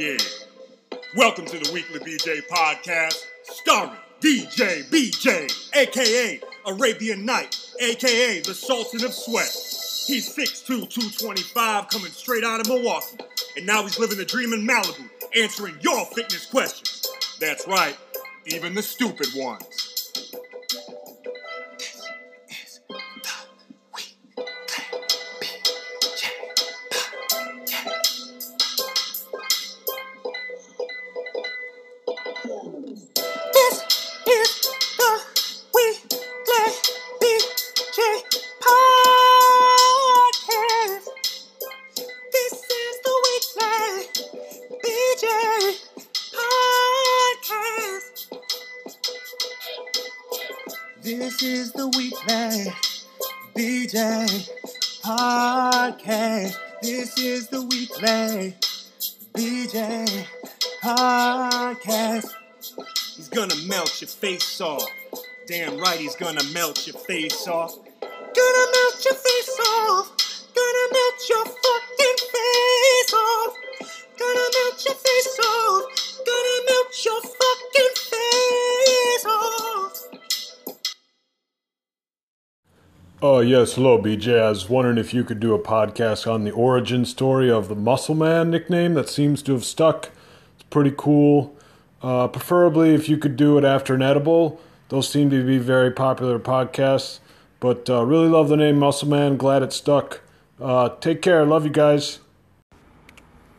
Yeah. Welcome to the Weekly BJ Podcast, starring DJ BJ, aka Arabian Night, aka the Sultan of Sweat. He's 6'2, 225, coming straight out of Milwaukee. And now he's living the dream in Malibu, answering your fitness questions. That's right, even the stupid ones. He's gonna melt your face off. Gonna melt your face off. Gonna melt your fucking face off. Gonna melt your face off. Gonna melt your fucking face off. Uh, yes, hello, BJ. I was wondering if you could do a podcast on the origin story of the Muscle Man nickname that seems to have stuck. It's pretty cool. Uh, preferably if you could do it after an edible. Those seem to be very popular podcasts. But uh, really love the name Muscle Man. Glad it stuck. Uh, take care. Love you guys.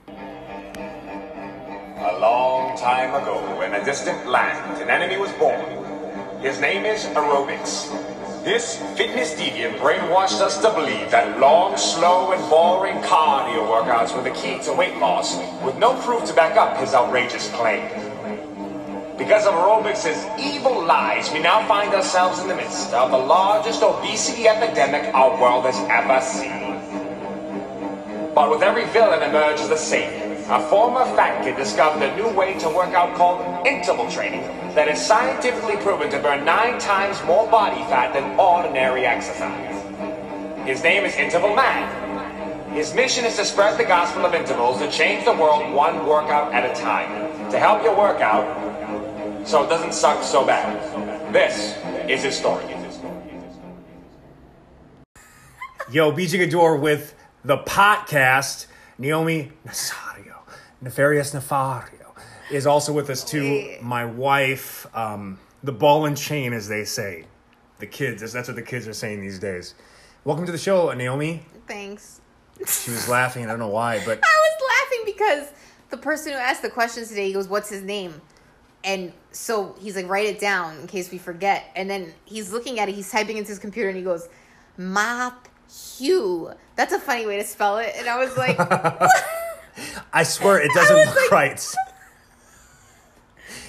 A long time ago, in a distant land, an enemy was born. His name is aerobics. This fitness deviant brainwashed us to believe that long, slow, and boring cardio workouts were the key to weight loss, with no proof to back up his outrageous claim. Because of aerobics' evil lies, we now find ourselves in the midst of the largest obesity epidemic our world has ever seen. But with every villain emerges a savior. A former fat kid discovered a new way to work out called interval training that is scientifically proven to burn nine times more body fat than ordinary exercise. His name is Interval Man. His mission is to spread the gospel of intervals to change the world one workout at a time. To help your workout so it doesn't suck so bad. This is his story. Yo, BJ Gaddour with the podcast. Naomi Nasario, Nefarious Nefario, is also with us too. My wife, um, the ball and chain, as they say. The kids, that's what the kids are saying these days. Welcome to the show, Naomi. Thanks. She was laughing, I don't know why, but I was laughing because the person who asked the questions today, he goes, What's his name? And so he's like, Write it down in case we forget. And then he's looking at it, he's typing into his computer, and he goes, Mop Hugh. That's a funny way to spell it. And I was like, I swear it doesn't look like- right.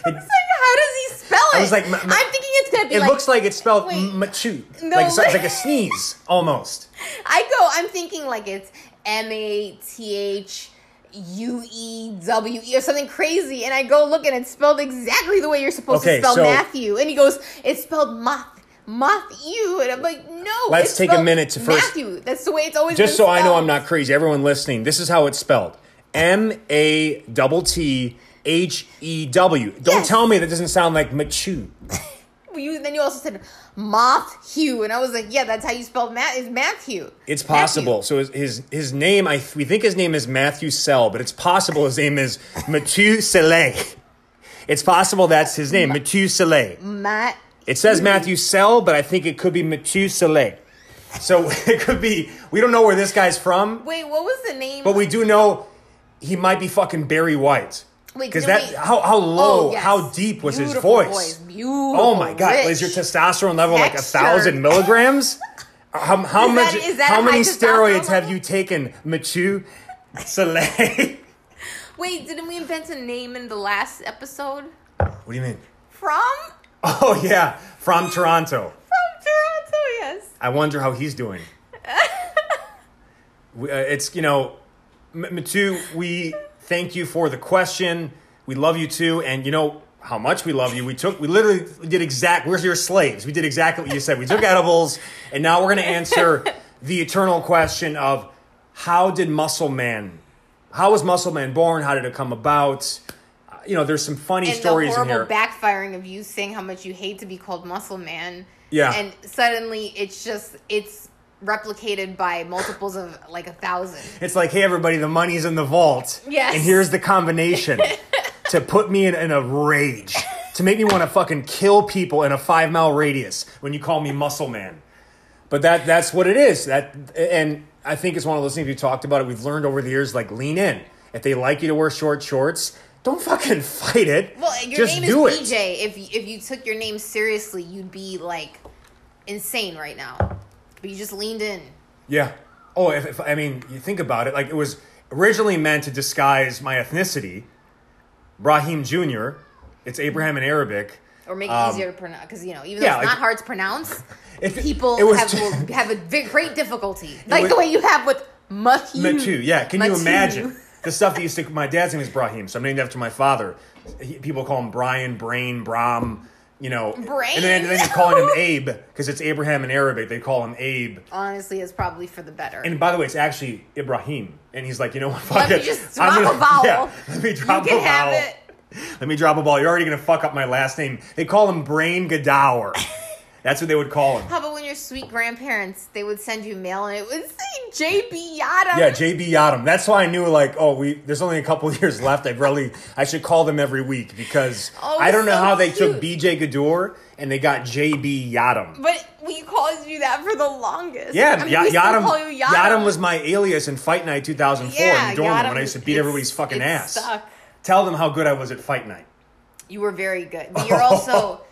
I was like, How does he spell it? I was like, ma- ma- I'm thinking it's going to be It like. looks like it's spelled machu. No. Like, it's like a sneeze, almost. I go, I'm thinking like it's M A T H U E W E or something crazy, and I go look and it's spelled exactly the way you're supposed Okay, to spell so- Matthew, and he goes, it's spelled Moth. Matthew, and I'm like, no. Let's it's take a minute to first- Matthew. That's the way it's always. Just so I know. I'm not crazy, everyone listening, this is how it's spelled M A T T H E W. Don't Yes. tell me that doesn't sound like machu. You, then you also said Moth Hugh, and I was like, yeah, that's how you spell Matt. Is Matthew? It's possible. Matthew. So his, his his name, I we think his name is Matthew Sell, but it's possible his name is Mathieu Methuselah. It's possible that's his name, Mathieu Methuselah. Matt. It says Matthew Sell, but I think it could be Mathieu Methuselah. So it could be. We don't know where this guy's from, Wait, what was the name? but we do know he might be fucking Barry White. Wait, Because that how how low, Oh, yes. how deep was his Beautiful voice? Beautiful. Oh my god, rich. is your testosterone level like a thousand milligrams? How, how much? that- that how many steroids have you taken, Machu Soleil? Wait, didn't we invent a name in the last episode? what do you mean? From? Oh yeah, from Toronto. From Toronto, yes. I wonder how he's doing. we, uh, it's you know, M- Matu. We thank you for the question. We love you too, and you know how much we love you. We took, we literally did exact. We're your slaves. We did exactly what you said. We took edibles, and now we're going to answer the eternal question of how did Muscle Man how was Muscle Man born? How did it come about? You know, there's some funny and the stories in horrible here. backfiring of you saying how much you hate to be called muscle man. Yeah. And suddenly it's just it's replicated by multiples of like a thousand. It's like, hey, everybody, the money's in the vault. Yes. And here's the combination to put me in, in a rage, to make me want to fucking kill people in a five mile radius when you call me Muscle Man. But that that's what it is. That and I think it's one of those things we talked about. It we've learned over the years. Like lean in. If they like you to wear short shorts, don't fucking fight it. Well, your Just name do is it. BJ. If if you took your name seriously, you'd be like insane right now. But you just leaned in. Yeah. Oh, if, if I mean, you think about it. Like it was originally meant to disguise my ethnicity. Brahim Jr. It's Abraham in Arabic. Or make it Um, easier to pronounce, because you know, even yeah, though it's like- not hard to pronounce, If- people it have ju- will have a big, great difficulty, like was- the way you have with Matu. Matu, yeah. Can you imagine the stuff that used to? My dad's name is Brahim, so I'm named after my father. He, people call him Brian, Brain, Brahm. You know, Brain? and then, then they're calling him Abe because it's Abraham in Arabic. They call him Abe. Honestly, it's probably for the better. And by the way, it's actually Ibrahim. And he's like, you know what? Fuck Let me it. just I'm drop a vowel. Yeah, let me drop you a have vowel. it. Let me drop a ball. You're already gonna fuck up my last name. They call him Brain Godower. That's what they would call him. How about when your sweet grandparents they would send you mail and it would say JB Yada? Yeah, JB Yadam. That's why I knew like, oh, we there's only a couple years left. I really I should call them every week because Oh, I don't know so how they cute. took BJ Gaddour and they got JB Yadam. But we called you that for the longest. Yeah, I mean, still Yadam, call you Yadam. Yadam was my alias in Fight Night 2004 yeah, in Dortmund Yadam, when I used to beat everybody's fucking ass. Stuck. Tell them how good I was at Fight Night. You were very good, but you're also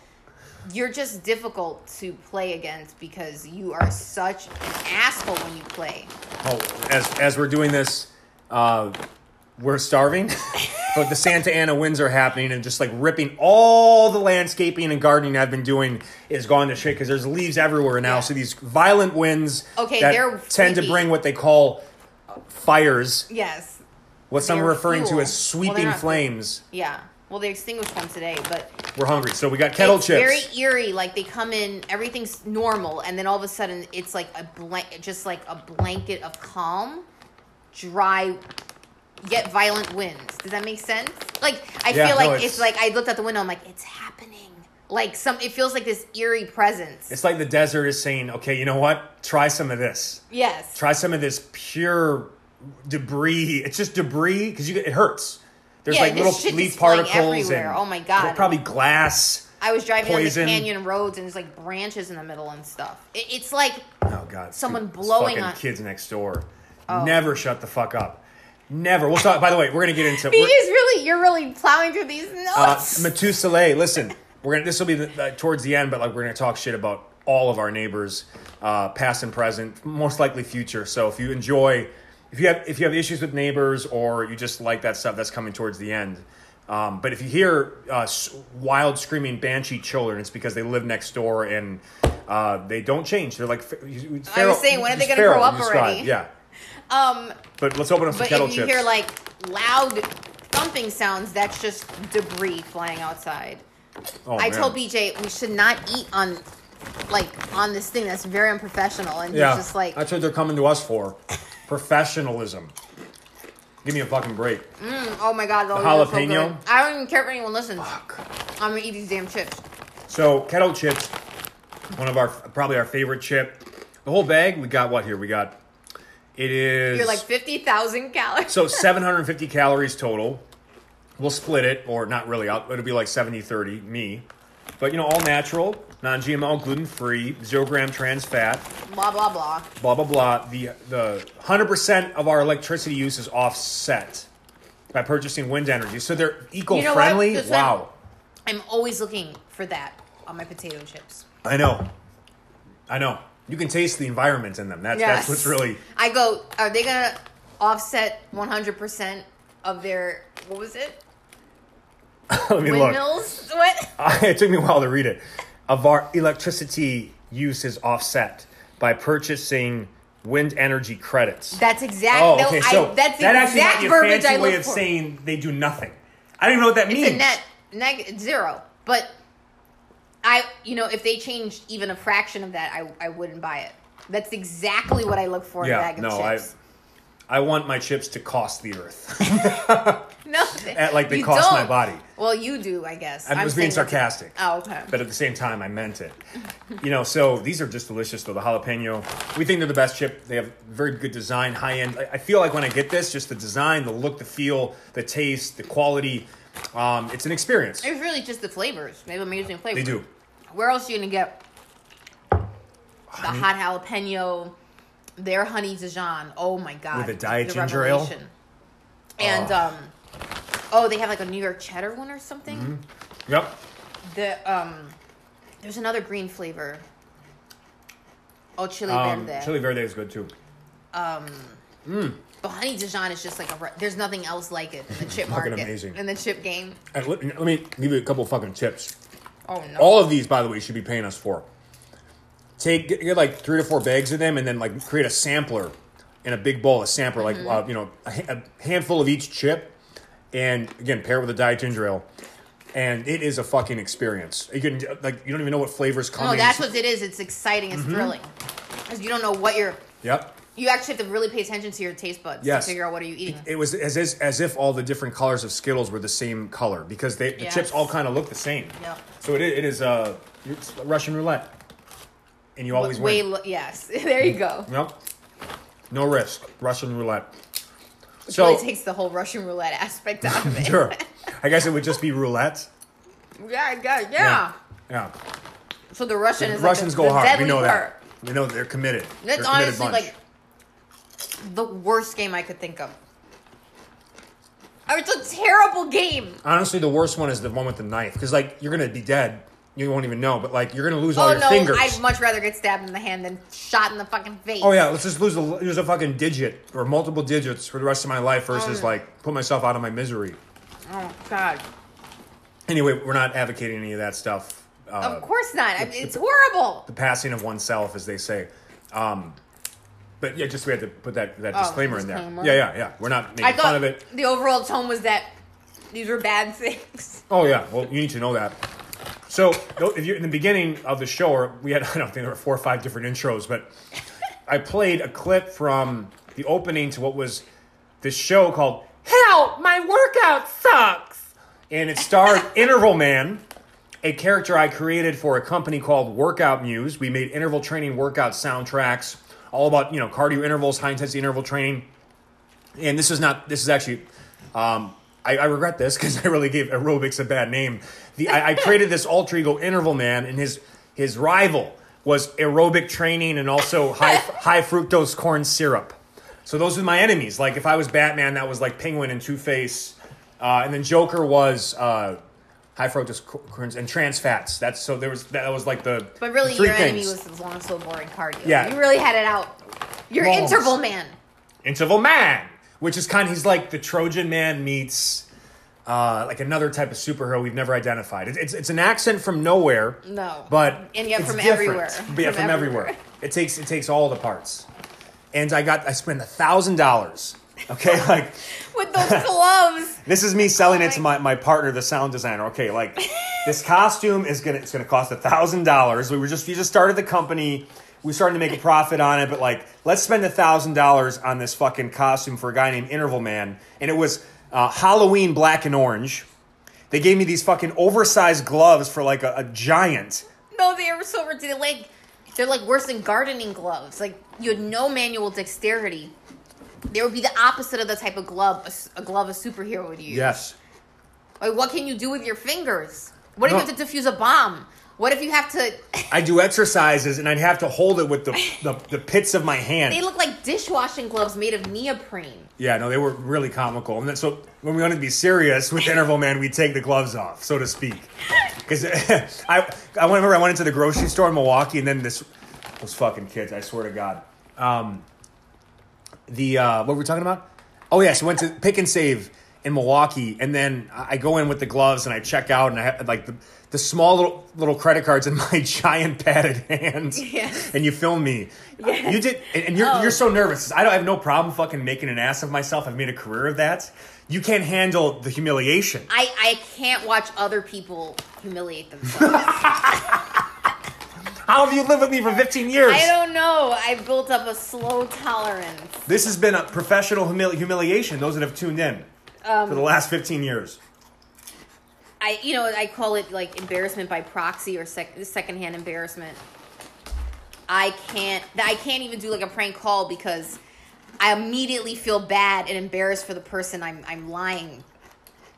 you're just difficult to play against because you are such an asshole when you play. Oh, as as we're doing this, uh, we're starving. but the Santa Ana winds are happening and just like ripping all the landscaping and gardening I've been doing is gone to shit because there's leaves everywhere now. Yeah. So these violent winds Okay, they're tend to bring what they call fires, Yes. what some are referring to as sweeping fuel. flames. Yeah. Well, they extinguished one today, but We're hungry, so we got kettle it's chips. very eerie. Like they come in, everything's normal, and then all of a sudden, it's like a blank, just like a blanket of calm, dry, yet violent winds. Does that make sense? Like I Yeah, feel no, like it's- it's, like I looked out the window. I'm like, it's happening. Like some, it feels like this eerie presence. it's like the desert is saying, okay, you know what? Try some of this. yes. Try some of this pure debris. It's just debris because you get it hurts. There's Yeah, like little leaf particles everywhere. and Oh my God. probably glass. I was driving poison. on the canyon roads, and there's like branches in the middle and stuff. It, it's like Oh god, Someone Dude, blowing on- kids next door. Oh. Never shut the fuck up. Never. We'll talk. By the way, we're gonna get into. We're- really, you're really plowing through these uh, notes. Listen, we're gonna. This will be the, uh, towards the end, but like we're gonna talk shit about all of our neighbors, uh, past and present, most likely future. So if you enjoy, if you have if you have issues with neighbors or you just like that stuff, that's coming towards the end. Um, but if you hear uh, wild screaming banshee children, it's because they live next door and uh, they don't change. They're like. fe- you- I was saying, when are they gonna grow up already? Yeah. um, But let's open up some but kettle if you hear like loud thumping sounds, that's just debris flying outside. Oh, I man. told BJ we should not eat on like on this thing. That's very unprofessional, and Yeah, he's just like, that's what they're coming to us for. Professionalism. Give me a fucking break. Mm, oh my god, The oh, so jalapeno? I don't even care if anyone listens. Fuck. i'm gonna eat these damn chips. So kettle chips, one of our probably our favorite chip. The whole bag, we got what here? We got it is You're like fifty thousand calories. so 750 calories total. We'll split it, or not really. It'll be like 70 30, me. But you know, all natural, non GMO, gluten free, zero gram trans fat, blah blah blah. blah blah blah. The the 100% of our electricity use is offset by purchasing wind energy. So they're eco You know what? friendly. This wow. I'm always looking for that on my potato chips. I know. I know. You can taste the environment in them. That's that's what's really I go. Are they gonna offset 100 percent of their what was it? Let me look. Windmills? What? it took me a while to read it. Of our electricity use is offset by purchasing wind energy credits. That's exact. oh, okay. So I, that's the that actually might exact be a fancy way of for. saying they do nothing. I don't even know what that means. it's a net neg zero. But I, you know, if they changed even a fraction of that, I, I wouldn't buy it. That's exactly what I look for in Yeah, a bag of no, I- chips. I want my chips to cost the earth. No, At, like, they cost my don't. body. Well, you do, I guess. I was being sarcastic. Oh, okay. but at the same time, I meant it. You know, so these are just delicious though. The jalapeno, we think they're the best chip. They have very good design, high end. I I feel like when I get this, just the design, the look, the feel, the taste, the quality, um, it's an experience. It's really just the flavors. They have amazing flavors. They do. Where else are you gonna get the hot jalapeno? Their honey Dijon. Oh my god. With a diet The ginger ale? And um, oh, they have like a New York cheddar one or something. Yep. The um, there's another green flavor. Oh, chili Um, verde. chili verde is good too. Um but honey Dijon is just like a. There's nothing else like it in the chip market. amazing. In the chip game. And let, let me give you a couple fucking tips. Oh no. All of these, by the way, should be paying us for. Take get, get like three to four bags of them, and then like create a sampler in a big bowl, a sampler, like uh, you know, a, a handful of each chip, and again, pair it with a diet ginger ale, and it is a fucking experience. You can like you don't even know what flavors no, coming. that's what it is. It's exciting. Mm-hmm. It's thrilling. Because you don't know what you're. Yep. You actually have to really pay attention to your taste buds Yes. to figure out what are you eating. It was as, as as if all the different colors of Skittles were the same color because they the Yes. chips all kind of look the same. Yep. So it, it is uh, Russian roulette, and you always Way win. lo- yes, there you go. Yep. No risk. Russian roulette. Which So really takes the whole Russian roulette aspect out of it. sure. I guess it would just be roulette. yeah, yeah, yeah. Yeah. So the Russian is Russians like the, go the hard. We know part. that. We know they're committed. That's they're a committed honestly like the worst game I could think of. It's a terrible game. Honestly, the worst one is the one with the knife because like you're gonna be dead. You won't even know, but like you're gonna lose all Oh your no, fingers. I'd much rather get stabbed in the hand than shot in the fucking face. Oh yeah, let's just lose a lose a fucking digit or multiple digits for the rest of my life versus Oh. like put myself out of my misery. Oh god. Anyway, we're not advocating any of that stuff. Uh, Of course not. I mean, it's horrible. the passing of oneself, as they say. Um, but yeah, just we had to put that that Oh, disclaimer in there. Yeah, yeah, yeah. We're not making I fun of it. the overall tone was that these were bad things. Oh yeah, well you need to know that. So if you in the beginning of the show, or we had I don't think there were four or five different intros, but I played a clip from the opening to what was this show called "Help! My workout sucks," and it starred Interval Man, a character I created for a company called Workout Muse. We made interval training workout soundtracks, all about you know cardio intervals, high intensity interval training and this is not this is actually um, I, I regret this because I really gave aerobics a bad name. The I, I created this alter ego interval man, and his his rival was aerobic training and also high high fructose corn syrup. So those were my enemies. Like if I was Batman, that was like Penguin and Two Face, uh, and then Joker was uh, high fructose co- corn and trans fats. That's so there was that was like the But really, the your enemy was the long, slow, boring cardio. Yeah. You really had it out. You're interval man. Interval Man, which is kind of he's like the Trojan Man meets uh, like another type of superhero we've never identified. It, it's it's an accent from nowhere. No. but And yet it's from different. everywhere. But yeah, From from, everywhere. everywhere. It takes it takes all the parts, and I got I spent a thousand dollars. Okay, like With those gloves. this is me selling Oh it to my- my, my partner, the sound designer. Okay, like this costume is gonna it's gonna cost a thousand dollars. We were just we just started the company. We started to make a profit on it, but like let's spend a thousand dollars on this fucking costume for a guy named Interval Man, and it was uh, Halloween black and orange. They gave me these fucking oversized gloves for like a, a giant. No, they were so ridiculous. Like, they're like worse than gardening gloves. Like, you had no manual dexterity. They would be the opposite of the type of glove a glove a superhero would use. Yes. Like, what can you do with your fingers? What if No. you have to defuse a bomb? What if you have to? I do exercises and I'd have to hold it with the, the, the pits of my hand. They look like dishwashing gloves made of neoprene. Yeah, no, they were really comical. And then, so when we wanted to be serious with Interval Man, we take the gloves off, so to speak. Because I, I remember I went into the grocery store in Milwaukee, and then this those fucking kids. I swear to God. Um, the uh, what were we talking about? Oh yes, I went to Pick and Save in Milwaukee, and then I go in with the gloves and I check out, and I have like the, the small little little credit cards in my giant padded hand. Yes. And you film me. You did, and and you're Oh. you're so nervous. I don't I have no problem fucking making an ass of myself. I've made a career of that. You can't handle the humiliation. I, I can't watch other people humiliate themselves. How have you lived with me for 15 years? I don't know. I've built up a slow tolerance. This has been a professional humili- humiliation. Those that have tuned in Um, for the last 15 years. I, you know, I call it like embarrassment by proxy or sec- secondhand embarrassment. I can't. I can't even do like a prank call because I immediately feel bad and embarrassed for the person I'm I'm lying.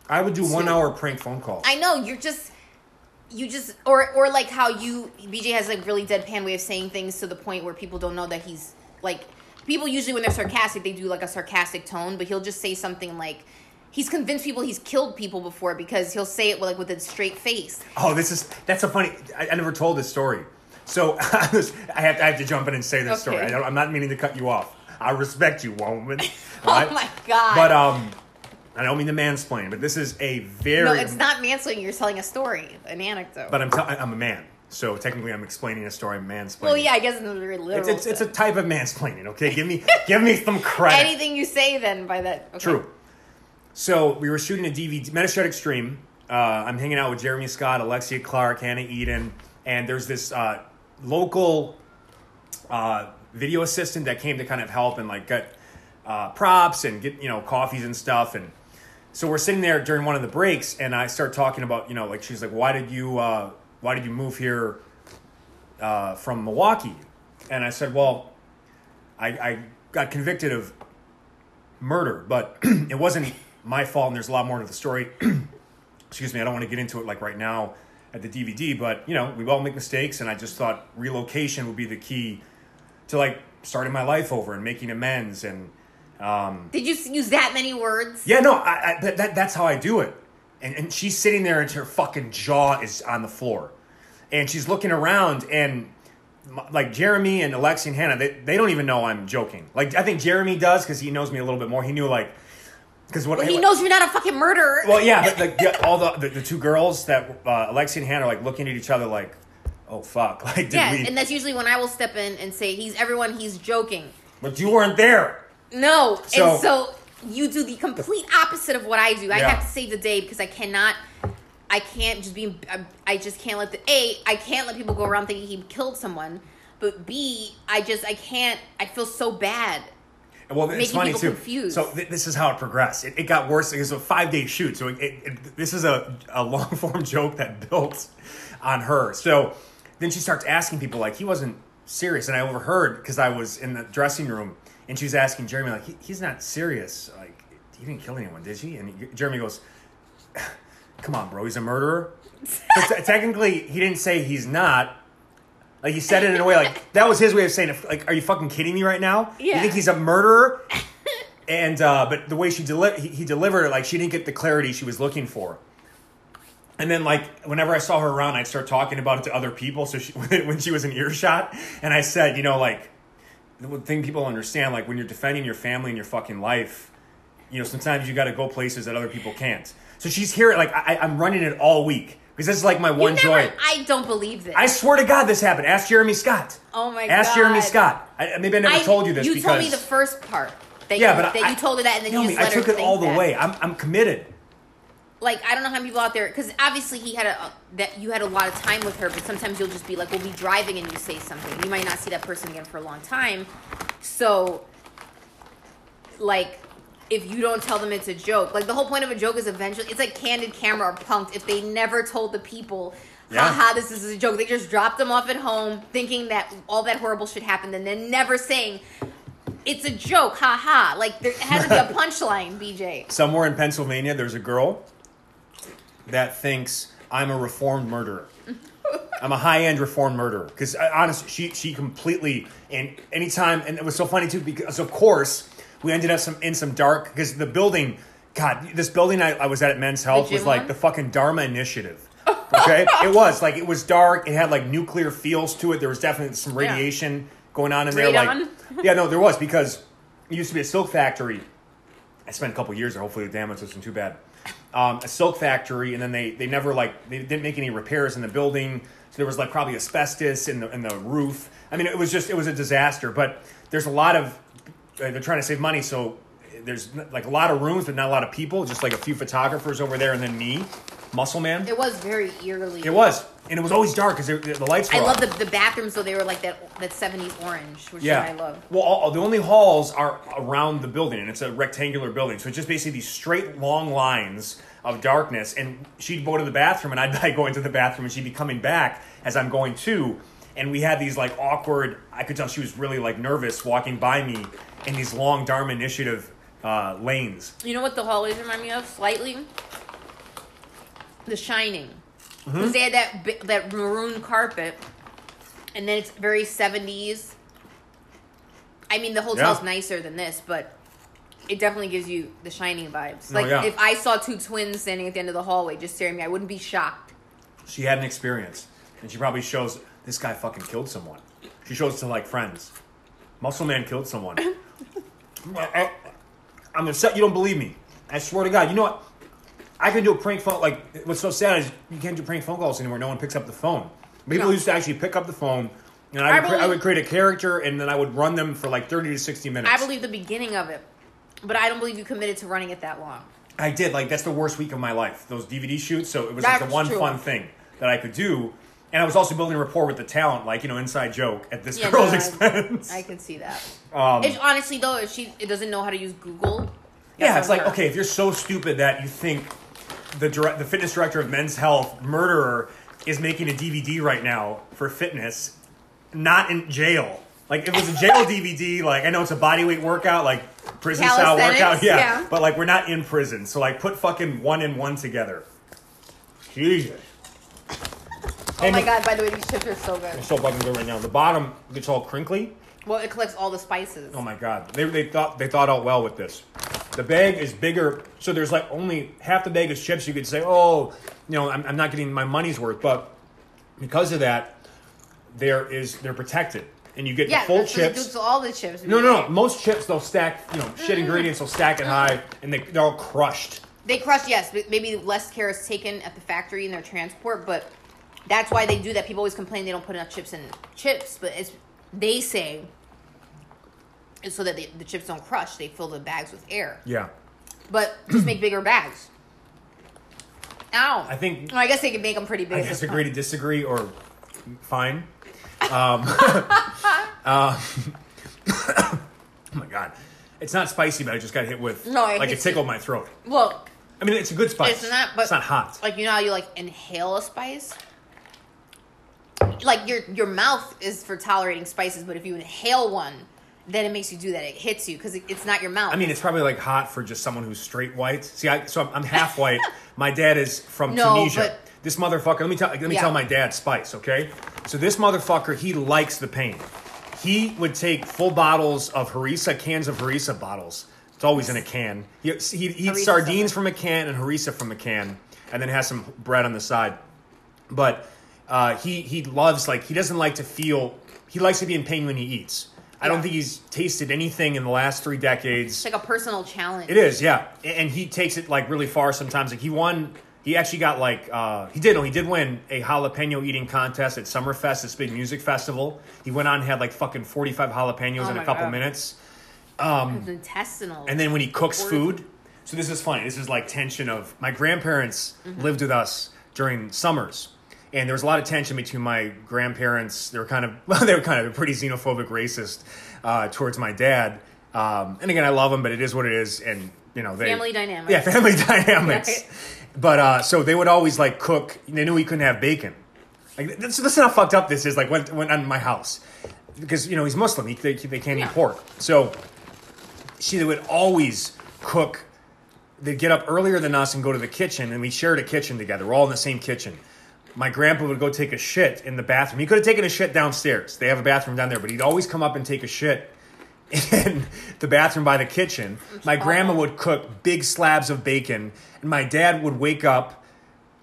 I would do one hour prank phone call. I know you're just. You just or or like how you BJ has like really deadpan way of saying things to the point where people don't know that he's like people usually when they're sarcastic they do like a sarcastic tone but he'll just say something like he's convinced people he's killed people before because he'll say it like with a straight face Oh, this is that's a funny. I, I never told this story, so I, was, I have I have to jump in and say this story. Okay. I don't, I'm not meaning to cut you off. I respect you, woman. Oh my God. But um, I don't mean to mansplain, but this is a very. no it's not mansplaining you're telling a story an anecdote But I'm tell- I'm a man, so technically I'm explaining a story. I'm mansplaining. well yeah i guess a very literal It's, it's, it's a type of mansplaining. Okay, give me give me some credit. anything you say then by that okay. True. So we were shooting a DVD, MetaShred Extreme. Uh, I'm hanging out with Jeremy Scott, Alexia Clark, Hannah Eden, and there's this uh, local uh, video assistant that came to kind of help and like get uh, props and get you know coffees and stuff. And so we're sitting there during one of the breaks, and I start talking about you know like she's like, why did you uh, why did you move here uh, from Milwaukee? And I said, well, I, I got convicted of murder, but it wasn't my fault, and there's a lot more to the story. Excuse me, I don't want to get into it like right now at the DVD, but you know, we all make mistakes, and I just thought relocation would be the key to like starting my life over and making amends. And um, did you use that many words yeah, no, I, I, that, that, that's how I do it. And, and she's sitting there, and her fucking jaw is on the floor, and she's looking around, and like Jeremy and Alexi and Hannah, they, they don't even know I'm joking. Like I think Jeremy does because he knows me a little bit more. He knew like because what well, he knows you're not a fucking murderer Well, yeah, but like yeah, all the, the the two girls that uh, Alexi and Hannah are like looking at each other like, oh fuck, like did yeah we? and that's usually when i will step in and say he's everyone he's joking but you weren't there. No, So- and so you do the complete opposite of what I do. I Yeah. have to save the day because I cannot. I can't just be. I, I just can't let the a. I can't let people go around thinking he killed someone. But b. I just I can't. I feel so bad. Well, it's funny too. confused. So th- this is how it progressed. It, it got worse. It was a five day shoot. So it, it, it, this is a, a long form joke that built on her. So then she starts asking people like he wasn't serious, and I overheard because I was in the dressing room, and she was asking Jeremy like he, he's not serious. Like he didn't kill anyone, did he? And he, Jeremy goes, "Come on, bro, he's a murderer." Te- technically, he didn't say he's not. Like he said it in a way like that was his way of saying, it. "Like, are you fucking kidding me right now? You think he's a murderer?" and uh, but the way she deli- he, he delivered it, like she didn't get the clarity she was looking for. And then, like, whenever I saw her around, I'd start talking about it to other people. So she, when she was in earshot, and I said, you know, like, the thing people understand, like, when you're defending your family and your fucking life, you know, sometimes you got to go places that other people can't. So she's here, like, I, I'm running it all week because this is like my one never, joy. I don't believe this. I swear to God, this happened. Ask Jeremy Scott. Oh my god. Ask God. Jeremy Scott. I, maybe I never I- told you this You because told me the first part. That yeah, you, but that I, you told her that, and then you Naomi, just let I took it all the that. way. I'm, I'm committed. like I don't know how many people out there because obviously he had a uh, that you had a lot of time with her, but sometimes you'll just be like, we'll be driving and you say something. You might not see that person again for a long time, so like if you don't tell them it's a joke, like the whole point of a joke is eventually it's like candid camera or punked. If they never told the people. Yeah. Haha, this is a joke. They just dropped them off at home thinking that all that horrible shit happened and then never saying it's a joke, haha. Like there has to be a punchline, BJ. Somewhere in Pennsylvania, there's a girl that thinks I'm a reformed murderer. I'm a high end reformed murderer because uh, honestly, she she completely and anytime and it was so funny too because of course we ended up some in some dark because the building, God, this building I, I was at at Men's Health was like one? the fucking Dharma Initiative. Okay, it was like it was dark. It had like nuclear feels to it. There was definitely some Yeah. radiation going on in there. Radon? Like, yeah, no, there was because it used to be a silk factory. I spent a couple years there. Hopefully, the damage wasn't too bad. Um, a silk factory, and then they they never like they didn't make any repairs in the building. So there was like probably asbestos in the in the roof. I mean, it was just it was a disaster. But there's a lot of they're trying to save money, so there's like a lot of rooms, but not a lot of people. Just like a few photographers over there, and then me, Muscle Man. It was very eerily. It was. and it was always dark because the lights. Were I love the, the bathrooms though. They were like that that seventies orange, which Yeah. is what I love. Well, all, the only halls are around the building, and it's a rectangular building. So it's just basically these straight, long lines of darkness. And she'd go to the bathroom, and I'd be going to the bathroom, and she'd be coming back as I'm going too. And we had these like awkward. I could tell she was really like nervous walking by me in these long Dharma Initiative uh, lanes. You know what the hallways remind me of slightly? The Shining, because they had that that maroon carpet, and then it's very seventies. I mean, the hotel's Yeah. nicer than this, but it definitely gives you the Shining vibes. Oh, Like yeah. if I saw two twins standing at the end of the hallway just staring at me, I wouldn't be shocked. She had an experience, and she probably shows this guy fucking killed someone. She shows to like friends. Muscle Man killed someone. I, am upset you don't believe me. I swear to God. You know what? I can do a prank phone. Like what's so sad is you can't do prank phone calls anymore. No one picks up the phone. People No. used to actually pick up the phone, and I I would, cre- I would create a character, and then I would run them for like 30 to 60 minutes. I believe the beginning of it, but I don't believe you committed to running it that long. I did. Like that's the worst week of my life. Those DVD shoots. So it was like the one true. fun thing that I could do, and I was also building rapport with the talent. Like you know, inside joke at this Yeah, girl's no, I- expense. I can see that. Um, if honestly though, if she it doesn't know how to use Google, yeah, it's like okay, if you're so stupid that you think the direct, the fitness director of Men's Health murderer is making a DVD right now for fitness, not in jail. Like if it was a jail DVD, like I know it's a body weight workout, like prison style Calisthenics, workout, yeah, yeah. But like we're not in prison, so like put fucking one and one together. Jesus. Oh my god! By the way, these chips are so good. They're so fucking good right now. The bottom gets all crinkly. Well, it collects all the spices. Oh my god, they, they thought they thought out well with this. The bag is bigger, so there's like only half the bag is chips. You could say, oh, you know, I'm, I'm not getting my money's worth, but because of that, there is they're protected, and you get yeah, the full that's what do chips. to all the chips. No, no, no. Most chips they'll stack, you know, shit mm-hmm. ingredients. They'll stack it high, and they they're all crushed. They crush, yes, but maybe less care is taken at the factory in their transport, but that's why they do that. People always complain they don't put enough chips in chips, but it's they say it's so that they, the chips don't crush. They fill the bags with air, Yeah, but just make bigger bags. Ow! I think Well, I guess they could make them pretty big. I at guess agree to disagree or fine. Um, uh, oh my god, it's not spicy, but I just got hit with No, like it tickled my throat. Well, I mean, it's a good spice. It's not, but it's not hot. Like you know how you like inhale a spice. Like your your mouth is for tolerating spices, but if you inhale one, then it makes you do that. It hits you because it, it's not your mouth. I mean, it's probably like hot for just someone who's straight white. See, I, so I'm, I'm half white. my dad is from No, Tunisia. but- this motherfucker. Let me tell. Let me Yeah. tell my dad spice. Okay. So this motherfucker, he likes the pain. He would take full bottles of harissa, cans of harissa bottles. It's always in a can. He, he eats Harissa sardines from a can and harissa from a can, and then has some bread on the side. But uh, he he loves like he doesn't like to feel. He likes to be in pain when he eats. I don't think he's tasted anything in the last three decades. it's like a personal challenge. It is, yeah, and he takes it like really far sometimes. Like he won, he actually got like uh, he did. No, he did win a jalapeno eating contest at Summerfest, this big music festival. He went on and had like fucking forty five jalapenos Oh in a my couple God. minutes, It's intestinal. and then when he cooks Or- food. So this is funny. This is like tension of my grandparents Mm-hmm. lived with us during summers. And there was a lot of tension between my grandparents. They were kind of well, they were kind of pretty xenophobic, racist uh, towards my dad. Um, and again, I love them, but it is what it is. And you know, they Family dynamics. Yeah, family dynamics. Right. But uh, so they would always like cook. They knew he couldn't have bacon. Like this, this is how fucked up this is. Like when when on my house, because you know he's Muslim. He, they, they can't Yeah. eat pork. So she would always cook. They'd get up earlier than us and go to the kitchen, and we shared a kitchen together. We're all in the same kitchen. My grandpa would go take a shit in the bathroom. He could have taken a shit downstairs. They have a bathroom down there, but he'd always come up and take a shit in the bathroom by the kitchen. My grandma would cook big slabs of bacon, and my dad would wake up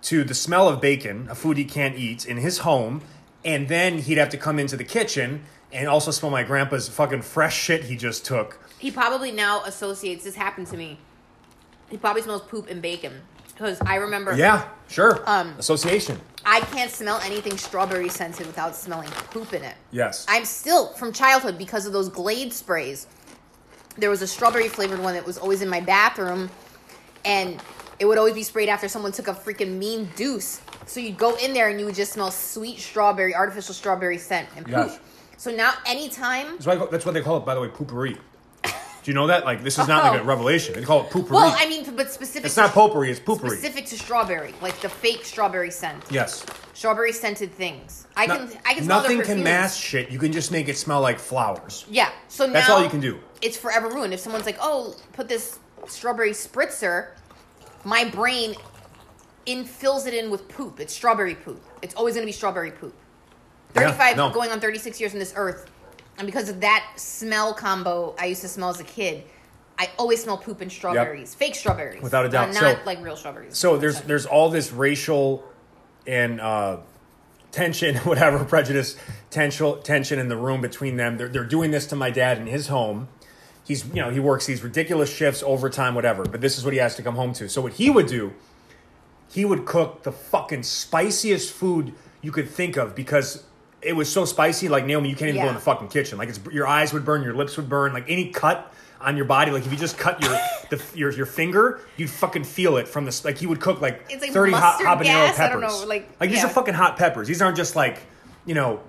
to the smell of bacon, a food he can't eat, in his home, and then he'd have to come into the kitchen and also smell my grandpa's fucking fresh shit he just took. he probably now associates. This happened to me. He probably smells poop and bacon because I remember. Yeah, sure. Um, Association. I can't smell anything strawberry scented without smelling poop in it. Yes. I'm still from childhood because of those Glade sprays. There was a strawberry flavored one that was always in my bathroom, and it would always be sprayed after someone took a freaking mean deuce. So you'd go in there and you would just smell sweet strawberry, artificial strawberry scent and poop. Yes. So now, anytime, That's, why, that's what they call it, by the way, poopery. Do you know that? Like, this is not like a Oh. revelation. They call it poopery. well, I mean, but specific. it's not potpourri, it's poopery. Specific to strawberry, like the fake strawberry scent, Yes. strawberry scented things. I No- can, I can smell nothing their can mask shit. You can just make it smell like flowers. Yeah. So now That's all you can do. It's forever ruined. If someone's like, "Oh, put this strawberry spritzer," my brain in fills it in with poop. It's strawberry poop. It's always going to be strawberry poop. Yeah, Thirty-five, no. going on thirty-six years in this earth, and because of that smell combo, I used to smell as a kid. I always smell poop and strawberries, fake strawberries, Without a doubt. not So- like real strawberries. So there's there's all this racial and uh, tension, whatever prejudice, tension tension in the room between them. They're they're doing this to my dad in his home. He's you know he works these ridiculous shifts, overtime, whatever. But this is what he has to come home to. So what he would do, he would cook the fucking spiciest food you could think of because it was so spicy. Like Naomi, you can't even go in the fucking kitchen. Like it's your eyes would burn, your lips would burn. Like any cut on your body, like if you just cut your the, your your finger, you'd fucking feel it from the like he would cook like like thirty hot habanero gas? I peppers. don't know, like- these yeah. are fucking hot peppers. These aren't just like you know.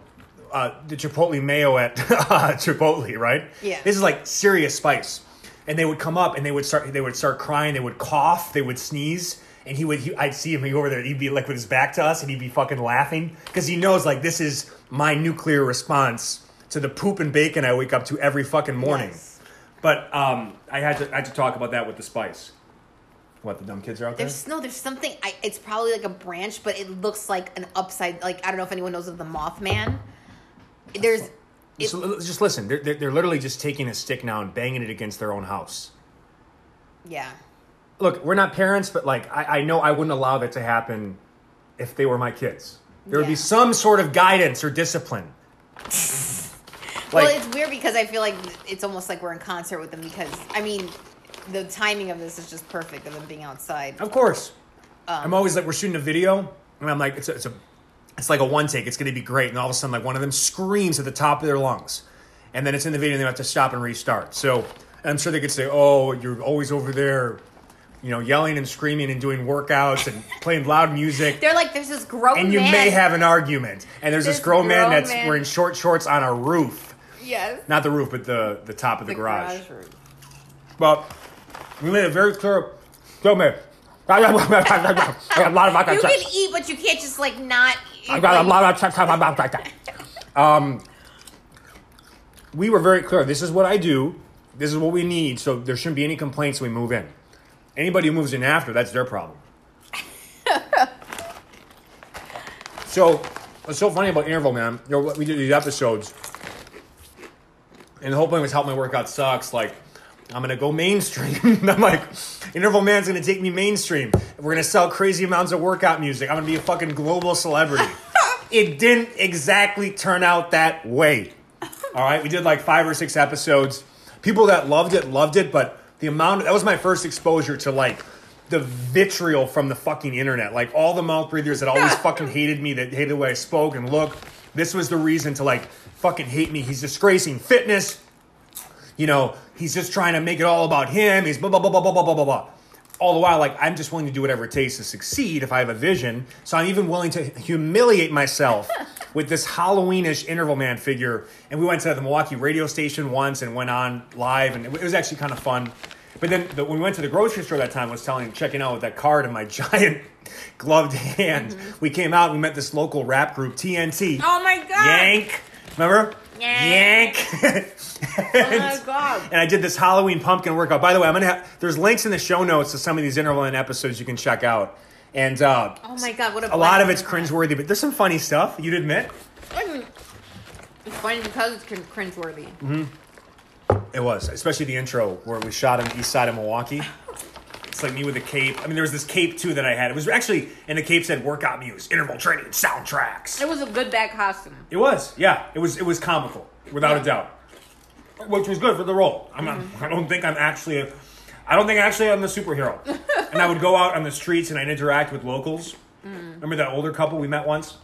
Uh, the chipotle mayo at Chipotle, right? Yeah. This is like serious spice, and they would come up and they would start. They would start crying. They would cough. They would sneeze, and he would. He, I'd see him. He'd go over there. He'd be like with his back to us, and he'd be fucking laughing because he knows like this is my nuclear response to the poop and bacon I wake up to every fucking morning. Yes. But um, I had to. I had to talk about that with the spice. What the dumb kids are out there? There's no, there's something. I, it's probably like a branch, but it looks like an upside. Like I don't know if anyone knows of the Mothman. There's, it, Just, just listen. They're, they're, they're literally just taking a stick now and banging it against their own house. yeah. Look, we're not parents, but like I, I know I wouldn't allow that to happen if they were my kids. There would be Yeah. some sort of guidance or discipline. well, it's weird because I feel like it's almost like we're in concert with them because I mean, the timing of this is just perfect of them being outside. Of course. Um, I'm always like, we're shooting a video, and I'm like, it's a, it's a, it's like a one take. It's going to be great, and all of a sudden, like one of them screams at the top of their lungs, and then it's in the video, and they have to stop and restart. So I'm sure they could say, "Oh, you're always over there, you know, yelling and screaming and doing workouts and playing loud music." They're like, there's this grown man. and you man. may have an argument. And there's this, This grown man that's man. wearing short shorts on a roof. yes. Not the roof, but the, the top of the, The garage. room. But we made it very clear. Tell me. I got a lot of You can eat, but you can't just like not. I got a lot of about that. Um, we were very clear. This is what I do. This is what we need. So there shouldn't be any complaints when we move in. Anybody who moves in after, that's their problem. so what's so funny about interval, man? You know, we did these episodes, and the whole point was help my workout sucks. Like I'm gonna go mainstream. I'm like, interval man's gonna take me mainstream. We're gonna sell crazy amounts of workout music. I'm gonna be a fucking global celebrity. it didn't exactly turn out that way. All right, we did like five or six episodes. People that loved it loved it, but the amount that was my first exposure to like the vitriol from the fucking internet. Like all the mouth breathers that always fucking hated me, that hated the way I spoke and look. This was the reason to like fucking hate me. He's disgracing fitness. You know, he's just trying to make it all about him. He's blah blah blah blah blah blah blah blah blah. All the while, like I'm just willing to do whatever it takes to succeed if I have a vision. So I'm even willing to humiliate myself with this Halloweenish interval man figure. And we went to the Milwaukee radio station once and went on live, and it was actually kind of fun. But then the, when we went to the grocery store that time, I was telling, checking out with that card in my giant gloved hand. Mm-hmm. We came out, we met this local rap group, TNT. Oh my god! Yank. Remember? Yank. Yank. Oh my god! and I did this Halloween pumpkin workout. By the way, I'm gonna have there's links in the show notes to some of these interval in episodes you can check out. And uh, Oh my god! What a a lot of it's cringeworthy, but there's some funny stuff. You'd admit. It's funny because it's crin- cringeworthy. it was, especially the intro where we shot on the east side of Milwaukee. It's like me with a cape. I mean, there was this cape too that I had. It was actually, and the cape said "workout muse, interval training soundtracks." It was a good bad costume. It was, yeah. It was. It was comical, without a doubt, which was good for the role. I'm not. I don't think I'm actually. A, I don't think actually I'm the superhero. and I would go out on the streets and I'd interact with locals. Remember that older couple we met once,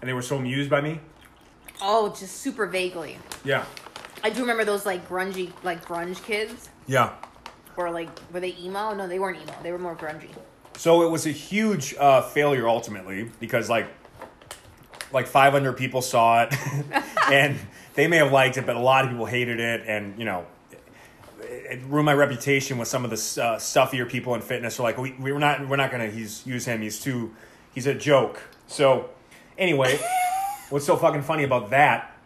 and they were so amused by me. Oh, just super vaguely. Yeah, I do remember those like grungy, like grunge kids. yeah. or like were they emo? No, they weren't emo. They were more grungy. So it was a huge uh, failure ultimately because like like 500 people saw it, and they may have liked it, but a lot of people hated it, and you know. It ruined my reputation with some of the uh, stuffier people in fitness. Are like, we, we're not, we're not gonna he's, use him. He's too, he's a joke. So, anyway, what's so fucking funny about that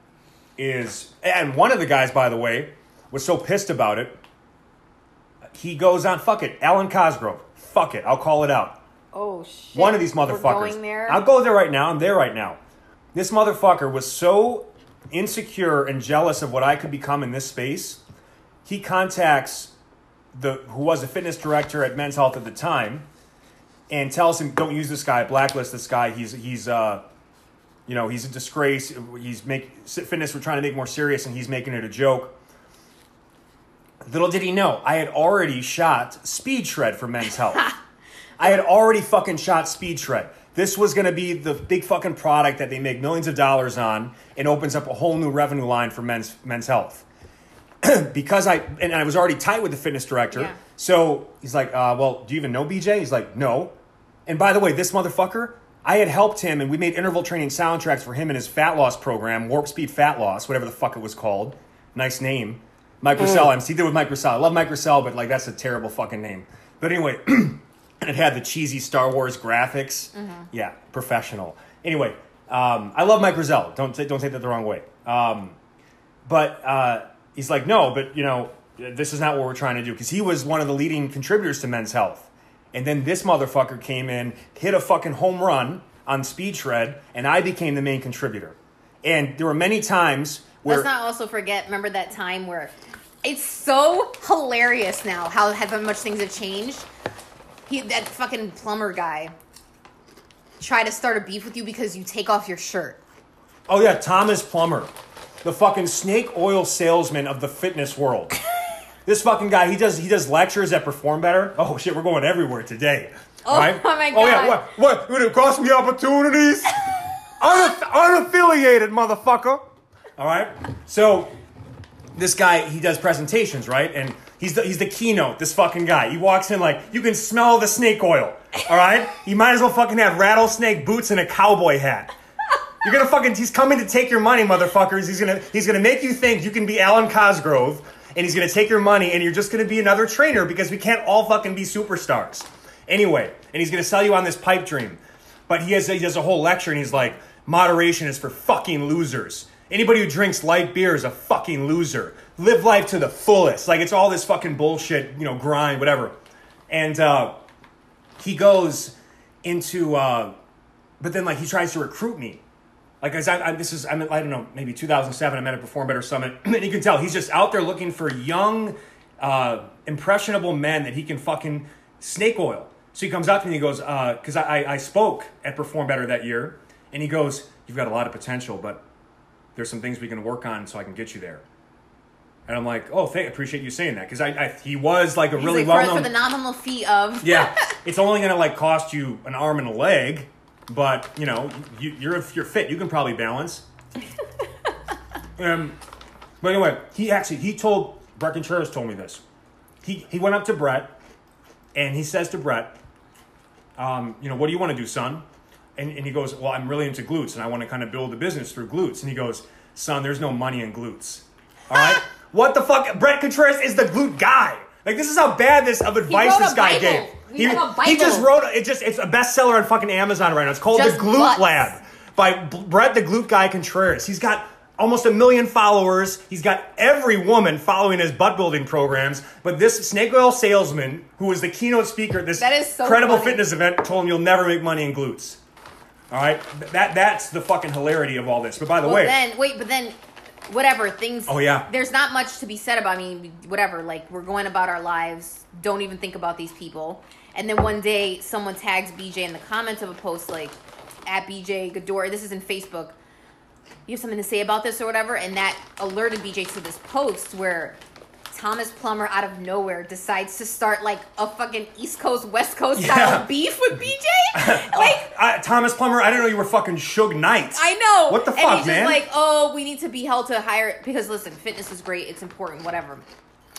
is, and one of the guys, by the way, was so pissed about it. He goes on, fuck it, Alwyn Cosgrove, fuck it, I'll call it out. Oh shit! One of these motherfuckers. I'll go there right now. I'm there right now. This motherfucker was so insecure and jealous of what I could become in this space. He contacts the who was a fitness director at Men's Health at the time, and tells him, "Don't use this guy. Blacklist this guy. He's he's uh, you know, he's a disgrace. He's make fitness. We're trying to make more serious, and he's making it a joke." Little did he know, I had already shot Speed Shred for Men's Health. I had already fucking shot Speed Shred. This was going to be the big fucking product that they make millions of dollars on and opens up a whole new revenue line for men's men's health. because I and I was already tight with the fitness director. Yeah. So he's like, uh, "Well, do you even know BJ?" He's like, "No." And by the way, this motherfucker, I had helped him, and we made interval training soundtracks for him and his fat loss program, Warp Speed Fat Loss, whatever the fuck it was called. Nice name, Mike Roussell. I'm he did with Mike Roussell. I love Mike Roussell, but like that's a terrible fucking name. But anyway, and it had the cheesy Star Wars graphics. Yeah, professional. Anyway, um, I love Mike Roussell. Don't ta- don't take that the wrong way. Um, but uh, he's like, no, but you know, this is not what we're trying to do because he was one of the leading contributors to Men's Health, and then this motherfucker came in, hit a fucking home run on Speed Shred, and I became the main contributor. And there were many times where Let's not also forget. Remember that time where it's so hilarious now how how much things have changed. He that fucking plumber guy tried to start a beef with you because you take off your shirt. Oh yeah, Thomas Plummer, the fucking snake oil salesman of the fitness world. this fucking guy, he does he does lectures that perform better. Oh shit, we're going everywhere today. Oh, right? oh my god. Oh yeah, what what would it cost me opportunities? Unaff- unaffiliated motherfucker. All right. So this guy, he does presentations, right? And he's the, he's the keynote. This fucking guy. He walks in like you can smell the snake oil. All right. He might as well fucking have rattlesnake boots and a cowboy hat. You're gonna fucking. He's coming to take your money, motherfuckers. He's gonna. He's gonna make you think you can be Alwyn Cosgrove, and he's gonna take your money, and you're just gonna be another trainer because we can't all fucking be superstars. Anyway, and he's gonna sell you on this pipe dream, but he has he does a whole lecture, and he's like, moderation is for fucking losers. Anybody who drinks light beer is a fucking loser. Live life to the fullest. Like it's all this fucking bullshit, you know, grind, whatever. And uh, he goes into, uh, but then like he tries to recruit me. Like, as I, I, this is, I'm, I don't know, maybe 2007, I'm at a Perform Better Summit, and you can tell he's just out there looking for young, uh, impressionable men that he can fucking snake oil. So he comes up to me and he goes, because I, I, I spoke at Perform Better that year, and he goes, You've got a lot of potential, but there's some things we can work on so I can get you there. And I'm like, Oh, thank, appreciate you saying that, because I, I, he was like a He's really like, well known for the nominal fee of Yeah, it's only gonna like cost you an arm and a leg, but you know, you, you're if you're fit, you can probably balance. um, but anyway, he actually he told Bret Contreras told me this. He he went up to Bret, and he says to Bret, um, you know, what do you want to do, son? And, and he goes, well, I'm really into glutes, and I want to kind of build a business through glutes. And he goes, son, there's no money in glutes. All right, what the fuck? Bret Contreras is the glute guy. Like this is how bad this of advice this guy Bible. gave. He wrote a he just wrote it. Just it's a bestseller on fucking Amazon right now. It's called Just The Glute butts. Lab by B- Bret the Glute Guy Contreras. He's got almost a million followers. He's got every woman following his butt building programs. But this snake oil salesman, who was the keynote speaker at this so credible funny. fitness event, told him you'll never make money in glutes. All right, that that's the fucking hilarity of all this. But by the Well, way, then wait, but then whatever things. Oh, yeah. There's not much to be said about. I mean, whatever. Like we're going about our lives. Don't even think about these people. And then one day, someone tags BJ in the comments of a post like at BJ Gaddour. This is in Facebook. You have something to say about this or whatever, and that alerted BJ to this post where. Thomas Plummer out of nowhere decides to start like a fucking East Coast West Coast style beef with BJ. like uh, Thomas Plummer, I didn't know you were fucking Suge Knight. I know. What the and fuck, man? like, oh, we need to be held to higher because listen, fitness is great, it's important, whatever.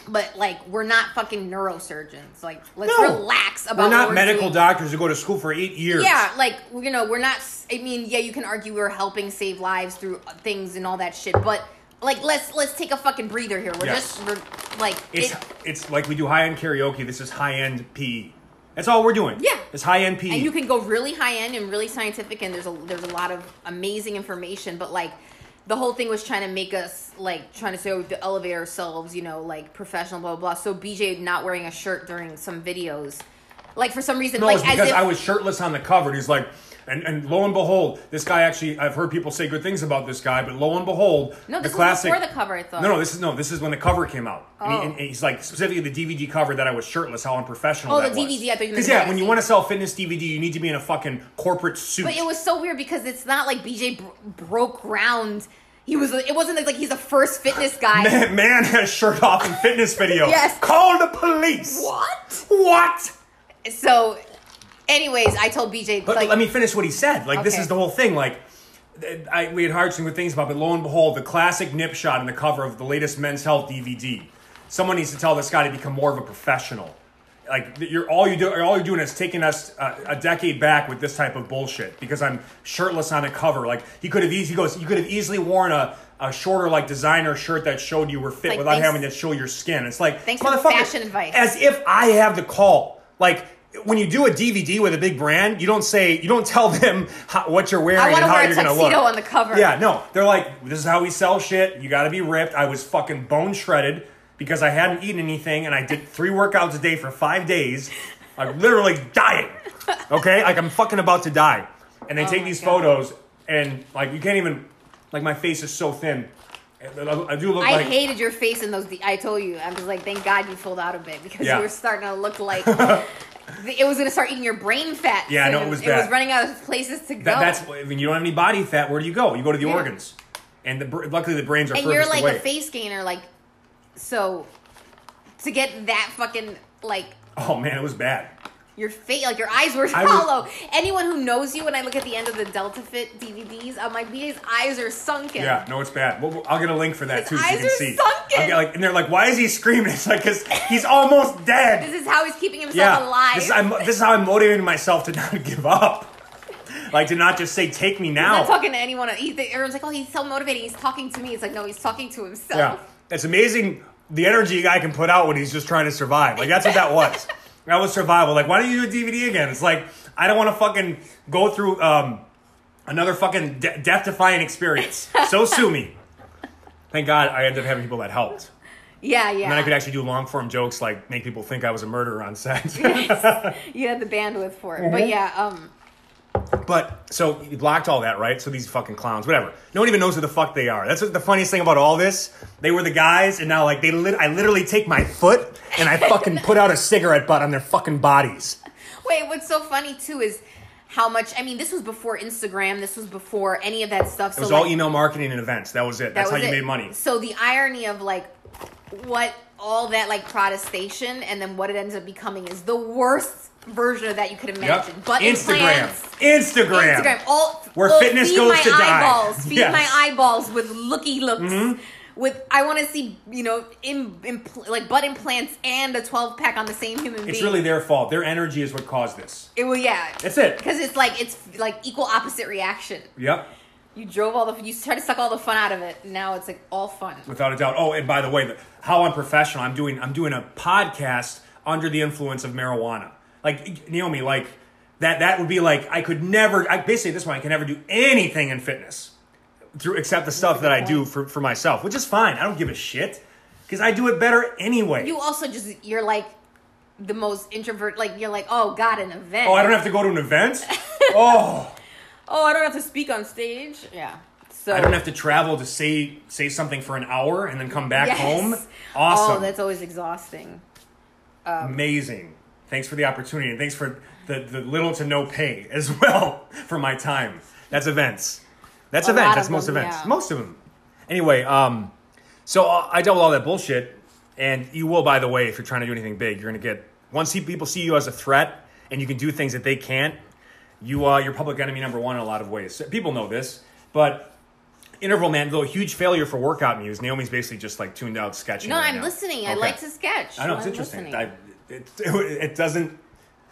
but like we're not fucking neurosurgeons. Like let's No. relax about. We're not what medical doing. doctors who go to school for eight years. Yeah, like you know, we're not. I mean, yeah, you can argue we're helping save lives through things and all that shit, but like let's let's take a fucking breather here. We're Yes. just we're like It's it, it's like we do high end karaoke. This is high end PE. That's all we're doing. Yeah. It's high end PE. and you can go really high end and really scientific, and there's a there's a lot of amazing information, but like. The whole thing was trying to make us like trying to say oh, to elevate ourselves, you know, like professional, blah blah. blah. So BJ not wearing a shirt during some videos, like for some reason, No, like it's as because if I was shirtless on the cover. And he's like, and, and lo and behold, this guy actually. I've heard people say good things about this guy, but lo and behold, no, this the classic. was before the cover. I thought no, no, this is no. This is when the cover came out. And, he, Oh. and he's like specifically the DVD cover that I was shirtless. How unprofessional. Oh, the was. DVD, I thought you Because yeah, when you want to sell fitness DVD, you need to be in a fucking corporate suit. But it was so weird because it's not like BJ bro- broke ground. He was. It wasn't like he's the first fitness guy. Man, man has shirt off in fitness video. Yes. Call the police. What? What? So, anyways, I told BJ But like, let me finish what he said. Like this is the whole thing. Like I, we had heard some good things about, but lo and behold, the classic nip shot in the cover of the latest Men's Health DVD. Someone needs to tell this guy to become more of a professional. Like you're all you do, all you're doing is taking us uh, a decade back with this type of bullshit. Because I'm shirtless on a cover. Like he could have easily, he goes, you could have easily worn a, a shorter like designer shirt that showed you were fit Like, without thanks- having to show your skin. It's like Thanks for the motherfucker, fashion advice. As if I have the call. Like when you do a DVD with a big brand, you don't say you don't tell them how, what you're wearing I and how wear you're gonna look. on the cover. Yeah, no, they're like, this is how we sell shit. You got to be ripped. I was fucking bone shredded because I hadn't eaten anything and I did three workouts a day for five days. I'm literally dying. Okay, like I'm fucking about to die. And they oh take Oh my these God. photos and like you can't even like my face is so thin. I, do look I like hated your face in those. I told you. I was like, thank God you pulled out a bit because Yeah. you were starting to look like it was gonna start eating your brain fat. Yeah, I know, it was It was running out of places to go. that, that's when you don't have any body fat. Where do you go? You go to the Yeah. organs. And the, luckily the brains are and you're like away. a face gainer, like so. To get that fucking like oh man, it was bad. Your face, like your eyes were I was- hollow. Anyone who knows you, when I look at the end of the Delta Fit DVDs, I'm like, BJ's eyes are sunken. Yeah, no, it's bad. Well, I'll get a link for that His too, so you can are see. sunken. Get, like, and they're like, "Why is he screaming?" It's like because he's almost dead. This is how he's keeping himself yeah, alive. This is, I'm, this is how I'm motivating myself to not give up, like to not just say, "Take me now. He's now." not talking to anyone. He, everyone's like, oh, he's so motivating. He's talking to me. It's like, no, he's talking to himself. yeah, it's amazing the energy a guy can put out when he's just trying to survive. Like that's what that was. that was survival. Like, why don't you do a DVD again? It's like I don't want to fucking go through um, another fucking de- death-defying experience. So sue me. Thank God I ended up having people that helped. Yeah, yeah. And then I could actually do long form jokes like make people think I was a murderer on set. you had the bandwidth for it. Mm-hmm. But yeah, um, but so you blocked all that, right? So these fucking clowns, whatever. No one even knows who the fuck they are. That's what the funniest thing about all this. They were the guys, and now like they, lit- I literally take my foot and I fucking put out a cigarette butt on their fucking bodies. wait, what's so funny too is how much. I mean, this was before Instagram. This was before any of that stuff. It So was like, all email marketing and events. That was it. that That's how you it. made money. So the irony of like what all that like protestation and then what it ends up becoming is the worst version of that you could Yep. imagine. But Instagram. implants, Instagram. Instagram, all Where all fitness feed goes my to die. eyeballs, Feed Yes. my eyeballs with looky looks. Mm-hmm. With I want to see you know in, impl- like butt implants and a twelve pack on the same human being. It's really their fault. Their energy is what caused this. It will yeah. That's it. Because it's like it's like equal opposite reaction. Yep. You drove all the you tried to suck all the fun out of it. Now it's like all fun. without a doubt. Oh, and by the way, the, how unprofessional! I'm doing I'm doing a podcast under the influence of marijuana. Like Naomi, like that that would be like I could never. I basically at this point I can never do anything in fitness through except the stuff that I do for for myself, which is fine. I don't give a shit because I do it better anyway. You also just you're like the most introvert. Like you're like oh god an event. oh, I don't have to go to an event. oh, Oh, I don't have to speak on stage. Yeah. So I don't have to travel to say say something for an hour and then come back Yes. home. Awesome. Oh, that's always exhausting. amazing. Thanks for the opportunity, and thanks for the, the little to no pay as well for my time. That's events. That's events. That's most them, events. yeah. Most of them. Anyway, um, so I dealt with all that bullshit, and you will, by the way, if you're trying to do anything big, you're gonna get once people see you as a threat, and you can do things that they can't. You are you're public enemy number one in a lot of ways. People know this, but Interval Man, though a huge failure for workout muse. Naomi's basically just like tuned out sketching. No, right I'm now. listening. I like to sketch. I know it's I'm interesting. I, it, it doesn't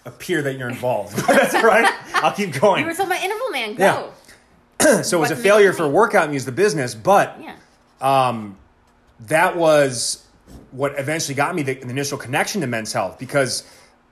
appear that you're involved. That's right. I'll keep going. You were talking about Interval Man. Go. Yeah. so it was a failure for workout muse, the business, but Yeah. Um, that was what eventually got me the, the initial connection to men's health because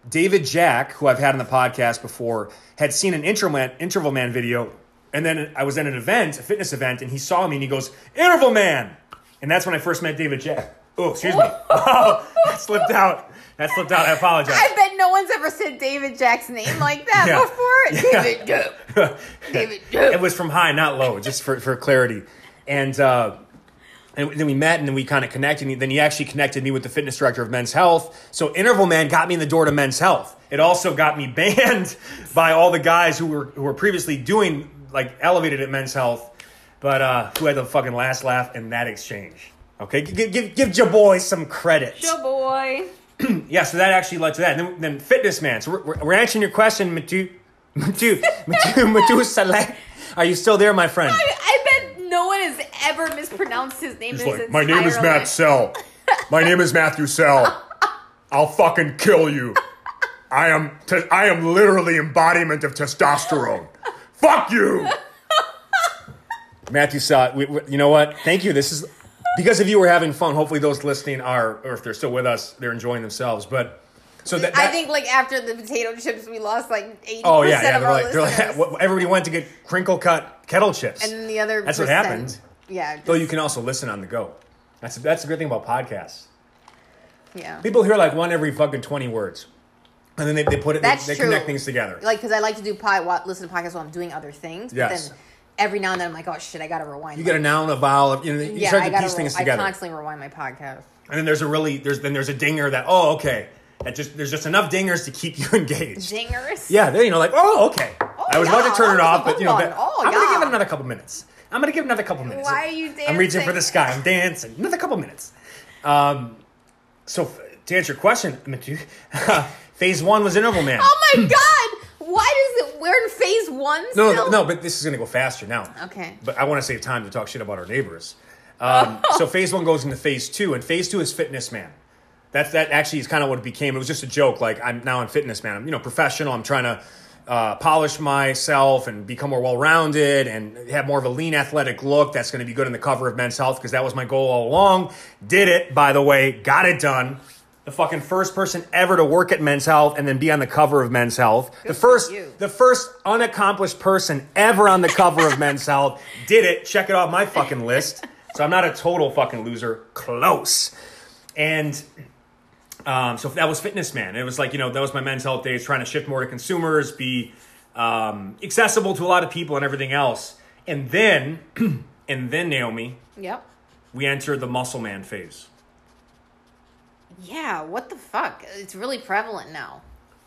David Jack, who I've had on the podcast before, had seen an interval man, interval man video, and then I was at an event, a fitness event, and he saw me and he goes, "Interval man," and that's when I first met David Jack. Oh, excuse me. Oh, that slipped out. That slipped out. I apologize. I bet no one's ever said David Jack's name like that Yeah. before. Yeah. David. David it was from high, not low, just for, for clarity. And uh, and then we met, and then we kind of connected. And then he actually connected me with the fitness director of Men's Health. So Interval Man got me in the door to Men's Health. It also got me banned by all the guys who were who were previously doing like elevated at Men's Health, but uh, who had the fucking last laugh in that exchange. Okay, give give, give your boy some credit. Joe boy. Yeah, so that actually led to that. And then, then Fitness Man. So we're, we're- we're answering your question, Matu, Matu, Matu, Matu Saleh. Are you still there, my friend? I, I bet no one has ever mispronounced his name. He's in his like, my name is Matt life." Sell. My name is Matthew Sell. I'll fucking kill you. I am, te- I am literally embodiment of testosterone. Fuck you. Matthew saw it. We, we- you know what? Thank you. This is because of you. We're having fun. Hopefully, those listening are, or if they're still with us, they're enjoying themselves. But so that, I think like after the potato chips, we lost like eighty Oh yeah, yeah. of They're like, they're like, everybody went to get crinkle cut kettle chips, and then the other That's what percent- happened. Yeah. Though just- you can also listen on the go. That's that's the good thing about podcasts. Yeah. People hear like one every fucking twenty words, and then they, they put it. That's they, they true. connect things together. Like, because I like to do pod, listen to podcasts while I'm doing other things. But Yes. then every now and then I'm like, oh shit, I gotta rewind. you get a noun, a vowel. You know, you yeah, start to piece re- things together. I constantly rewind my podcast. And then there's a really there's then there's a dinger that oh okay that just there's just enough dingers to keep you engaged. Dingers. Yeah, then you know like oh okay. Oh, I was about to turn it off, but you know that- Oh, I'm gonna give it another couple minutes. I'm gonna give it another couple minutes. Why are you dancing? I'm reaching for the sky. I'm dancing. Another couple minutes. Um, so to answer your question, phase one was interval man. Oh my god! Why does it? We're in phase one no, still. no, but this is gonna go faster now. Okay. But I want to save time to talk shit about our neighbors. Um, so phase one goes into phase two, and phase two is fitness man. That's that actually is kind of what it became. It was just a joke. Like I'm now in fitness man. I'm you know professional. I'm trying to uh, polish myself and become more well rounded and have more of a lean athletic look. That's going to be good in the cover of Men's Health because that was my goal all along. Did it by the way. Got it done. The fucking first person ever to work at Men's Health and then be on the cover of Men's Health. the first, the first unaccomplished person ever on the cover of Men's Health did it. Check it off my fucking list. So I'm not a total fucking loser. Close. And um, so that was Fitness Man. It was like, you know, that was my men's health days, trying to shift more to consumers, be um, accessible to a lot of people and everything else. And then, and then Naomi, Yep. we entered the muscle man phase. Yeah. What the fuck? It's really prevalent now.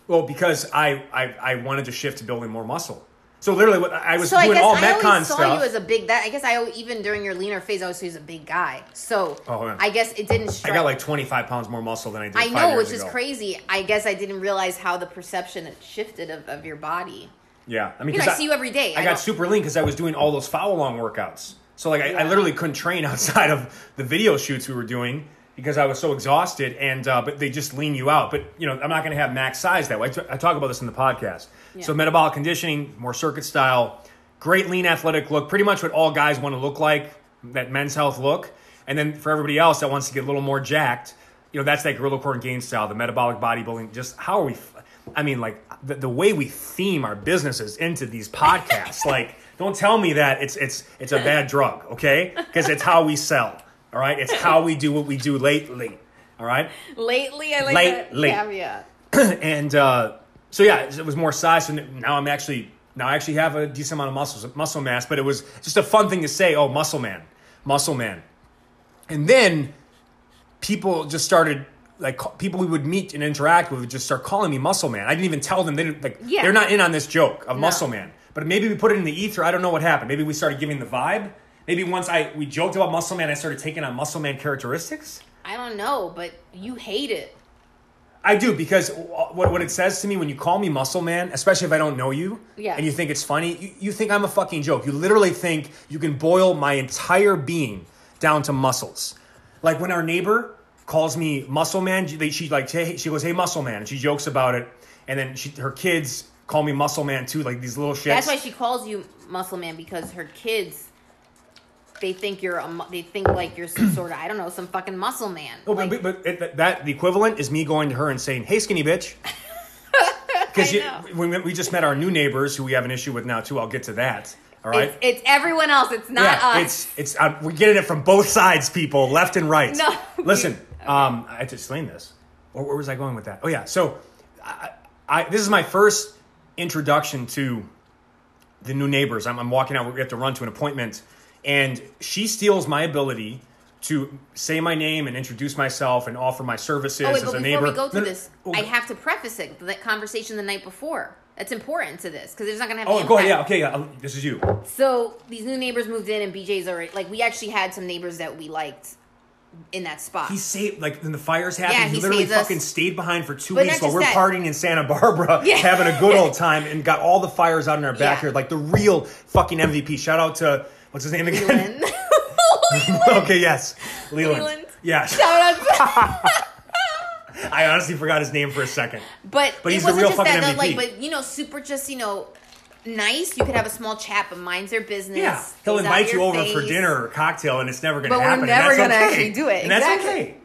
Well, because I, I, I wanted to shift to building more muscle. So literally, what I was So I doing guess all I Metcon always saw stuff. you as a big. That I guess I even during your leaner phase, I always saw you as a big guy. So Oh. I guess it didn't. I got like 25 pounds more muscle than I did. I five know, which is crazy. I guess I didn't realize how the perception had shifted of, of your body. Yeah, I mean, You know, 'cause I see you every day. I, I got super lean because I was doing all those foul long workouts. So like, I, I literally couldn't train outside of the video shoots we were doing because I was so exhausted. And uh, but they just lean you out. But you know, I'm not going to have max size that way. I t- I talk about this in the podcast. So metabolic conditioning, more circuit style, great lean athletic look, pretty much what all guys want to look like. That men's health look. And then for everybody else that wants to get a little more jacked, you know, that's that gorilla core and gain style, the metabolic bodybuilding. Just how are we? f- I mean, like the, the way we theme our businesses into these podcasts. like, don't tell me that it's it's it's a bad drug, okay? Because it's how we sell. All right, it's how we do what we do lately. All right, Lately, I like Lately. that caveat. and uh, so yeah, it was more size. And now I'm actually now I actually have a decent amount of muscles, muscle mass. But it was just a fun thing to say. Oh, muscle man, muscle man. And then people just started like people we would meet and interact with would just start calling me muscle man. I didn't even tell them they didn't like Yeah. they're not in on this joke of No. muscle man. But maybe we put it in the ether. I don't know what happened. Maybe we started giving the vibe. Maybe once I we joked about muscle man, I started taking on muscle man characteristics. I don't know, but you hate it. I do because what, what it says to me when you call me muscle man, especially if I don't know you, Yeah. and you think it's funny, you, you think I'm a fucking joke. You literally think you can boil my entire being down to muscles. Like when our neighbor calls me muscle man, they, she like hey, she goes hey muscle man, and she jokes about it, and then she, her kids call me muscle man too, like these little shits. That's why she calls you Muscle Man because her kids. They think you're a. They think like you're some sort of I don't know some fucking muscle man. Oh, Like, but, but it, that- the equivalent is me going to her and saying, "Hey, skinny bitch," because we, we just met our new neighbors who we have an issue with now too. I'll get to that. All right. it's, it's everyone else. It's not yeah, us. it's it's uh, we're getting it from both sides, people, left and right. No. listen. Um, I had to explain this. Or where was I going with that? Oh yeah. So, I, I this is my first introduction to the new neighbors. I'm, I'm walking out. We have to run to an appointment, and she steals my ability to say my name and introduce myself and offer my services Oh wait, as a before neighbor. we go to No, no, this, oh, I have to preface it that conversation the night before. That's important to this because it's not gonna have. Oh, any go ahead. Yeah. Okay. Yeah. This is you. So these new neighbors moved in, and BJ's already like we actually had some neighbors that we liked in that spot. He saved like when the fires happened. Yeah, he, he literally saved us. fucking stayed behind for two But weeks while we're that. partying in Santa Barbara, Yeah. having a good old time, and got all the fires out in our Yeah. backyard. Like the real fucking MVP. Shout out to what's his name again? Leland. okay, yes, Leland. Leland. Yeah, Shout out to- I honestly forgot his name for a second. But, But it he's the wasn't real just fucking that, though, MVP. Like, but you know, super just you know, nice. You could have a small chat, but minds their business. Yeah, he'll out invite you over for dinner or cocktail, and it's never going to happen. But we're never that's gonna okay. actually do it. and that's okay.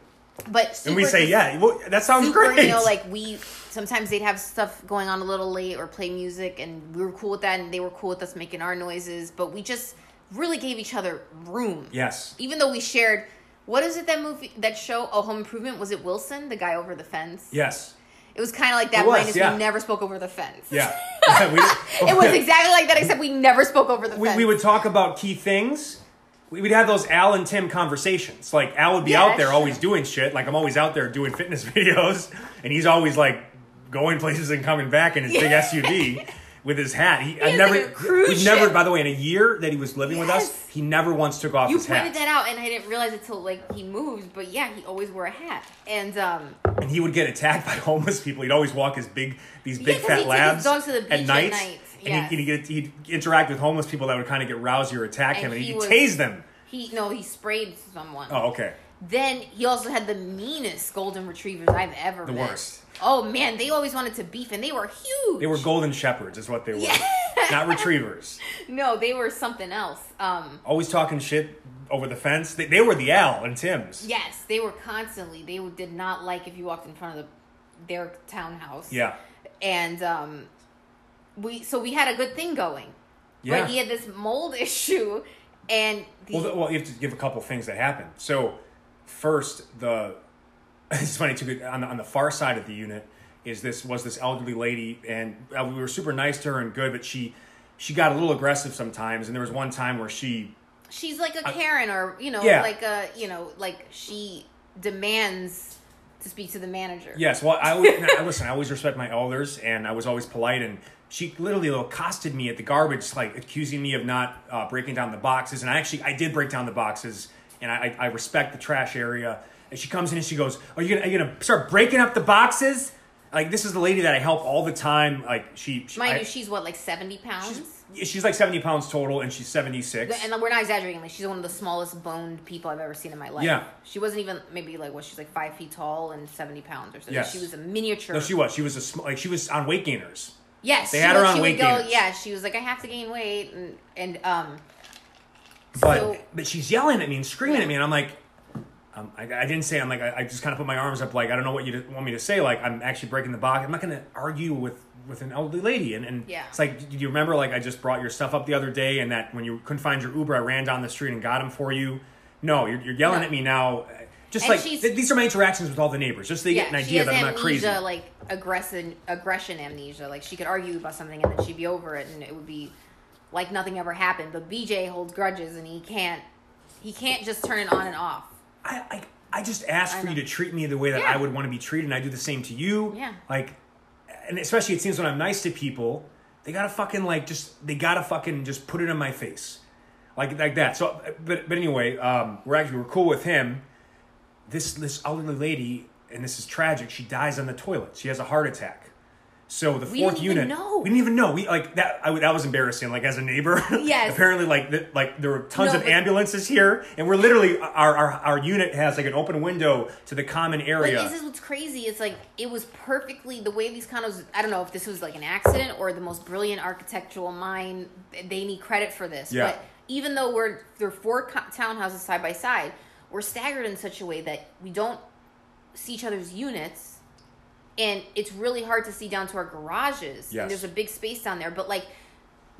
But And we say, yeah, well, that sounds super, great. You know, like we sometimes they'd have stuff going on a little late or play music, and we were cool with that, and they were cool with us making our noises. But we just really gave each other room. yes, Even though we shared, what is it that movie, that show? Oh, Home Improvement. Was it Wilson, the guy over the fence? yes, It was kind of like that. It was, minus yeah. we never spoke over the fence. yeah. we, it was exactly like that, except we never spoke over the we, fence. we would talk about key things. We- We'd have those Al and Tim conversations. Like Al would be Yeah, out there always true. doing shit. Like I'm always out there doing fitness videos, and he's always like going places and coming back in his big SUV with his hat. He, I never, like, a cruise we've never. By the way, in a year that he was living with us, he never once took off you his pointed hat. that out, and I didn't realize it till like he moved. But yeah, he always wore a hat, and um, and he would get attacked by homeless people. He'd always walk his big, these Yeah, fat labs dogs to the beach at at night, night, and yes. he'd, he'd, get, he'd interact with homeless people that would kind of get rousy or attack him, And and he he'd was- tase them. he no, he sprayed someone. Oh, okay. Then he also had the meanest golden retrievers I've ever The met. worst. Oh man, they always wanted to beef, and they were huge. They were golden shepherds, is what they were. Yeah. Not retrievers. no, they were something else. Um, Always talking shit over the fence. They, they were the Al and Tim's. yes, they were constantly. They did not like if you walked in front of the, their townhouse. Yeah. and um, we so we had a good thing going. Yeah. But he had this mold issue, and the, Well, well, you have to give a couple things that happened. So, first, the it's funny too. On the on the far side of the unit is this was this elderly lady, and uh, we were super nice to her and good, but she she got a little aggressive sometimes. And there was one time where she she's like a Karen, or you know, Yeah. like a you know, like she demands to speak to the manager. Yes, well, I always, now, listen. I always respect my elders, and I was always polite. And she literally accosted me at the garbage, like accusing me of not uh, breaking down the boxes. And I actually, I did break down the boxes, and I, I respect the trash area. And she comes in and she goes, "Are you gonna, are you gonna start breaking up the boxes?" Like this is the lady that I help all the time. Like she, she Mind I- you, she's what like seventy pounds. she's like seventy pounds total, and she's seventy six. And we're not exaggerating. Like she's one of the smallest boned people I've ever seen in my life. Yeah. she wasn't even maybe like what she's like five feet tall and seventy pounds or so. Yes. She was a miniature. No, she was. She was a sm- like she was on weight gainers. Yes, They had her on weight go, gainers. Yeah, she was like, I have to gain weight, and and um. But so, but she's yelling at me and screaming Yeah. at me, and I'm like, um, I, I didn't say. I'm like, I, I just kind of put my arms up, like I don't know what you want me to say. Like I'm actually breaking the box. I'm not going to argue with with an elderly lady, and and Yeah. it's like, do you remember? Like I just brought your stuff up the other day, and that when you couldn't find your Uber, I ran down the street and got him for you. No, you're, you're yelling No. at me now. Just And like th- these are my interactions with all the neighbors, just so they yeah, get an idea that I'm not crazy. like aggression, aggression amnesia. Like she could argue about something and then she'd be over it, and it would be like nothing ever happened. But BJ holds grudges, and he can't, he can't just turn it on and off. I, I, I just ask I for you to treat me the way that Yeah. I would want to be treated, and I do the same to you. Yeah. Like, and especially it seems when I'm nice to people, they gotta fucking like just they gotta fucking just put it in my face, like like that. So, but but anyway, um, we're actually we're cool with him. This this elderly lady, and this is tragic. She dies on the toilet. She has a heart attack. So the We fourth unit, know. we didn't even know. We like that. I, that was embarrassing. Like as a neighbor, Yes. apparently, like the, like there were tons No, of ambulances here, and we're literally our, our our unit has like an open window to the common But area. this is what's crazy. It's like it was perfectly the way these condos. I don't know if this was like an accident or the most brilliant architectural mind. They need credit for this. Yeah. But even though we're there are four co- townhouses side by side, we're staggered in such a way that we don't see each other's units, and it's really hard to see down to our garages. Yes. And there's a big space down there, but like.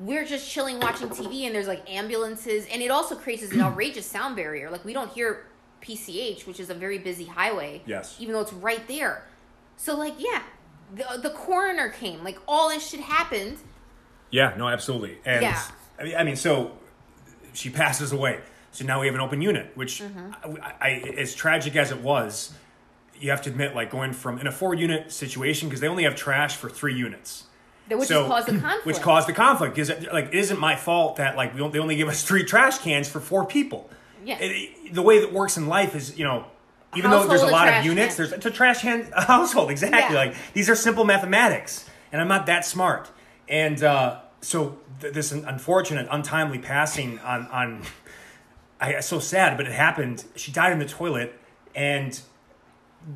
We're just chilling watching TV and there's like ambulances and it also creates an outrageous sound barrier. Like we don't hear PCH, which is a very busy highway. Yes. Even though it's right there. So like yeah, the the coroner came. Like all this shit happened. Yeah, no, absolutely. And Yeah. I, mean, I mean, so she passes away. So now we have an open unit, which Mm-hmm. I, I, as tragic as it was, you have to admit, like going from in a four unit situation because they only have trash for three units. Which So- caused the conflict. Which caused the conflict because like it isn't my fault that like we don't, they only give us three trash cans for four people. Yeah. It- the way that works in life is you know. Even though there's a lot of units, can. there's it's a trash can a household exactly. Yeah. Like these are simple mathematics, and I'm not that smart. And uh, so th- this unfortunate, untimely passing on on, I so sad, but it happened. She died in the toilet, and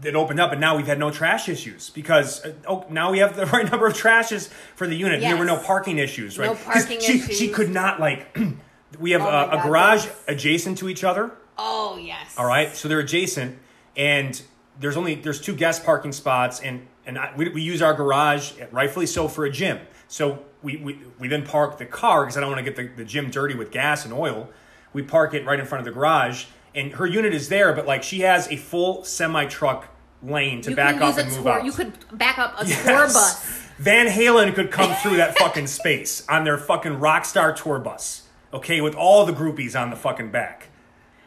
it opened up, and now we've had no trash issues because uh, oh, now we have the right number of trashes for the unit. There were no parking issues, right? No parking she, She could not like. we have Oh my uh, a garage yes. adjacent to each other. oh yes. All right, so they're adjacent, and there's only there's two guest parking spots, and and I, we, we use our garage, rightfully so, for a gym. So we we, we then park the car because I don't want to get the, the gym dirty with gas and oil. We park it right in front of the garage, and her unit is there, but like she has a full semi truck lane to You back up and move tour. out. You could back up a Yes. tour bus. Van Halen could come through that fucking space on their fucking Rockstar tour bus, okay, with all the groupies on the fucking back,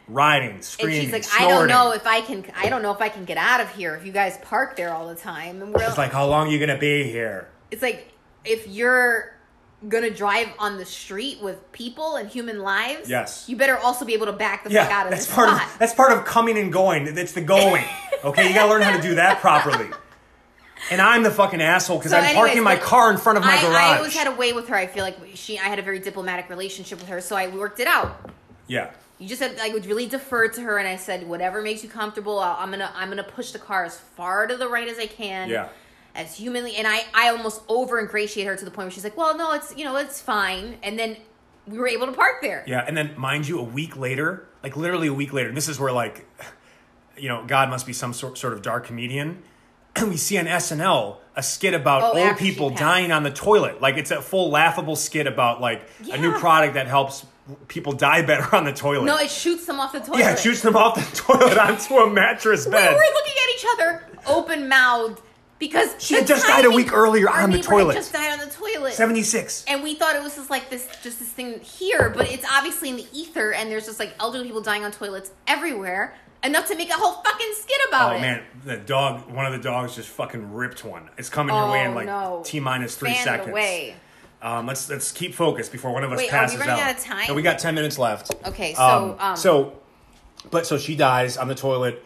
riding, screaming, And she's like, I don't know if I can. I don't know if I can get out of here if you guys park there all the time. And we're It's like, how long are you gonna be here? it's like if you're gonna drive on the street with people and human lives, Yes. you better also be able to back the Yeah, fuck out of that's this part spot. of that's part of coming and going. It's the going. Okay, you gotta learn how to do that properly. And I'm the fucking asshole because So I'm anyways, parking my car in front of my I, garage. I always had a way with her. I feel like she, I had a very diplomatic relationship with her, so I worked it out. yeah, You just said I would really defer to her, and I said, whatever makes you comfortable. I'm gonna I'm gonna push the car as far to the right as I can. Yeah. As humanly, and I I almost over ingratiate her to the point where she's like, well, no, it's you know it's fine, and then we were able to park there. yeah. And then, mind you, a week later, like literally a week later, and this is where like, you know, God must be some sort sort of dark comedian. we see on SNL a skit about Oh, old people dying on the toilet. Like it's a full laughable skit about like a new product that helps people die better on the toilet. No, it shoots them off the toilet. yeah, it shoots them off the toilet onto a mattress bed. We bed. were looking at each other, open mouthed, because She had just died a week earlier on the toilet. Just died on the toilet. 76. and we thought it was just like this just this thing here but it's obviously in the ether and there's just like elderly people dying on toilets everywhere enough to make a whole fucking skit about Oh it Oh man, the dog, one of the dogs just fucking ripped one. It's coming your way in Oh, like no. t minus three Fan it seconds. away. Um, let's let's keep focused before one of us Wait, are we passes running out. out of time? No, we got ten minutes left. Okay, so, um, so, but so she dies on the toilet.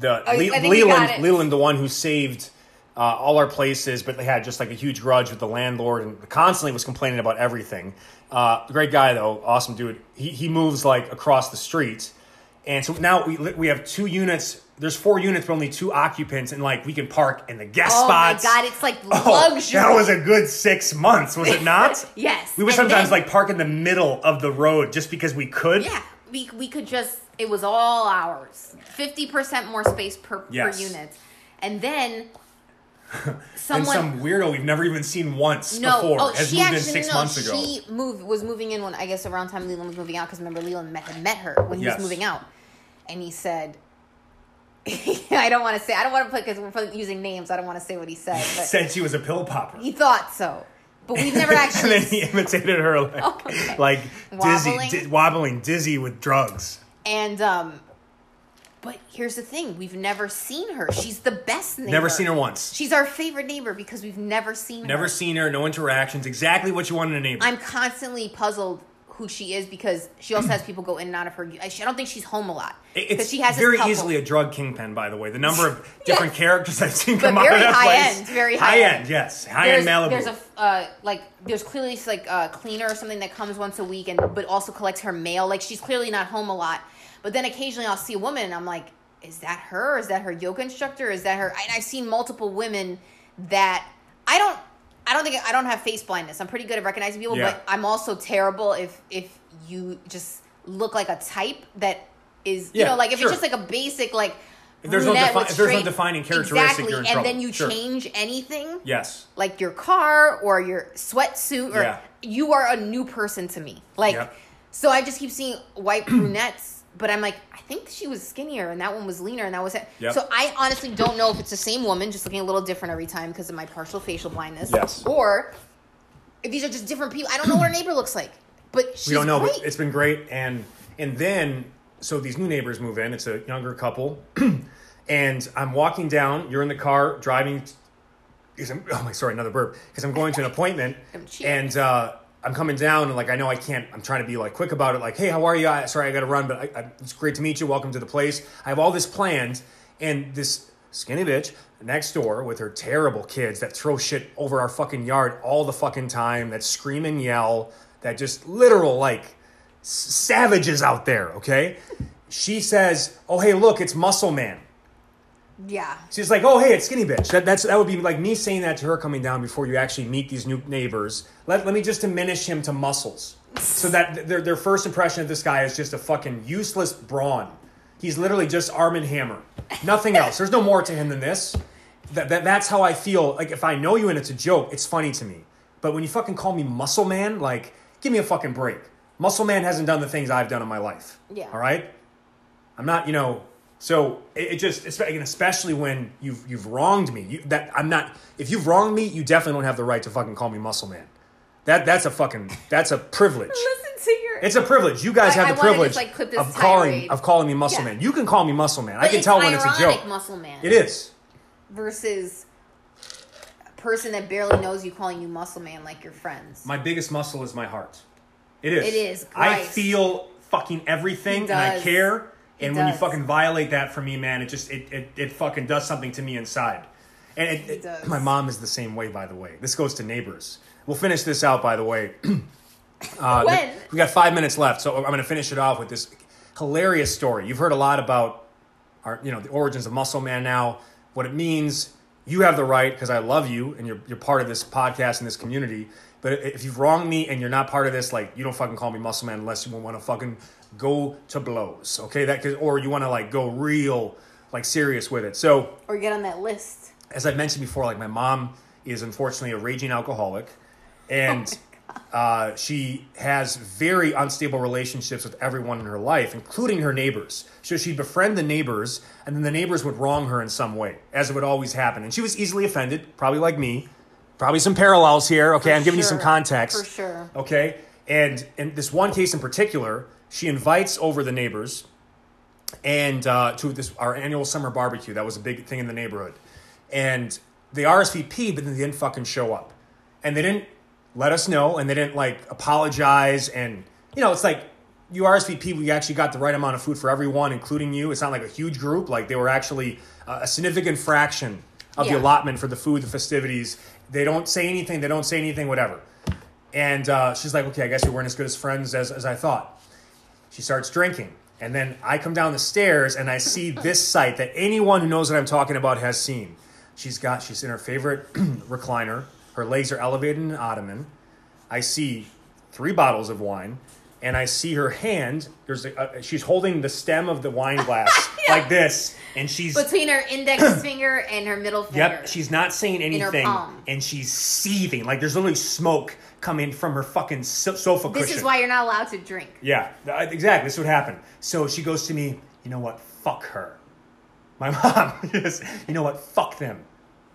The Oh, Le- I think we got Leland, it. Leland, the one who saved uh, all our places, but they had just like a huge grudge with the landlord and constantly was complaining about everything. Uh, great guy though, awesome dude. He he moves like across the street, and so now we we have two units. There's four units, but only two occupants, and like we can park in the guest oh spots. my god it's like Oh, luxury that was a good six months, was it not? Yes, We would and sometimes then- like park in the middle of the road just because we could. yeah we, we could just it was all ours 50% more space per, Yes. per unit and then And some weirdo we've never even seen once No, before oh, has she moved actually in six no, months ago. She moved was moving in when I guess around time Leland was moving out because remember Leland met, had met her when he Yes. was moving out, and he said, "I don't want to say I don't want to put because we're using names. I don't want to say what he said, but Said she was a pill popper. he thought so. But we've never actually. and then he imitated her like, Oh, okay. like dizzy, Wobbling? di- wobbling, dizzy with drugs. and um, but here's the thing: we've never seen her. She's the best neighbor. Never seen her once. She's our favorite neighbor because we've never seen her. Never seen her. No interactions. Exactly what you want in a neighbor. I'm constantly puzzled who she is because she also has people go in and out of her. I don't think she's home a lot because It's she has very easily a drug kingpin, by the way. The number of different Yes. characters I've seen come out of that high place. end, very high high end. end. Yes, high there's, end Malibu. There's a uh, like there's clearly like a cleaner or something that comes once a week and but also collects her mail. Like she's clearly not home a lot. But then occasionally I'll see a woman and I'm like, is that her? Is that her yoga instructor? Is that her? And I've seen multiple women that I don't. I don't think I don't have face blindness. I'm pretty good at recognizing people, Yeah. but I'm also terrible if if you just look like a type that is you know like if sure. it's just like a basic like If there's no defi- if there's no defining characteristic, exactly, you're in and trouble. then you Sure. change anything yes. like your car or your sweatsuit or Yeah. you are a new person to me like Yep. so i just keep seeing white brunettes but i'm like i think she was skinnier and that one was leaner and that was it Yep. so i honestly don't know if it's the same woman just looking a little different every time because of my partial facial blindness Yes. or if these are just different people i don't know what her neighbor looks like but she's we don't know, great. but it's been great. And and then so these new neighbors move in. It's a younger couple, and I'm walking down. You're in the car driving. Because I'm, oh my, sorry, another burp. Because I'm going to an appointment, and uh, I'm coming down, and like I know I can't. I'm trying to be like quick about it. Like, hey, how are you? I, sorry, I got to run, but I, I, it's great to meet you. Welcome to the place. I have all this planned, and this skinny bitch next door with her terrible kids that throw shit over our fucking yard all the fucking time. That scream and yell. That just literal like savages out there. Okay. She says, "Oh hey, look, it's Muscle Man." Yeah She's like, "Oh, hey, it's skinny bitch." That, that's that would be like me saying that to her coming down before you actually meet these new neighbors. Let, let me just diminish him to muscles, so that their their first impression of this guy is just a fucking useless brawn. He's literally just Arm and Hammer, nothing else. There's no more to him than this. That, that that's how I feel. Like if I know you and it's a joke, it's funny to me. But when you fucking call me Muscle Man, like, give me a fucking break. Muscle Man hasn't done the things I've done in my life. Yeah. All right. I'm not, you know. So it, it just, again, especially when you've you've wronged me. You, that I'm not. If you've wronged me, you definitely don't have the right to fucking call me muscle man. That that's a fucking that's a privilege. listen to your It's a privilege. You guys I- have the privilege just, like, of calling tirade. of calling me muscle Yeah. man. You can call me muscle man. I can tell when it's a joke. muscle man It is. versus a person that barely knows you calling you muscle man like your friends. My biggest muscle is my heart. It is. It is, I feel fucking everything and I care. And He when you fucking violate that for me, man, it just it, it, it fucking does something to me inside. And it, it- does. my mom is the same way, by the way. This goes to neighbors. We'll finish this out, by the way. Uh, When? th- we got five minutes left, so I'm going to finish it off with this hilarious story. You've heard a lot about our, you know, the origins of Muscle Man now, what it means. You have the right because I love you and you're you're part of this podcast and this community. But if you've wronged me and you're not part of this, like you don't fucking call me Muscle Man unless you want to fucking go to blows, okay? That 'cause- or you want to like go real, like serious with it. So or get on that list. as I mentioned before, like my mom is unfortunately a raging alcoholic, and uh, she has very unstable relationships with everyone in her life, including her neighbors. So she'd befriend the neighbors, and then the neighbors would wrong her in some way, as it would always happen. And she was easily offended, probably like me. Probably some parallels here. Okay, I'm giving you some context. For sure. Okay, and in this one case in particular, she invites over the neighbors and uh, to this our annual summer barbecue. That was a big thing in the neighborhood, and they RSVP, but then they didn't fucking show up, and they didn't let us know, and they didn't like apologize, and you know, it's like you RSVP, we actually got the right amount of food for everyone, including you. It's not like a huge group; like they were actually uh, a significant fraction of Yeah. the allotment for the food, the festivities. They don't say anything. They don't say anything. Whatever. And uh, she's like, okay, I guess we weren't as good as friends as, as I thought. She starts drinking. And then I come down the stairs and I see this sight that anyone who knows what I'm talking about has seen. She's got, she's in her favorite recliner. Her legs are elevated in an ottoman. I see three bottles of wine. And I see her hand. There's a, uh, she's holding the stem of the wine glass like this, and she's Between her index finger and her middle finger. Yep, she's not saying anything, and she's seething. Like there's literally smoke coming from her fucking so- sofa This cushion. is why you're not allowed to drink. Yeah, exactly. This would happen. So she goes to me. You know what? Fuck her. My mom. yes. You know what? Fuck them.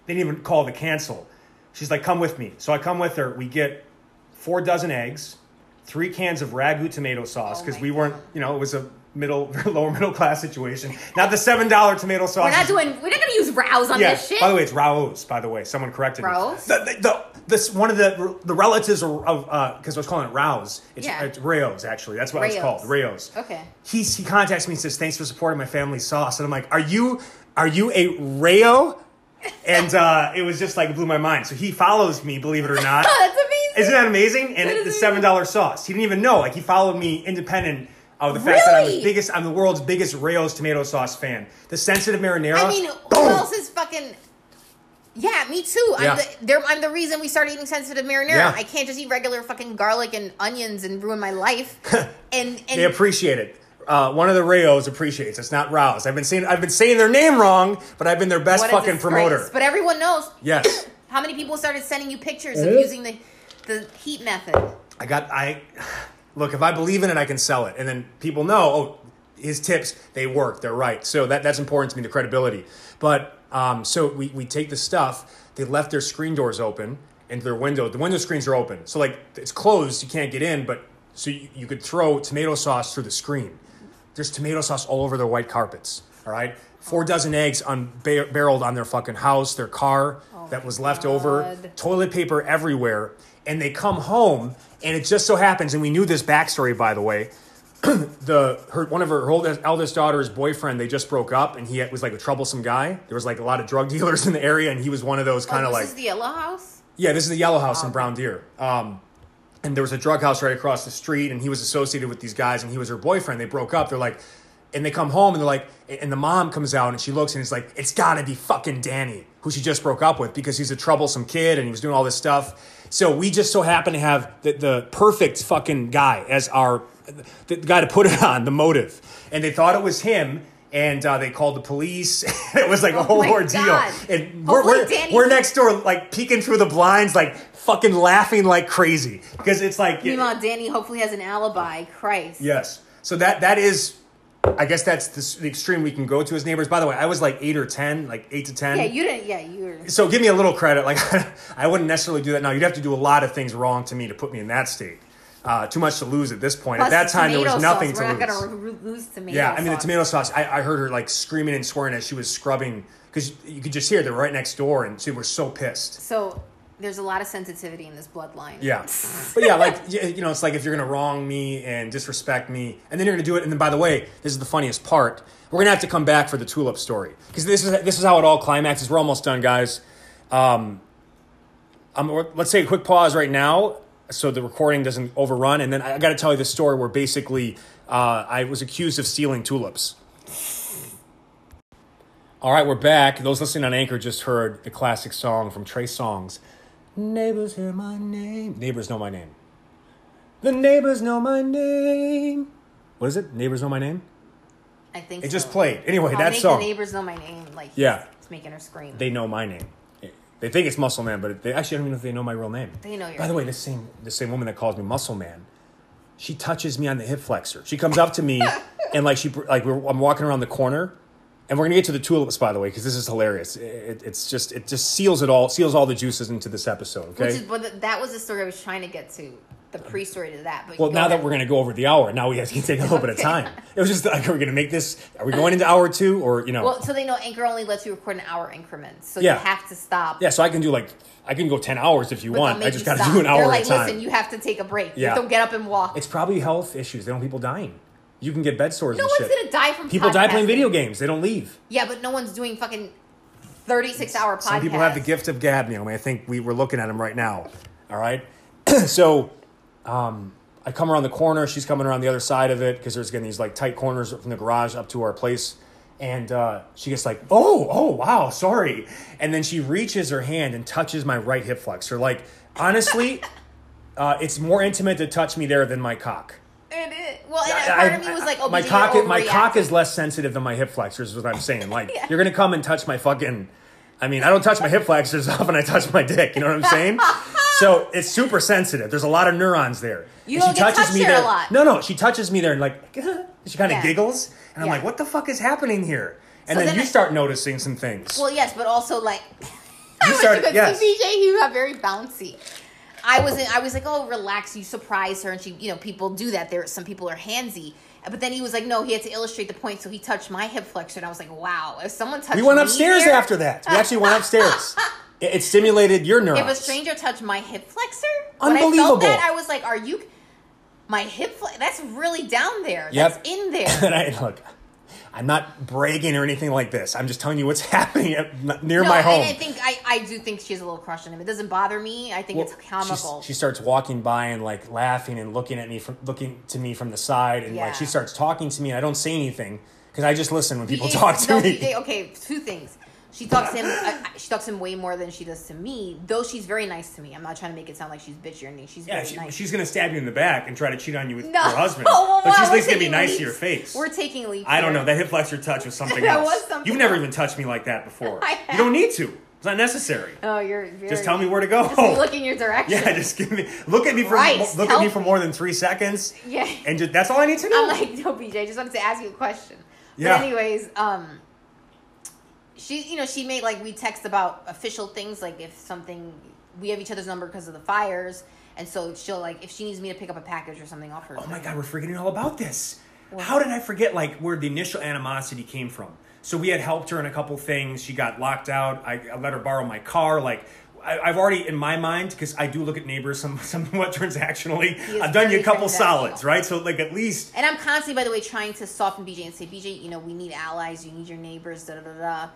They didn't even call to cancel. She's like, come with me. So I come with her. We get four dozen eggs, three cans of ragu tomato sauce Oh because my we weren't. You know, it was a middle, lower middle class situation. Not the seven dollar tomato sauce. We're not doing. We're not gonna use rows on Yeah. this shit. By the way, it's Rao's. By the way, someone corrected Rao's? me. The, the, the, this one of the the relatives of because uh, I was calling it Rouse. It's, Yeah. it's Rayos actually. That's what it's Rayos. called. Rayos. Okay. He's, he contacts me and says, "Thanks for supporting my family sauce." And I'm like, "Are you are you a Rayo?" And uh, it was just like it blew my mind. So he follows me, believe it or not. That's amazing. Isn't that amazing? And That it's is seven dollar sauce. He didn't even know. Like he followed me independent of the fact that I'm the biggest. I'm the world's biggest Rao's tomato sauce fan. The sensitive marinara. I mean, who else is fucking? Yeah, me too. Yeah. I'm the I'm the reason we started eating sensitive marinara. Yeah. I can't just eat regular fucking garlic and onions and ruin my life. and and They appreciate it. Uh, one of the Rayos appreciates. It's not Rouse. I've been saying I've been saying their name wrong, but I've been their best what a fucking disgrace. promoter. But everyone knows yes, how many people started sending you pictures of using the the heat method. I got. I look if I believe in it, I can sell it, and then people know. Oh, his tips they work. They're right. So that that's important to me. The credibility. But um, so we we take the stuff. They left their screen doors open and their window. The window screens are open. So like it's closed. You can't get in, but so you, you could throw tomato sauce through the screen. There's tomato sauce all over their white carpets. All right, four dozen eggs unbarreled on their fucking house, their car that was left over, toilet paper everywhere, and they come home, and it just so happens, and we knew this backstory by the way. the her one of her, her oldest, eldest daughter's boyfriend they just broke up, and he was like a troublesome guy. There was like a lot of drug dealers in the area, and he was one of those kind oh, of this like is the yellow house. yeah, this is the Yellow House in Brown Deer. Um, and there was a drug house right across the street, and he was associated with these guys, and he was her boyfriend. They broke up. They're like, and they come home, and they're like, and the mom comes out, and she looks, and it's like, it's got to be fucking Danny, who she just broke up with because he's a troublesome kid, and he was doing all this stuff. So we just so happen to have the, the perfect fucking guy as our the guy to put it on, the motive, and they thought it was him. And uh, they called the police. it was like a whole Oh ordeal. God. And we're, Hopefully we're, Danny's- we're next door, like peeking through the blinds, like fucking laughing like crazy because it's like Meanwhile, Danny hopefully has an alibi. Christ. yes. So that that is, I guess that's the, the extreme we can go to as neighbors. By the way, I was like eight or ten, like eight to ten. Yeah, you didn't. Yeah, you were. so give me a little credit. Like I wouldn't necessarily do that now. You'd have to do a lot of things wrong to me to put me in that state. Uh, too much to lose at this point. Plus, at that time, there was nothing sauce. to We're lose. not gonna re- lose tomato. Yeah, I mean the tomato sauce. I, I heard her like screaming and swearing as she was scrubbing because you could just hear they're right next door, and she was so pissed. So there's a lot of sensitivity in this bloodline. Yeah, but yeah, like you know, it's like if you're gonna wrong me and disrespect me, and then you're gonna do it, and then by the way, this is the funniest part. We're gonna have to come back for the tulip story because this is this is how it all climaxes. We're almost done, guys. Um, um, let's take a quick pause right now so the recording doesn't overrun, and then I got to tell you this story where basically uh, I was accused of stealing tulips. All right, we're back. Those listening on Anchor just heard the classic song from Trey Songz. Neighbors hear my name. Neighbors know my name. The neighbors know my name. What is it? Neighbors know my name. I think It so. just played. Anyway, I'll that make song. The neighbors know my name. Like Yeah. it's making her scream. They know my name. They think it's Muscle Man, but they actually don't even know if they know my real name. They know your By the way, this same the same woman that calls me Muscle Man, she touches me on the hip flexor. She comes up to me and like she like we're, I'm walking around the corner, and we're gonna get to the tulips by the way because this is hilarious. It, it's just it just seals it all seals all the juices into this episode. Okay. Which is, but that was the story I was trying to get to. The pre-story to that. But Well, now that we're going to go over the hour, now we have to take a little bit of time. It was just like, are we going to make this? Are we going into hour two, or you know? Well, so they know Anchor only lets you record an hour increments, so Yeah. you have to stop. yeah, so I can do like I can go ten hours if you but want. I just got to do an hour They're at like, a time. listen, you have to take a break. Yeah. You don't get up and walk. it's probably health issues. They don't people dying. You can get bed sores no and one's shit. gonna die from people die playing video games. They don't leave. Yeah, but no one's doing fucking thirty-six hour podcasts. Some people have the gift of gab, Naomi. I think we were looking at them right now. All right. so um, I come around the corner. She's coming around the other side of it because there's getting these like tight corners from the garage up to our place. And uh, she gets like, oh, oh, wow, sorry. And then she reaches her hand and touches my right hip flexor. Like, honestly, uh, it's more intimate to touch me there than my cock. It, well, and I- part I- of me was like, oh, my cock, my cock is less sensitive than my hip flexors. Is what I'm saying. Like Yeah. you're gonna come and touch my fucking. I mean, I don't touch my hip flexors often. I touch my dick. You know what I'm saying? So it's super sensitive. There's a lot of neurons there. You And don't get touched there a lot. No, no, she touches me there and like she kind of Yeah. giggles, and I'm Yeah. like, what the fuck is happening here? And So then, then you I- start noticing some things. Well, yes, but also like you I started, went to yes. BJ. He got very bouncy. I was in, I was like, oh, relax. You surprise her, and she, you know, people do that. There, some people are handsy. But then he was like, no, he had to illustrate the point, so he touched my hip flexor, and I was like, wow, if someone touched We went me upstairs here- after that. We actually went upstairs. It, it stimulated your neurons. If a stranger touched my hip flexor, when I Unbelievable. felt that, I was like, "Are you?" My hip flex. That's really down there. Yep. That's in there. and I look, I'm not bragging or anything like this. I'm just telling you what's happening at, near no, my home. I think I, I do think she has a little crush on him. It doesn't bother me. I think Well, it's comical. She starts walking by and like laughing and looking at me from looking to me from the side, and Yeah. like she starts talking to me, and I don't say anything because I just listen when people talk to no, me. Okay, two things. She talks to him. I, I- she talks to him way more than she does to me. Though she's very nice to me. I'm not trying to make it sound like she's bitchy or anything. She's yeah, very she, nice. she's gonna stab you in the back and try to cheat on you with no, your husband. well, but she's at least gonna be nice leaps. to your face. We're taking leaps. I don't here. know. That hip flexor touch was something else. was something You've never else. even touched me like that before. I you don't need to. It's not necessary. Oh, you're very, Just tell me where to go. Just look in your direction. Yeah, just give me look at me for Christ, look at me for more than three seconds. Yeah. and just, that's all I need to know. I'm like, no, BJ. I just wanted to ask you a question. Yeah. But anyways, um, she, you know, she made like we text about official things, like if something we have each other's number because of the fires, and so she'll like if she needs me to pick up a package or something off oh her. oh my god, we're forgetting all about this. How did I forget like where the initial animosity came from? So we had helped her in a couple things. She got locked out. I, I let her borrow my car. Like I, I've already in my mind because I do look at neighbors some somewhat transactionally. I've done you a couple solids, right? So like at least And I'm constantly, by the way, trying to soften BJ and say, BJ, you know, we need allies, you need your neighbors, da da da da.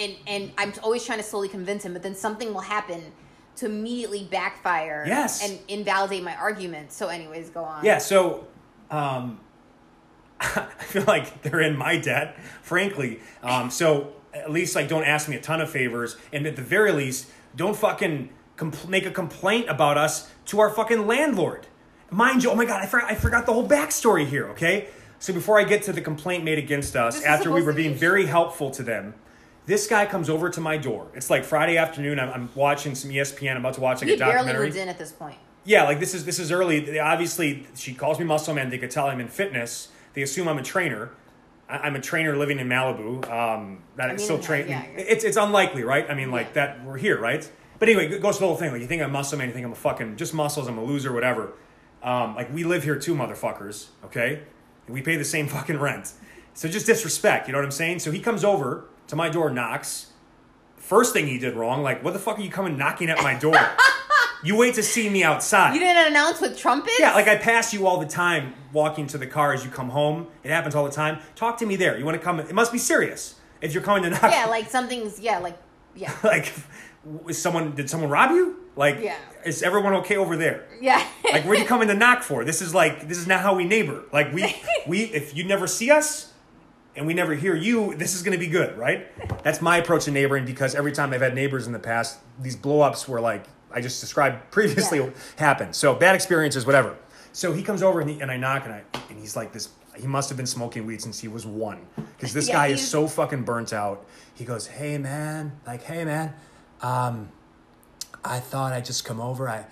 And and I'm always trying to slowly convince him, but then something will happen to immediately backfire Yes. and invalidate my argument. So, anyways, go on. Yeah, so um, I feel like they're in my debt, frankly. Um, so at least like don't ask me a ton of favors, and at the very least, don't fucking compl- make a complaint about us to our fucking landlord. Mind you, oh my god, I forgot, I forgot the whole backstory here. Okay, so before I get to the complaint made against us, This after we were to be being very helpful to them. This guy comes over to my door. It's like Friday afternoon. I'm, I'm watching some ESPN. I'm about to watch like a barely documentary. moved in at this point. Yeah, like this is this is early. They- Obviously, she calls me muscle man. They could tell I'm in fitness. They assume I'm a trainer. I- I'm a trainer living in Malibu. Um, that I mean, still yeah, train. yeah, it's it's unlikely, right? I mean, like that we're here, right? But anyway, it goes to the whole thing. Like you think I'm muscle man, you think I'm a fucking just muscles. I'm a loser, whatever. Um, like we live here too, motherfuckers. Okay, and we pay the same fucking rent. So just disrespect. You know what I'm saying? So he comes over to my door, knocks. First thing he did wrong, like what the fuck are you coming knocking at my door? you wait to see me outside. You didn't announce with trumpets? Yeah, like I pass you all the time walking to the car as you come home. It happens all the time. Talk to me there. You want to come? It must be serious if you're coming to knock. Yeah, like something's, yeah, like, yeah. like, is someone did someone rob you? Like, Yeah. is everyone okay over there? Yeah. Like, where you coming to knock for? This is like this is not how we neighbor. Like we we if you never see us and we never hear you, this is going to be good, right? That's my approach to neighboring because every time I've had neighbors in the past, these blow ups were like I just described previously Yeah. happened. So bad experiences, whatever. So he comes over and, he, and I knock and I and he's like this. He must have been smoking weed since he was one because this Yeah, guy is so fucking burnt out. He goes, "Hey man, like hey man, um, I thought I'd just come over. I,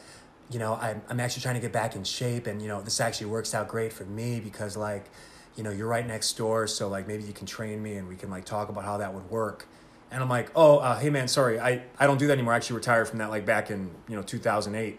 you know, I'm, I'm actually trying to get back in shape, and you know, this actually works out great for me because like, you know, you're right next door, so like maybe you can train me and we can like talk about how that would work. And I'm like, oh, uh, hey man, sorry, I, I don't do that anymore. I actually retired from that like back in you know 2008,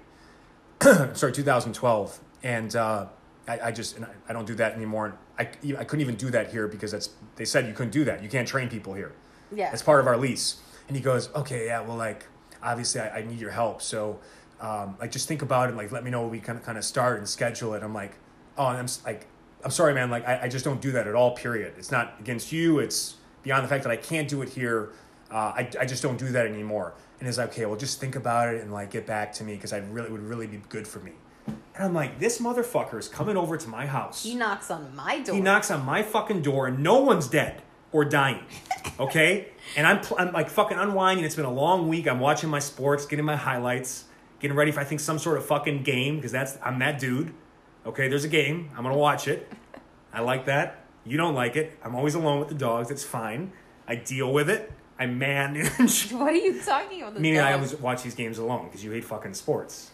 sorry 2012, and uh, I, I just and I, I don't do that anymore. I, I couldn't even do that here because that's they said you couldn't do that. You can't train people here. Yeah. It's part of our lease. And he goes, okay, yeah, well, like, obviously I, I need your help. So, um, like, just think about it. Like, let me know when we kind of kind of start and schedule it. I'm like, oh, and I'm like, I'm sorry, man. Like, I, I just don't do that at all. Period. It's not against you. It's beyond the fact that I can't do it here. Uh, I, I just don't do that anymore. And he's like, okay, well, just think about it and like get back to me because I really would really be good for me. And I'm like, this motherfucker is coming over to my house. He knocks on my door. He knocks on my fucking door and no one's dead or dying. Okay? and I'm, pl- I'm like fucking unwinding. It's been a long week. I'm watching my sports, getting my highlights, getting ready for I think some sort of fucking game because that's I'm that dude. Okay, there's a game. I'm gonna watch it. I like that. You don't like it. I'm always alone with the dogs. It's fine. I deal with it. I manage. What are you talking about? Meaning I dog? always watch these games alone because you hate fucking sports.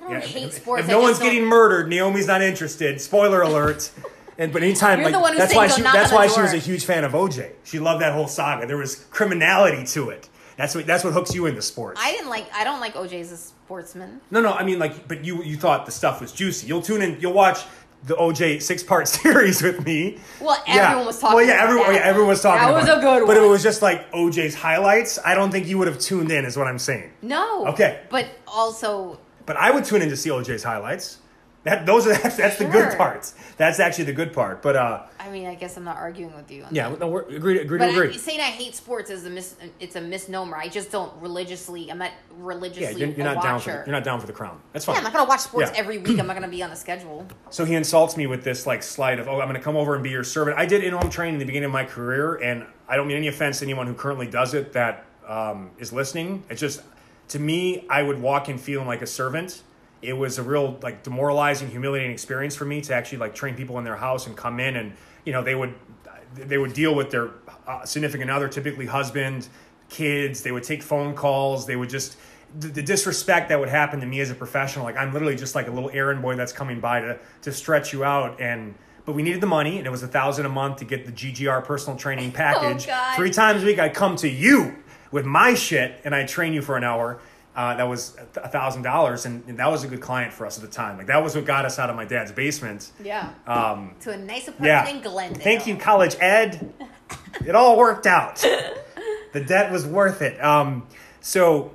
I don't Yeah, hate if, sports. if I no one's don't- getting murdered, Naomi's not interested. Spoiler alert. And but anytime, You're like that's why she that's why she was a huge fan of OJ. She loved that whole saga. There was criminality to it. That's what that's what hooks you into sports. I didn't like. I don't like OJ as a sportsman. no, no, I mean like, but you you thought the stuff was juicy. You'll tune in. You'll watch the OJ six part series with me. Well, everyone was talking Well, yeah, about everyone, yeah, everyone was talking That was it. a good But if it was just like OJ's highlights, I don't think you would have tuned in, is what I'm saying. No. Okay. But also, But I would tune in to see OJ's highlights. That those are that's, that's the good parts. That's actually the good part. But uh, I mean, I guess I'm not arguing with you. On yeah, no, we're, agree, agree, But agree. I, saying I hate sports is a mis- it's a misnomer. I just don't religiously. I'm not Yeah, religiously you're, you're a not down for watcher. the, you're not down for the crown. That's fine. yeah, I'm not gonna watch sports Yeah. every week. I'm not gonna be on the schedule. So he insults me with this like slight of, oh, I'm going to come over and be your servant. I did in-home training in the beginning of my career, and I don't mean any offense to anyone who currently does it that um, is listening. It's just to me, I would walk in feeling like a servant. It was a real like demoralizing, humiliating experience for me to actually like train people in their house and come in and you know they would they would deal with their uh, significant other, typically husband, kids. They would take phone calls. They would just the, the disrespect that would happen to me as a professional. Like I'm literally just like a little errand boy that's coming by to to stretch you out. And but we needed the money, and it was a thousand a month to get the GGR personal training package. God. Three times a week, I come to you with my shit, and I train you for an hour. Uh, that was a thousand dollars, and that was a good client for us at the time. Like that was what got us out of my dad's basement. Yeah. Um, to a nice apartment yeah. in Glendale. Thank you, College Ed. it all worked out. the debt was worth it. Um, so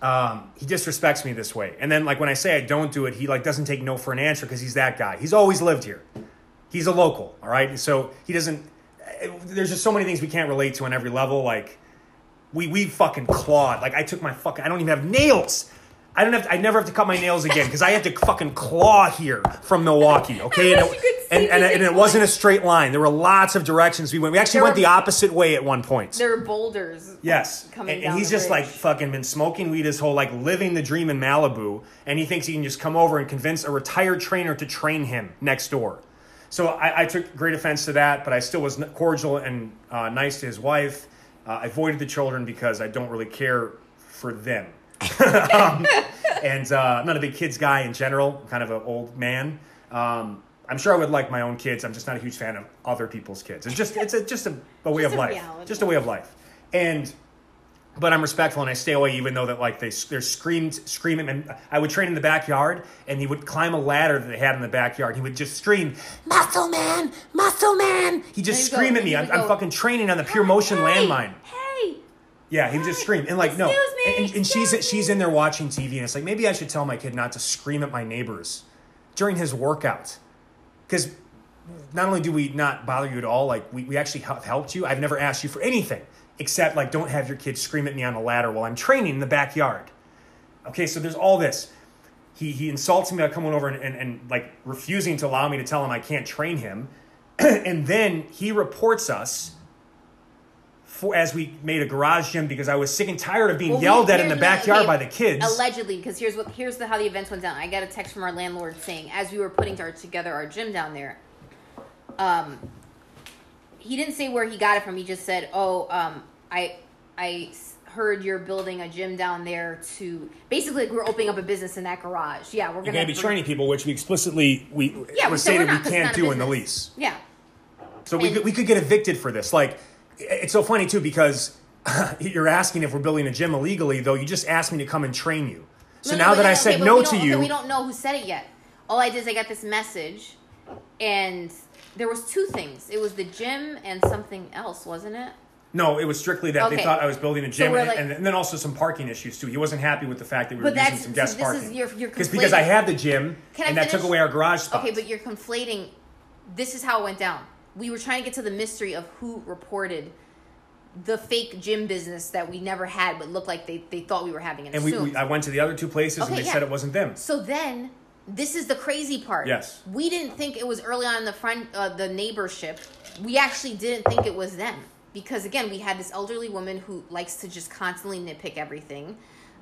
um, he disrespects me this way, and then like when I say I don't do it, he like doesn't take no for an answer because he's that guy. He's always lived here. He's a local, all right. So he doesn't. eh, There's just so many things we can't relate to on every level. Like we we fucking clawed. Like I took my fucking. I don't even have nails. I don't have. To, I never have to cut my nails again because I had to fucking claw here from Milwaukee. Okay, and, it, and, and, and it wasn't a straight line. There were lots of directions we went. We actually There went were- the opposite way at one point. There are boulders. Yes, coming and, and he's just like fucking been smoking weed his whole like living the dream in Malibu, and he thinks he can just come over and convince a retired trainer to train him next door. So I, I took great offense to that, but I still was cordial and uh, nice to his wife. Uh, I avoided the children because I don't really care for them. um, and uh, I'm not a big kids guy in general. I'm kind of an old man. Um, I'm sure I would like my own kids. I'm just not a huge fan of other people's kids. It's just it's a, just a, a way Just of a life. reality. Just a way of life. And but I'm respectful and I stay away even though that like they they're screamed screaming and I would train in the backyard and he would climb a ladder that they had in the backyard. He would just scream, "Muscle man, muscle man!" He just scream go. at me. I'm, I'm fucking training on the pure motion Hey, landmine. Hey. Yeah, he would just scream and like no, Excuse me, and, and she's she's in there watching TV and it's like maybe I should tell my kid not to scream at my neighbors during his workout because not only do we not bother you at all, like we, we actually have helped you. I've never asked you for anything except like don't have your kids scream at me on a ladder while I'm training in the backyard. Okay, so there's all this. He he insults me by coming over and, and, and like refusing to allow me to tell him I can't train him. and then he reports us for as we made a garage gym because I was sick and tired of being Well, we- yelled at in the backyard okay, by the kids. Allegedly, because here's what here's the how the events went down. I got a text from our landlord saying, as we were putting our, together our gym down there, um, he didn't say where he got it from. He just said, "Oh, um, I I heard you're building a gym down there to basically like, we're opening up a business in that garage. Yeah, we're gonna be bring- training people, which we explicitly we Yeah, we said say we're not, we can't do in the lease. Yeah, So we And- could, we could get evicted for this. Like, it's so funny too because you're asking if we're building a gym illegally, though you just asked me to come and train you. So No, now no, that no, I said but no to you, we don't know who said it yet. All I did is I got this message, and there was two things. It was the gym and something else, wasn't it? no, it was strictly that they thought I was building a gym, we're and, like- and then also some parking issues too. He wasn't happy with the fact that we were But using that's- some guest so this is- parking. you're- you're because because I conflating- had the gym Can I and that took finish? away our garage spot. Okay, but you're conflating. This is how it went down. We were trying to get to the mystery of who reported the fake gym business that we never had, but looked like they, they thought we were having and, and we, assumed. we I went to the other two places and Okay, they yeah. said it wasn't them. So then, this is the crazy part. Yes. We didn't think it was early on in the front, uh, the neighborship. We actually didn't think it was them because again, we had this elderly woman who likes to just constantly nitpick everything.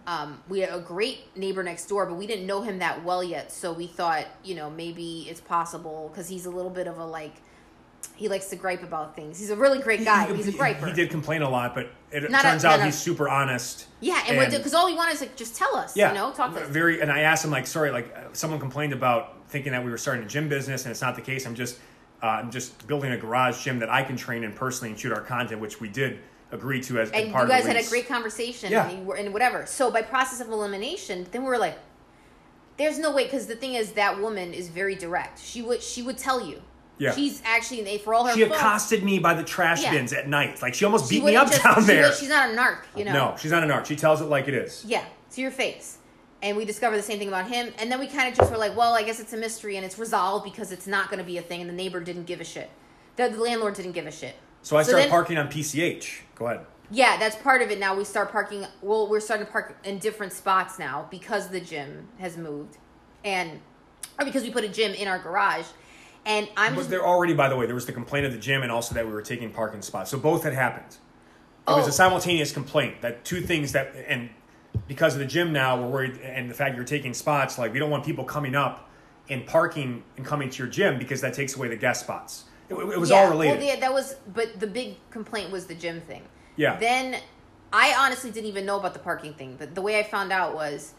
Um, we had a great neighbor next door, but we didn't know him that well yet. So we thought, you know, maybe it's possible because he's a little bit of a like. He likes to gripe about things. He's a really great guy. He- he's a griper. He did complain a lot, but it Not a- turns out not a- he's super honest. Yeah, and, because all he wanted is like just tell us. Yeah, You know, talk to us. Very, and I asked him like, sorry, like uh, someone complained about thinking that we were starting a gym business, and it's not the case. I'm just, uh, I'm just building a garage gym that I can train in personally and shoot our content, which we did agree to as, and part you guys had a great conversation Yeah. and, you were, and whatever so by process of elimination then we were like there's no way because the thing is that woman is very direct. She would she would tell you. Yeah. She's actually for all her. She faults, accosted me by the trash Yeah. bins at night. Like she almost she beat me up just- down there. she's not a narc, you know. No, she's not an art. She tells it like it is. Yeah, to your face. And we discovered the same thing about him. And then we kind of just were like, well, I guess it's a mystery and it's resolved because it's not going to be a thing. And the neighbor didn't give a shit. The, the landlord didn't give a shit. So I started then- parking on PCH. Go ahead. Yeah, that's part of it now. We start parking. Well, we're starting to park in different spots now because the gym has moved. And, or because we put a gym in our garage. And I'm Was there already, by the way, there was the complaint of the gym and also that we were taking parking spots. So both had happened. It was Oh. a simultaneous complaint that two things that, and because of the gym now, we're worried, and the fact you're taking spots, like we don't want people coming up and parking and coming to your gym because that takes away the guest spots. It, it was Yeah, all related. Well, yeah, that was, but the big complaint was the gym thing. Yeah. Then I honestly didn't even know about the parking thing, but the way I found out was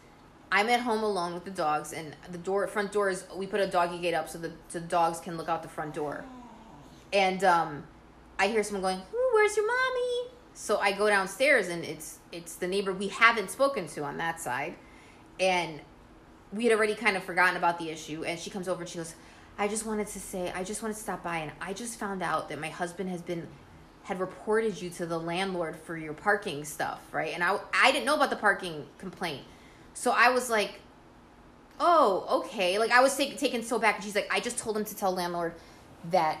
I'm at home alone with the dogs, and the door, front door is we put a doggy gate up so the, so the dogs can look out the front door. And um, I hear someone going, "Where's your mommy?" So I go downstairs, and it's it's the neighbor we haven't spoken to on that side, and we had already kind of forgotten about the issue and she comes over and she goes i just wanted to say i just wanted to stop by and i just found out that my husband has been had reported you to the landlord for your parking stuff right and i i didn't know about the parking complaint so i was like oh okay like i was take, taken so back and she's like i just told him to tell landlord that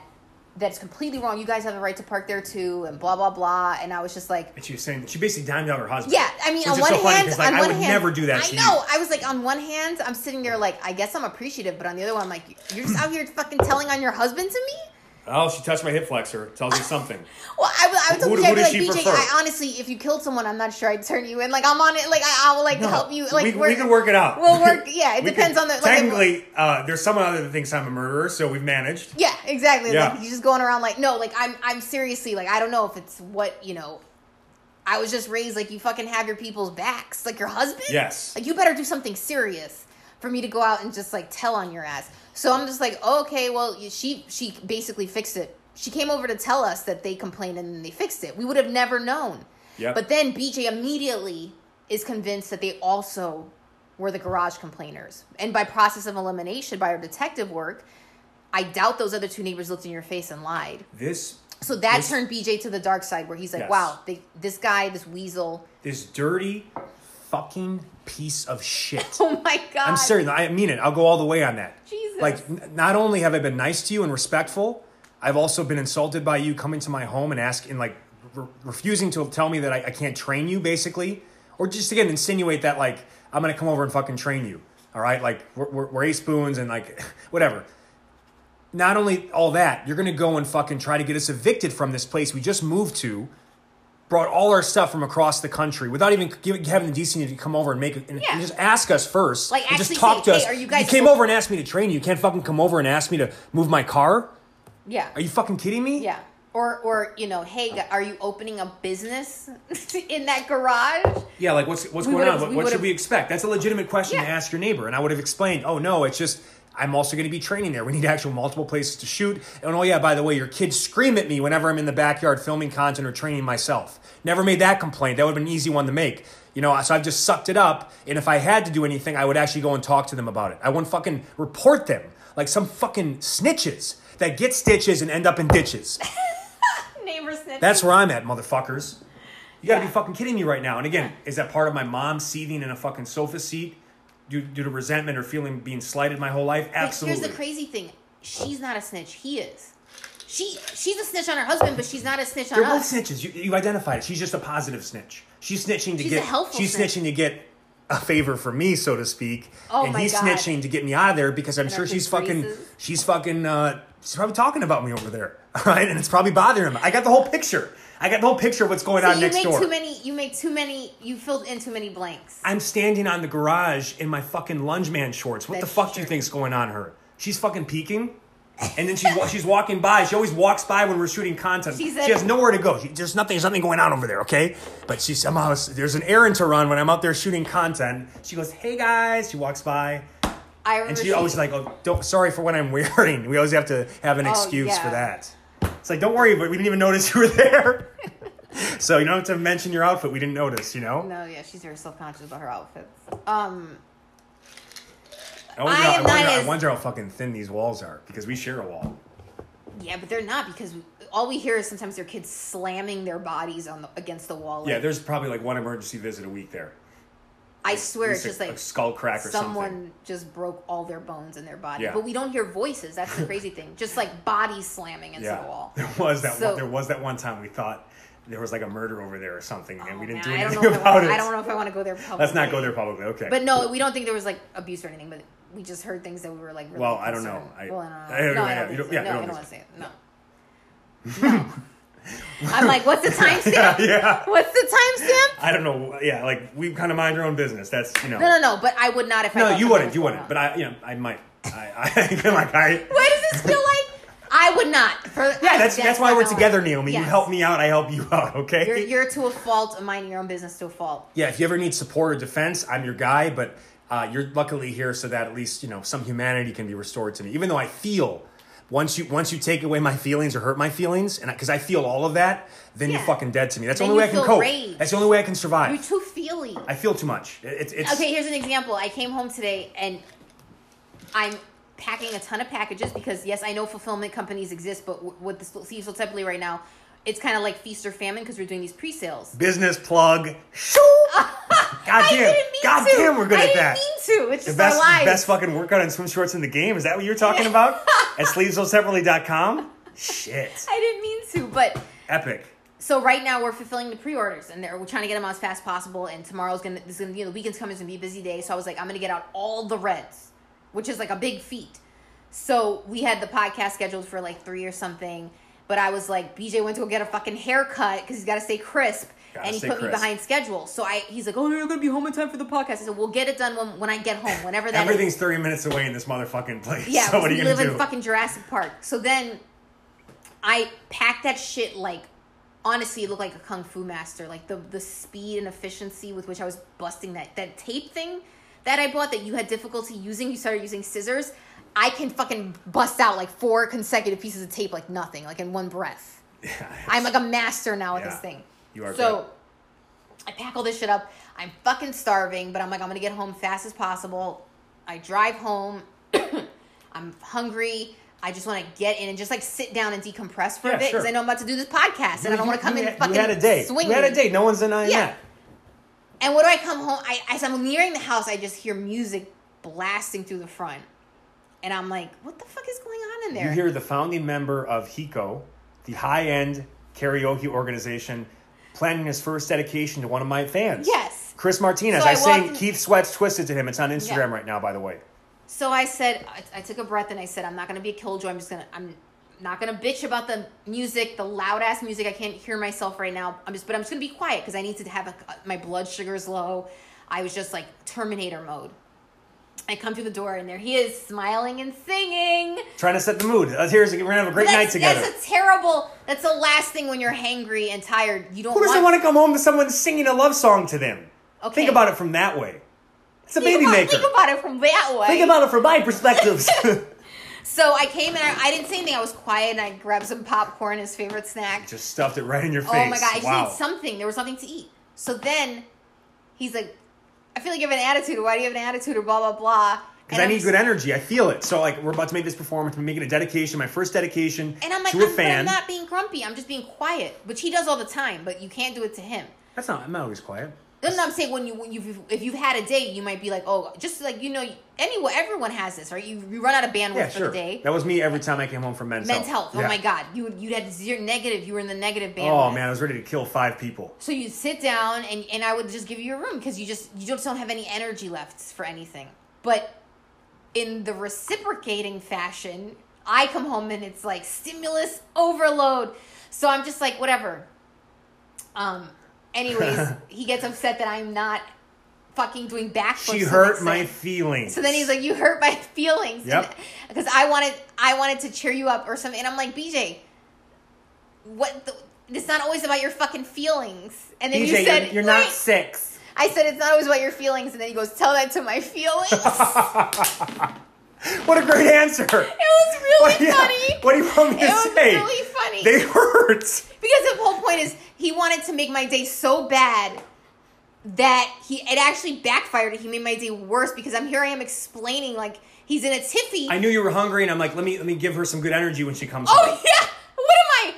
that's completely wrong you guys have the right to park there too and blah blah blah and i was just like and she was saying she basically dimed out her husband. yeah, I mean, on one so hand, like, on I one would hand, never do that I know. you. I was like, on one hand, I'm sitting there like, I guess I'm appreciative, but on the other one, I'm like, you're just out here fucking telling on your husband to me. Oh, she touched my hip flexor. Tells you something. Well, I, would- I would tell Who- who I'd be like, BJ? I honestly, if you killed someone, I'm not sure I'd turn you in. Like, I'm on it. Like, I, I will like No, help you. Like, we, we can work it out. We'll work. Yeah, it depends on the. Like, Technically, uh, there's someone other that thinks I'm a murderer, so we've managed. Yeah, exactly. Yeah. Like you're just going around like no, like I'm I'm seriously like I don't know if it's what, you know, I was just raised like you fucking have your people's backs. Like your husband? Yes. Like you better do something serious for me to go out and just like tell on your ass. So I'm just like, oh, okay, well, she she basically fixed it. She came over to tell us that they complained and then they fixed it. We would have never known. Yep. But then BJ immediately is convinced that they also were the garage complainers. And by process of elimination, by our detective work, I doubt those other two neighbors looked in your face and lied. This So that This- turned BJ to the dark side where he's like, Yes. wow, they, this guy, this weasel. this dirty fucking piece of shit. Oh my God. I'm serious. I mean it. I'll go all the way on that. Jesus. Like, n- not only have I been nice to you and respectful, I've also been insulted by you coming to my home and asking, like, re- refusing to tell me that I, I can't train you, basically, or just again insinuate that like I'm gonna come over and fucking train you. All right, like we're, we're, we're ace spoons and like whatever. Not only all that, you're gonna go and fucking try to get us evicted from this place we just moved to. Brought all our stuff from across the country without even giving, having the decency to come over and make it and, Yeah. and just ask us first. Like, and just talk say, to "Hey, us. are you guys came over and asked me to train you. You can't fucking come over and ask me to move my car. yeah. Are you fucking kidding me? Yeah. Or, or you know, hey, are you opening a business in that garage? Yeah, like what's what's We going on? What, what should we expect? That's a legitimate question to ask your neighbor, and I would have explained. Oh no, it's just I'm also going to be training there. We need actual multiple places to shoot. And oh yeah, by the way, your kids scream at me whenever I'm in the backyard filming content or training myself. Never made that complaint. That would have been an easy one to make. You know, so I've just sucked it up. And if I had to do anything, I would actually go and talk to them about it. I wouldn't fucking report them like some fucking snitches that get stitches and end up in ditches. Neighbor snitch. That's where I'm at, motherfuckers. You gotta Yeah. be fucking kidding me right now. And again, is that part of my mom seething in a fucking sofa seat due, due to resentment or feeling being slighted my whole life? But Absolutely. here's the crazy thing: she's not a snitch. He is. She she's a snitch on her husband, but she's not a snitch on They're both snitches. You, you identified it. She's just a positive snitch. She's snitching to She's get. a helpful she's snitch. snitching to get a favor from me, so to speak. Oh and my he's God. snitching to get me out of there because I'm And sure up she's his fucking. braces. She's fucking. Uh, she's probably talking about me over there. All right, and it's probably bothering him. I got the whole picture. I got the whole picture of what's going So on you next make door. too many. You make too many. You filled in too many blanks. I'm standing on the garage in my fucking lunge man shorts. What the That's fuck do you think's going on her? She's fucking peeking. And then she's she's walking by. She always walks by when we're shooting content. She has nowhere to go. She, there's nothing. There's nothing going on over there. Okay, but she somehow there's an errand to run when I'm out there shooting content. She goes, "Hey guys." She walks by, I remember and she always like, "Oh, don't. Sorry for what I'm wearing." We always have to have an Oh, excuse yeah. for that. It's like, don't worry, but we didn't even notice you were there. so you don't have to mention your outfit. We didn't notice. You know. No, yeah, she's very self conscious about her outfits. Um, I wonder, I how, I, wonder, I as- wonder how fucking thin these walls are because we share a wall. Yeah, but they're not because all we hear is sometimes their kids slamming their bodies on the against the wall. Like, Yeah, there's probably like one emergency visit a week there. I swear it's just a- like a skull crack or someone something. just broke all their bones in their body. Yeah. But we don't hear voices. That's the crazy thing. Just like bodies slamming into Yeah, the wall. there was that. So- one, there was that one time we thought there was like a murder over there or something, and we Oh, didn't man, do anything I about wanna- it. I don't know if I want to go there publicly. Let's not go there publicly. Okay. But no, we don't think there was like abuse or anything. But we just heard things that we were like. Really Well, I don't know. I- well, I don't know. I don't no. I don't think don't- so. yeah, no, I don't don't want to say it. No. No. I'm like, what's the timestamp? yeah. What's the timestamp? I don't know. Yeah, like we kind of mind our own business. That's you know. No, no, no. But I would not if I. No, you wouldn't. You wouldn't. on. But I, you know, I might. I, I like I. Why does this feel like I would not? For, Yeah, that's that's why we're together, Naomi. You help me out, I help you out. Okay. You're, you're to a fault of minding your own business to a fault. yeah, if you ever need support or defense, I'm your guy. But uh, you're luckily here so that at least you know some humanity can be restored to me. Even though I feel once you once you take away my feelings or hurt my feelings, and because I, feel all of that, then you're fucking dead to me. That's the only way I can cope. rage. That's the only way I can survive. You're too feely. I feel too much. It, it's it's Okay, here's an example. I came home today and I'm packing a ton of packages because yes, I know fulfillment companies exist, but w- with the seasonal typically right now, it's kind of like feast or famine because we're doing these pre-sales. business plug. Shoo! God damn! God to. damn, we're good I at didn't that. mean to. It's The just best, our lives. best fucking workout and swim shorts in the game. Is that what you're talking about? At sleevessoseparately.com? Shit. I didn't mean to, but Epic. so right now we're fulfilling the pre-orders and they're, we're trying to get them out as fast as possible. And tomorrow's gonna, this is gonna, you know, the weekend's coming, it's gonna be a busy day. So I was like, I'm gonna get out all the reds, which is like a big feat. So we had the podcast scheduled for like three or something, but I was like, BJ went to go get a fucking haircut because he's got to stay crisp, Gotta and he put me behind schedule. So I, he's like, oh, you're gonna be home in time for the podcast. I said, we'll get it done when, when I get home, whenever that is. Everything's 30 minutes away in this motherfucking place. Yeah, so what are we you live to in fucking Jurassic Park. So then I packed that shit like honestly it looked like a kung fu master. Like the the speed and efficiency with which I was busting that that tape thing that I bought that you had difficulty using, you started using scissors. I can fucking bust out like four consecutive pieces of tape like nothing, like in one breath. Yeah, I'm like a master now with Yeah, this thing. You are So good. I pack all this shit up. I'm fucking starving, but I'm like, I'm gonna get home fast as possible. I drive home. I'm hungry. I just want to get in and just like sit down and decompress for Yeah, a bit because sure. I know I'm about to do this podcast and I don't want to come you in had, fucking You had a date. swinging. You had a date. No one's denying Yeah. that. And what do I come home? I as I'm nearing the house, I just hear music blasting through the front, and I'm like, what the fuck is going on in there? You hear the founding member of Hiko, the high-end karaoke organization, planning his first dedication to one of my fans. Yes. Chris Martinez. So I, I sang in- Keith Sweat's Twisted to him. It's on Instagram Yeah. right now, by the way. So I said, I, I took a breath and I said, I'm not gonna be a killjoy. I'm just gonna, I'm not gonna bitch about the music, the loud ass music. I can't hear myself right now. I'm just, but I'm just gonna be quiet because I need to have a, my blood sugar's low. I was just like Terminator mode. I come through the door and there he is, smiling and singing. Trying to set the mood. Hear. We're gonna have a great night together. That's a terrible. That's the last thing when you're hangry and tired. You don't. Who doesn't want to come home to someone singing a love song to them? Okay. Think about it from that way. It's a Think baby about, maker. Think about it from that way. Think about it from my perspectives. So I came in. I, I didn't say anything. I was quiet and I grabbed some popcorn, his favorite snack. Just stuffed it right in your face. Oh my god! I just wow. need something. There was nothing to eat. So then he's like, "I feel like you have an attitude. Why do you have an attitude?" Or blah blah blah. Because I need good energy. I feel it. So like we're about to make this performance. We're making a dedication, my first dedication And I'm like, to a I'm, but I'm not being grumpy. I'm just being quiet, which he does all the time. But you can't do it to him. That's not. I'm not always quiet. No, no, I'm saying when you when you if you've had a day, you might be like, oh, just like you know, anyone everyone has this, right? You, you run out of bandwidth Yeah, for sure. the day. That was me every time I came home from men's, Men's health. Oh Yeah. my god, you you had zero negative. You were in the negative bandwidth. Oh man, I was ready to kill five people. So you sit down and, and I would just give you your room because you just you just don't have any energy left for anything. But in the reciprocating fashion, I come home and it's like stimulus overload. So I'm just like whatever. Um. Anyways, he gets upset that I'm not fucking doing backflips. She hurt my feelings. So then he's like, "You hurt my feelings." Yep. Because uh, I wanted, I wanted to cheer you up or something, and I'm like, BJ, what? The, it's not always about your fucking feelings. And then DJ, you said, you're, you're not six. I said it's not always about your feelings, and then he goes, "Tell that to my feelings." it What a great answer. It was really What, yeah, funny. what do you want me to say? It was really funny. They hurt. because the whole point is he wanted to make my day so bad that he it actually backfired. He made my day worse because I'm here. I am explaining like he's in a tiffy. I knew you were hungry, and I'm like, let me let me give her some good energy when she comes. oh home. yeah, what am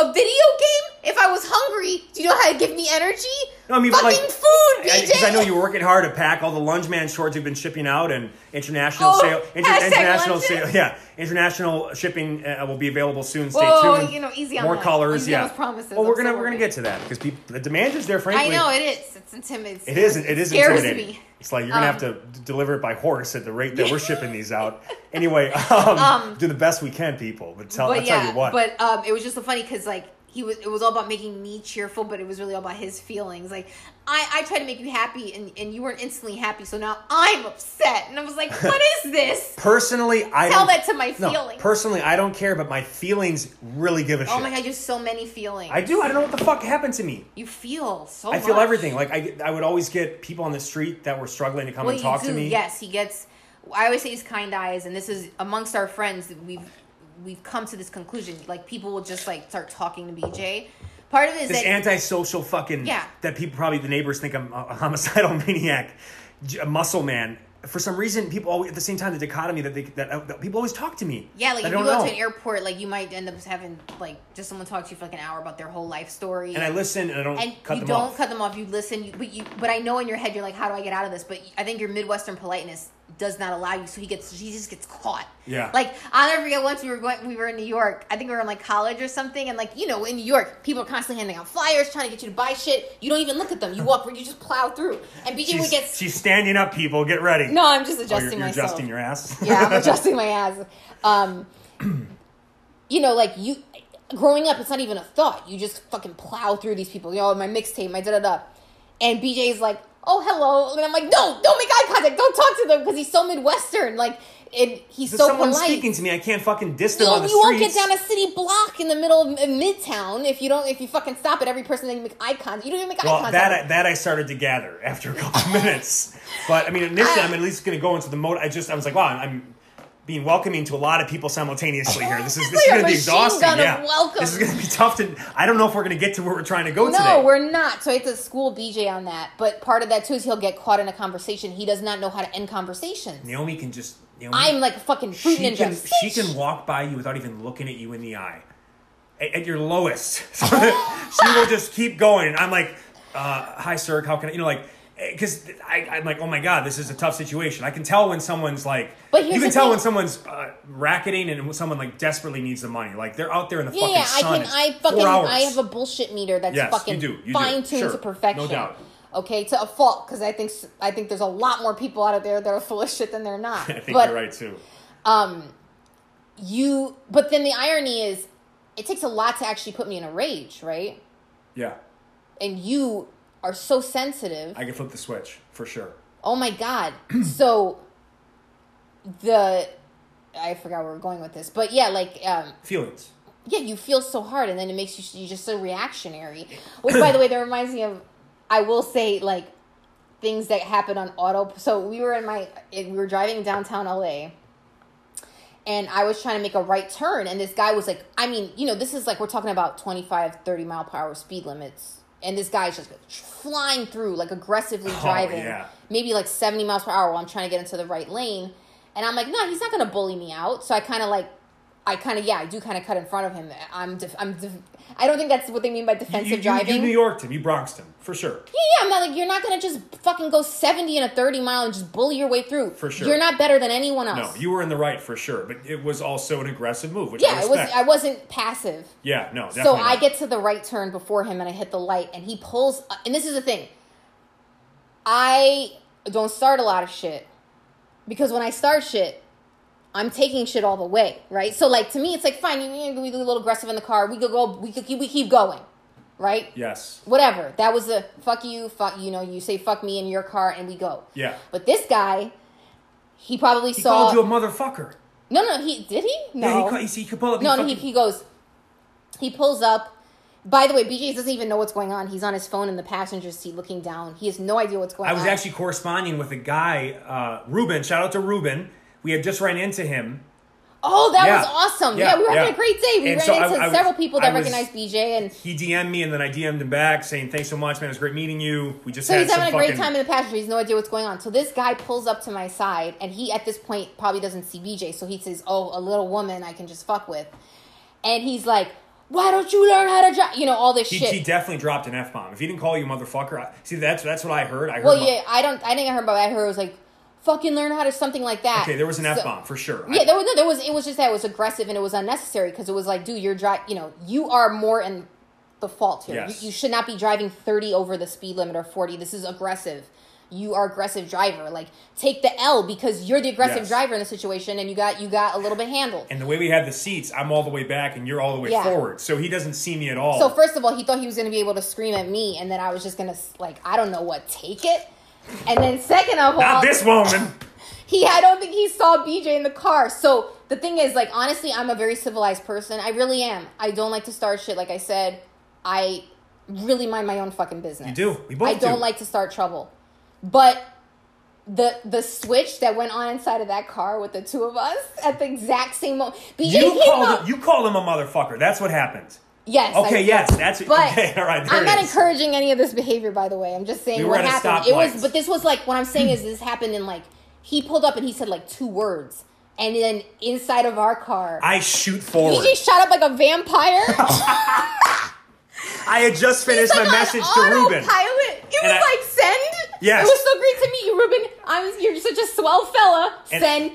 I? A video game? If I was hungry, do you know how to give me energy? No, I mean, fucking like, food, Because I, know you're working hard to pack all the lunge man shorts you've been shipping out, and international Oh, sale, inter- international sale, yeah, international shipping uh, will be available soon. Stay Whoa, tuned. you know, easy on more that. colors, Easy yeah. promises. Well, we're gonna we're gonna get to that because people, the demand is there. Frankly, I know it is. It's intimidating. It is. It is scares intimidating. me. It's like you're gonna Um, have to deliver it by horse at the rate that we're shipping these out. Anyway, um, do the best we can, people. But tell, but I'll yeah, tell you what. but um, it was just so funny because like he was, it was all about making me cheerful, but it was really all about his feelings. Like I, I tried to make you happy, and and you weren't instantly happy, so now I'm upset, and I was like, what is this? personally, I Tell that to my no, feelings. personally, I don't care, but my feelings really give a shit. Oh my god, you have so many feelings. I do. I don't know what the fuck happened to me. You feel so. I feel everything. Like I, I would always get people on the street that were struggling to come Well, and talk do. to me. Yes, he gets. I always say he's kind eyes, and this is amongst our friends. that We've we've come to this conclusion. Like people will just like start talking to BJ. Part of it is This that antisocial fucking Yeah. that people probably the neighbors think I'm a homicidal maniac, a muscle man. For some reason, people always at the same time the dichotomy that they that, uh, that people always talk to me. Yeah, like if you go know. to an airport, like you might end up having like just someone talk to you for like an hour about their whole life story. and I listen and I don't and cut you them don't off. cut them off. You listen, you, but you. But I know in your head you're like, how do I get out of this? But I think your Midwestern politeness does not allow you. So he gets, he just gets caught. Yeah. Like I'll never forget once we were going, we were in New York. I think we were in like college or something, and like you know, in New York, people are constantly handing out flyers, trying to get you to buy shit. You don't even look at them. You walk, you just plow through. And BJ would she's, get. she's standing up, people. Get ready. No, I'm just Oh, adjusting you're, you're myself. adjusting your ass. yeah, I'm adjusting my ass. Um, you know, like you growing up, it's not even a thought. You just fucking plow through these people. You know, my mixtape, my da da da. And BJ's like, "Oh, hello," and I'm like, "No, don't make eye contact. Don't talk to them because he's so Midwestern. Like, it, he's If so someone's polite." speaking to me, I can't fucking diss them you on the you won't get down a city block in the middle of Midtown if you don't if you fucking stop at every person that you make eye contact. You don't even make eye Well, contact. that I, that I started to gather after a couple minutes. But I mean, initially, I'm at least going to go into the mode. I just I was like, wow, I'm being welcoming to a lot of people simultaneously here. This is this is going to be exhausting. Yeah, welcome. this is going to be tough to. I don't know if we're going to get to where we're trying to go No, today. we're not. So I have to school BJ on that. But part of that too is he'll get caught in a conversation. He does not know how to end conversauld Naomi can just. Naomi, I'm like a fucking fruit she ninja. can she can walk by you without even looking at you in the eye. At, at your lowest, she will just keep going. And I'm like, uh, "Hi, sir. How can I?" You know, like. Because I'm like, oh my god, this is a tough situation. I can tell when someone's like, But you can tell thing. when someone's uh, racketing and when someone like desperately needs the money. Like they're out there in the Yeah, fucking yeah, I sun. can. It's I fucking. hours. I have a bullshit meter that's Yes, fucking do, you fine tuned Sure, to perfection. no doubt. Okay, to a fault because I think I think there's a lot more people out there that are full of shit than they're not. I think but you're right too. um, you. But then the irony is, it takes a lot to actually put me in a rage, right? Yeah, And you are so sensitive. I can flip the switch for sure. Oh my god. so the I forgot where we're going with this. But yeah, like um Feelings. yeah, you feel so hard and then it makes you you just so reactionary. Which by the way, that reminds me of I will say like things that happen on auto so we were in my we were driving downtown LA and I was trying to make a right turn and this guy was like I mean, you know, this is like we're talking about 25 30 mile per hour speed limits and this guy's just flying through like aggressively oh, driving yeah. maybe like 70 miles per hour while I'm trying to get into the right lane and I'm like, no, he's not going to bully me out. So I kind of like I kind of yeah, I do kind of cut in front of him. I'm def- I'm def- I don't think that's what they mean by defensive you, you, driving. you New Yorked him. You Bronxed him for sure. Yeah, yeah, I'm not like you're not gonna just fucking go 70 and a 30 mile and just bully your way through. For sure. You're not better than anyone else. No, you were in the right for sure, but it was also an aggressive move, which I yeah, it was. I wasn't passive. yeah, no. So I not. get to the right turn before him and I hit the light and he pulls. And this is the thing. I don't start a lot of shit because when I start shit, I'm taking shit all the way, right? So like to me, it's like fine. You, we do a little aggressive in the car. We could go. We could keep. We keep going, right? Yes. whatever. That was a fuck you, fuck you know, you say fuck me in your car and we go. Yeah. But this guy, he probably He saw called you a motherfucker. No, no, he did he? No. Yeah, he, he, he could pull up. no, he no, he, he goes he pulls up. By the way, BJ doesn't even know what's going on. He's on his phone in the passenger seat looking down. He has no idea what's going on. I on. was actually corresponding with a guy, uh, Ruben. Shout out to Ruben. We had just ran into him. Oh, that Yeah. was awesome. Yeah, Yeah, we were having a great day. We And ran so into I- I was- several people that was- recognized BJ, and He DM'd me and then I DM'd him back saying, "Thanks so much, man. It was great meeting you. We just so had he's having a great fucking- time in the passenger. He's no idea what's going on. So this guy pulls up to my side, and he at this point probably doesn't see BJ. So he says, "Oh, a little woman I can just fuck with," and he's like, "Why don't you learn how to drive?" You know all this He, shit. he definitely dropped an f bomb. If he didn't call you motherfucker, I, see that's that's what I heard. I heard. well, yeah, I don't. I didn't hear about. it. I heard it was like, "Fucking learn how to something like that." Okay, there was an So- f bomb for sure. Yeah, there was no, there was. It was just that it was aggressive and it was unnecessary because it was like, dude, you're driving. You know, you are more in the fault here. Yes. You, you should not be driving thirty over the speed limit or forty. This is aggressive. You are aggressive driver. Like, take the L because you're the aggressive Yes. driver in the situation, and you got you got a little bit handled. and the way we had the seats, I'm all the way back and you're all the way Yeah. forward, so he doesn't see me at all. So first of all, he thought he was going to be able to scream at me, and then I was just going to like, I don't know what, take it. And then second of all, not this woman. he I don't think he saw BJ in the car. So the thing is, like, honestly, I'm a very civilized person. I really am. I don't like to start shit. Like I said, I really mind my own fucking business. You do. We both I don't do. like to start trouble. But the the switch that went on inside of that car with the two of us at the exact same moment. BJ You called him, you called him a motherfucker. That's what happened. Yes. Okay, did. yes, that's But okay. All right, there I'm not encouraging any of this behavior, by the way. I'm just saying We what happened. It was, but this was like what I'm saying is this happened in like he pulled up and he said like two words, and then inside of our car, I shoot forward. BJ shot up like a vampire. I had just finished my message to Ruben. Autopilot. It was I- like send. Yes. It was so great to meet you, Ruben. I was you're such a swell fella. And- send.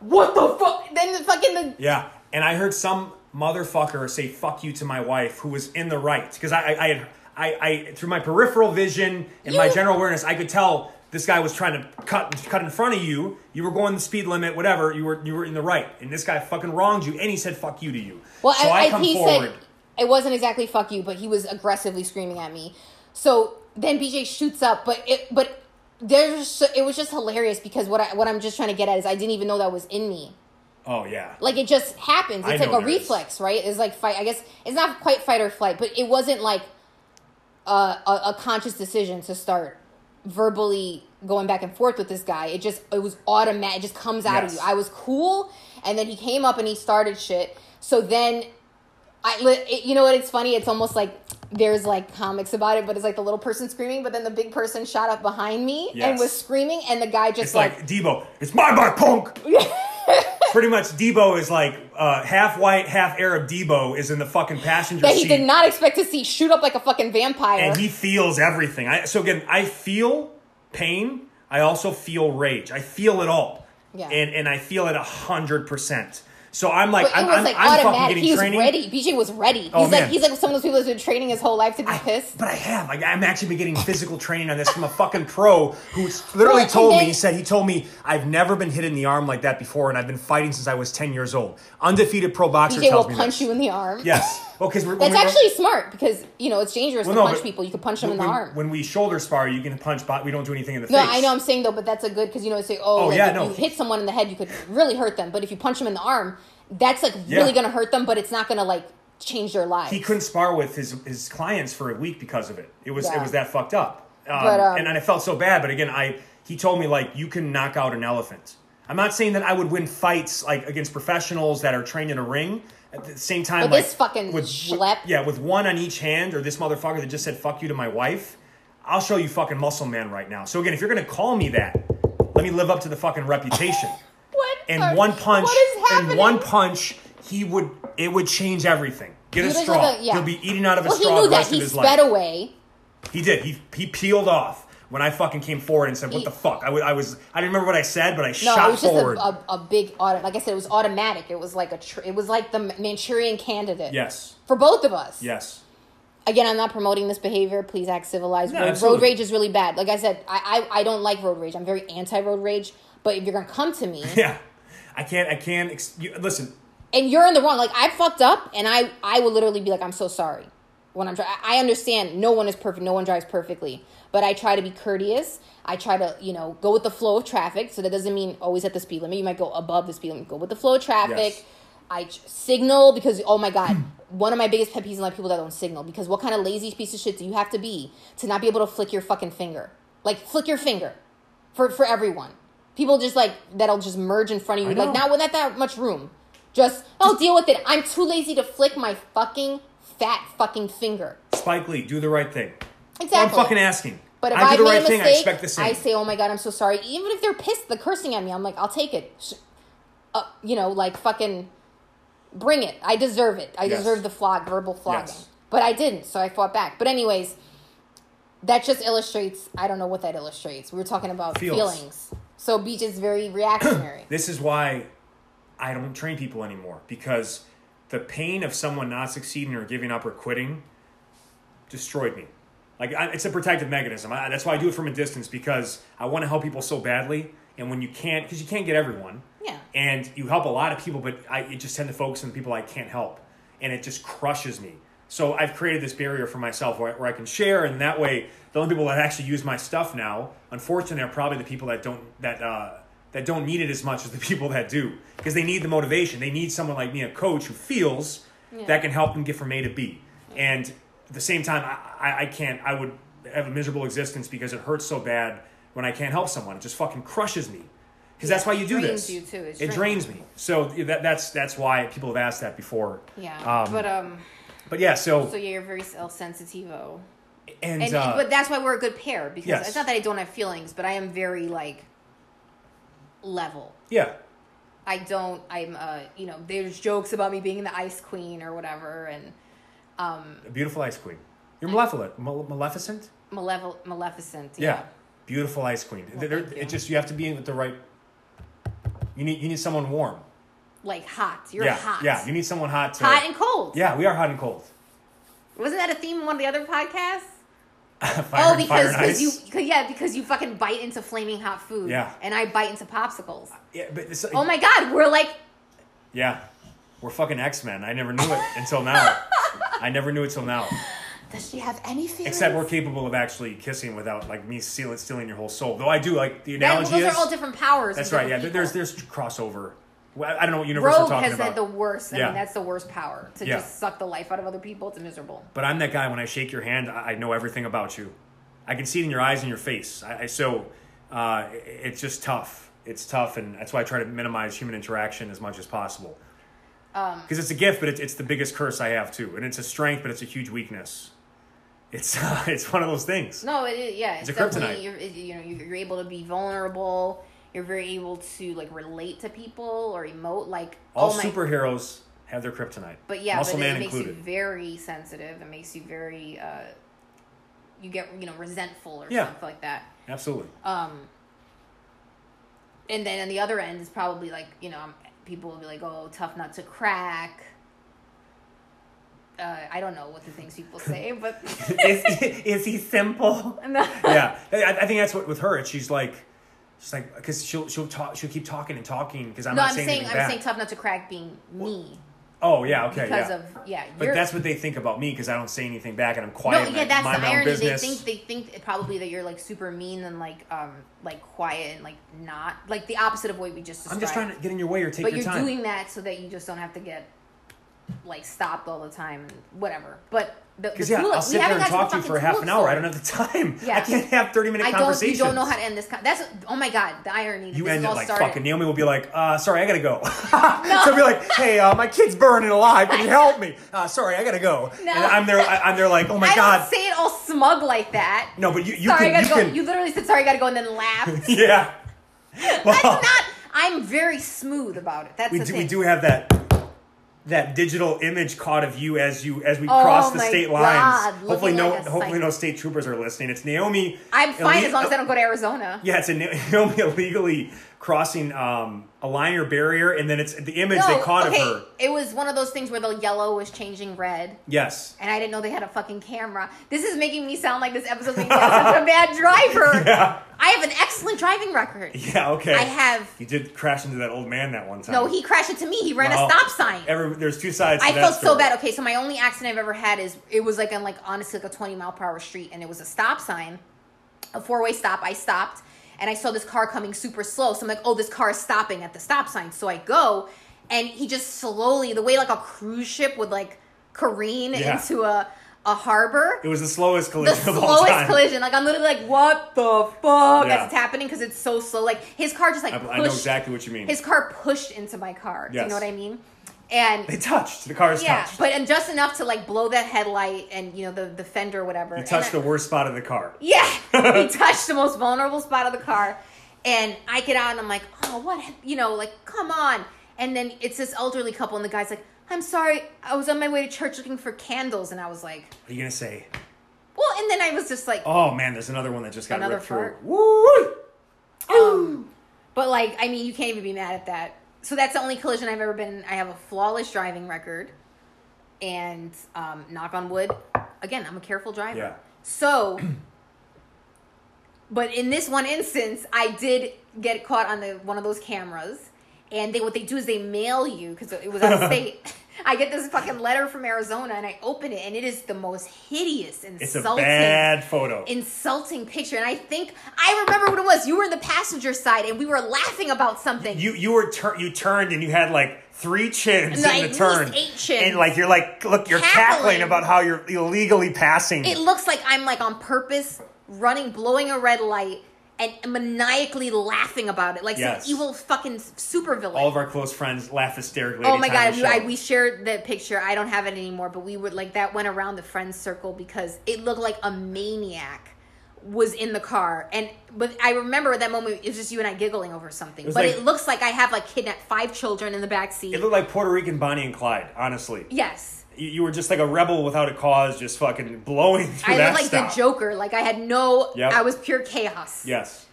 What the fuck? Then the fucking the Yeah, and I heard some motherfucker say "fuck you" to my wife, who was in the right, because I, I, I had, I, I, through my peripheral vision and my general awareness, I could tell this guy was trying to cut, cut in front of you. You were going the speed limit, whatever. You were, you were in the right, and this guy fucking wronged you, and he said "fuck you" to you. Well, so I, I, I, come he forward. said it wasn't exactly "fuck you," but he was aggressively screaming at me. So then BJ shoots up, but it, but there's it was just hilarious because what I what I'm just trying to get at is I didn't even know that was in me. Oh yeah, Like it just happens. It's know like a there is. reflex, right? It's like fight. I guess it's not quite fight or flight, but it wasn't like a, a, a conscious decision to start verbally going back and forth with this guy. It just it was automatic. It just comes out of you. I was cool, and then he came up and he started shit. So then I, it, you know what? It's funny. It's almost like there's like comics about it, but it's like the little person screaming, but then the big person shot up behind me and was screaming, and the guy just it's like, Debo. It's my bike, punk. Pretty much, Debo is like uh, half white, half Arab. Debo is in the fucking passenger seat. that he seat. did not expect to see shoot up like a fucking vampire. and he feels everything. I, so again, I feel pain. I also feel rage. I feel it all. Yeah. And and I feel it a hundred percent. So I'm like, I'm, was I'm, like I'm fucking automatic. getting He was training. ready. BJ was ready. He's Oh, like he's like some of those people that's been training his whole life to be I- pissed. but I have. Like, I'm actually been getting physical training on this from a fucking pro who literally Well, told and me. He said he told me I've never been hit in the arm like that before, and I've been fighting since I was 10 years old. Undefeated pro boxer BJ will me punch this. you in the arm. Yes. Well, because That's we actually smart because you know it's dangerous Well, to no, punch people. You could punch them in the arm. When we shoulder spar, you can punch, but we don't do anything in the no, face. I know I'm saying though, but that's a good because you know say oh, Oh, like, yeah, if no. you hit someone in the head, you could really hurt them. But if you punch them in the arm, that's like Yeah. really gonna hurt them, but it's not gonna like change their lives. he couldn't spar with his his clients for a week because of it. It was it was that fucked up. Um, But, um, and, and I felt so bad. But again, I he told me like you can knock out an elephant. I'm not saying that I would win fights like against professionals that are trained in a ring. At the same time, like this fucking with, schlep- yeah, with one on each hand, or this motherfucker that just said "fuck you" to my wife. I'll show you fucking muscle man right now. So again, if you're gonna call me that, let me live up to the fucking reputation. what? And are- one punch, What is happening? and one punch, he would it would change everything. Get He a straw. like a- yeah. He'll be eating out of a Well, he straw knew the that. He of his sped life. away. He did. He he peeled off when I fucking came forward and said, "What the fuck?" I was I didn't remember what I said, but I No, shot it was just a, a, a big auto. Like I said, it was automatic. It was like a. Tr- it was like the Manchurian candidate. yes, For both of us. yes. Again, I'm not promoting this behavior. Please act civilized. No, road, road rage is really bad. Like I said, I, I I don't like road rage. I'm very anti road rage. But if you're gonna come to me Yeah, I can't. I can't. Ex- you, listen, and you're in the wrong, like I fucked up, and I I will literally be like, I'm so sorry. When I'm dri- I understand no one is perfect. No one drives perfectly. But I try to be courteous. I try to you know go with the flow of traffic. So that doesn't mean always at the speed limit. You might go above the speed limit. Go with the flow of traffic. Yes. I ch- signal because oh my god, one of my biggest pet peeves is like people that don't signal because what kind of lazy piece of shit do you have to be to not be able to flick your fucking finger? Like flick your finger for for everyone. People just like that'll just merge in front of you like not without that much room. Just oh, I'll deal with it. I'm too lazy to flick my fucking fat fucking finger. Spike Lee, do the right thing. Exactly. I'm fucking asking. But if I I, do the made right a thing, I mistake, expect the same. I say, "Oh my god, I'm so sorry." Even if they're pissed, they're cursing at me. I'm like, "I'll take it." Sh- Uh, you know, like fucking bring it. I deserve it. I Yes. deserve the flog, verbal flogging. Yes. But I didn't, so I fought back. But anyways, that just illustrates. I don't know what that illustrates. We were talking about Feels. feelings. So BJ is very reactionary. This is why I don't train people anymore because the pain of someone not succeeding or giving up or quitting destroyed me. Like I, it's a protective mechanism. I, that's why I do it from a distance because I want to help people so badly. And when you can't, because you can't get everyone, Yeah. and you help a lot of people, but I it just tend to focus on the people I can't help, and it just crushes me. So I've created this barrier for myself where, where I can share, and that way the only people that actually use my stuff now, unfortunately, are probably the people that don't that uh, that don't need it as much as the people that do, because they need the motivation. They need someone like me, a coach who feels that can help them get from A to B. And at the same time, I, I, I can't. I would have a miserable existence because it hurts so bad when I can't help someone. It just fucking crushes me. Because that's why you do drains this. you, too. It's it drains me. So that, that's that's why people have asked that before. Yeah. Um, but um But yeah, so, so yeah, you're very self sensitivo. and, And, uh, but that's why we're a good pair because Yes. it's not that I don't have feelings, but I am very like level. yeah, I don't. I'm. Uh, you know, there's jokes about me being the ice queen or whatever, and um, a beautiful ice queen. You're malevolent, Mal- maleficent. malevol- maleficent. Yeah, beautiful ice queen. Well, There- it just you have to be with the right. You need you need someone warm. like hot. You're yeah, hot. yeah. You need someone hot to. hot and cold. yeah, we are hot and cold. Wasn't that a theme in one of the other podcasts? Oh, because you, cause, yeah, because you fucking bite into flaming hot food. Yeah. And I bite into popsicles. Yeah, but it's, Oh my god, we're like Yeah, we're fucking X Men. I never knew it until now. I never knew it till now. Does she have any feelings? Except we're capable of actually kissing without like me stealing, stealing your whole soul. Though I do like the That- analogy those is are all different powers. that's right. Yeah, different there's there's crossover. Well, I don't know what universe we're Rogue talking has about. had the worst. I Yeah. mean, that's the worst power to Yeah. just suck the life out of other people. It's miserable. But I'm that guy. When I shake your hand, I I know everything about you. I can see it in your eyes and your face. I, I so uh, it- it's just tough. It's tough, and that's why I try to minimize human interaction as much as possible. Um, Because it's a gift, but it's, it's the biggest curse I have too, and it's a strength, but it's a huge weakness. It's uh, it's one of those things. No, it is, yeah, it's, It's a definitely kryptonite. you're, you know you're, able to be vulnerable. You're very able to like relate to people or emote. Like All oh my, superheroes have their kryptonite. but yeah, Muscle but Man it makes included. you very sensitive. It makes you very. Uh, you get you know resentful or Yeah. something like that. Absolutely. Um, and then on the other end is probably like you know people will be like, oh, tough nut to crack. Uh, I don't know what the things people say, but is, is he simple? yeah, I, I think that's what with her. She's like, she's like, because she'll she'll talk, she'll keep talking and talking because I'm no, not I'm saying, saying I'm bad. saying tough nut to crack being me oh yeah, okay, because yeah. of yeah. but that's what they think about me because I don't say anything back and I'm quiet. no, yeah, that's the irony. They think they think probably that you're like super mean and like um like quiet and like not like the opposite of what we just described. I'm just trying to get in your way or take but your you're time. doing that so that you just don't have to get like stopped all the time and whatever. But the, the yeah, tulip- I'll we sit there and talk to you for half an hour. I don't have the time. Yeah. I can't have 30 minute I don't. You don't know how to end this. Con- that's oh my god, the irony. You end it like started. fucking Naomi will be like, uh, sorry, I gotta go. so be like, hey, uh, my kid's burning alive. Can you help me? Uh, sorry, I gotta go. No. And I'm there. I, I'm there like, oh my I god. say it all smug like that. no, but you, you sorry, can. I You gotta go. can. You literally said sorry, I gotta go, and then laughed. yeah. Well, That's not. I'm very smooth about it. That's we do. thing. We do have that. That digital image caught of you as you as we Oh cross the state God, lines. Hopefully, no. like hopefully, no state troopers are listening. It's Naomi. I'm fine ille- as long as I don't go to Arizona. Yeah, it's a Naomi illegally crossing um, a line or barrier, and then it's the image they caught okay. of her. It was one of those things where the yellow was changing red, Yes. and I didn't know they had a fucking camera. This is making me sound like this episode makes me such a bad driver. Yeah. I have an excellent driving record. Yeah. Okay. I have. You did crash into that old man that one time. No, he crashed into me. He ran Well, a stop sign. Every, there's two sides. To I felt so bad. Okay, so my only accident I've ever had is it was like on like honestly like a 20 mile per hour street, and it was a stop sign, a four way stop. I stopped, and I saw this car coming super slow. So I'm like, oh, this car is stopping at the stop sign. So I go, and he just slowly, the way like a cruise ship would like careen Yeah. into a a harbor. It was the slowest the collision of all slowest collision. Like I'm literally like, what the fuck? Yeah. As it's happening because it's so slow. Like his car just like I, pushed. I know exactly what you mean. His car pushed into my car. Do you know what I mean? And they touched. The cars yeah, touched. but and just enough to like blow that headlight and you know the the fender or whatever. And touched I- the worst spot of the car. Yeah, he touched the most vulnerable spot of the car, and I get out and I'm like, oh, what? You know, like, come on. And then it's this elderly couple, and the guy's like, I'm sorry, I was on my way to church looking for candles, and I was like, What are you gonna say? well, and then I was just like, Oh man, there's another one that just got Another ripped through. fart? Woo! um, but like, I mean, you can't even be mad at that. So that's the only collision I've ever been. in. I have a flawless driving record, and um, knock on wood, again, I'm a careful driver. Yeah. So, but in this one instance, I did get caught on the one of those cameras, and they what they do is they mail you because it was out of state. I get this fucking letter from Arizona, and I open it, and it is the most hideous, insulting, It's a bad photo. insulting picture. And I think I remember what it was. You were in the passenger side, and we were laughing about something. you you were tur- you turned and you had like three chins Like, in the turn, eight chins. and like you're like look you're Cackling. cackling about how you're illegally passing. it looks like I'm like on purpose running, blowing a red light, and maniacally laughing about it, like Yes. some evil fucking supervillain. All of our close friends laugh hysterically. Oh my god, we I, we shared the picture. I don't have it anymore, but we would like that went around the friends circle because it looked like a maniac was in the car. And but I remember that moment it was just you and I giggling over something. was But like- it looks like I have like kidnapped five children in the back seat. It looked like Puerto Rican Bonnie and Clyde. Honestly, yes. You, you were just like a rebel without a cause, just fucking blowing through that stuff I that like the Joker. Like I had no Yep. I was pure chaos. Yes.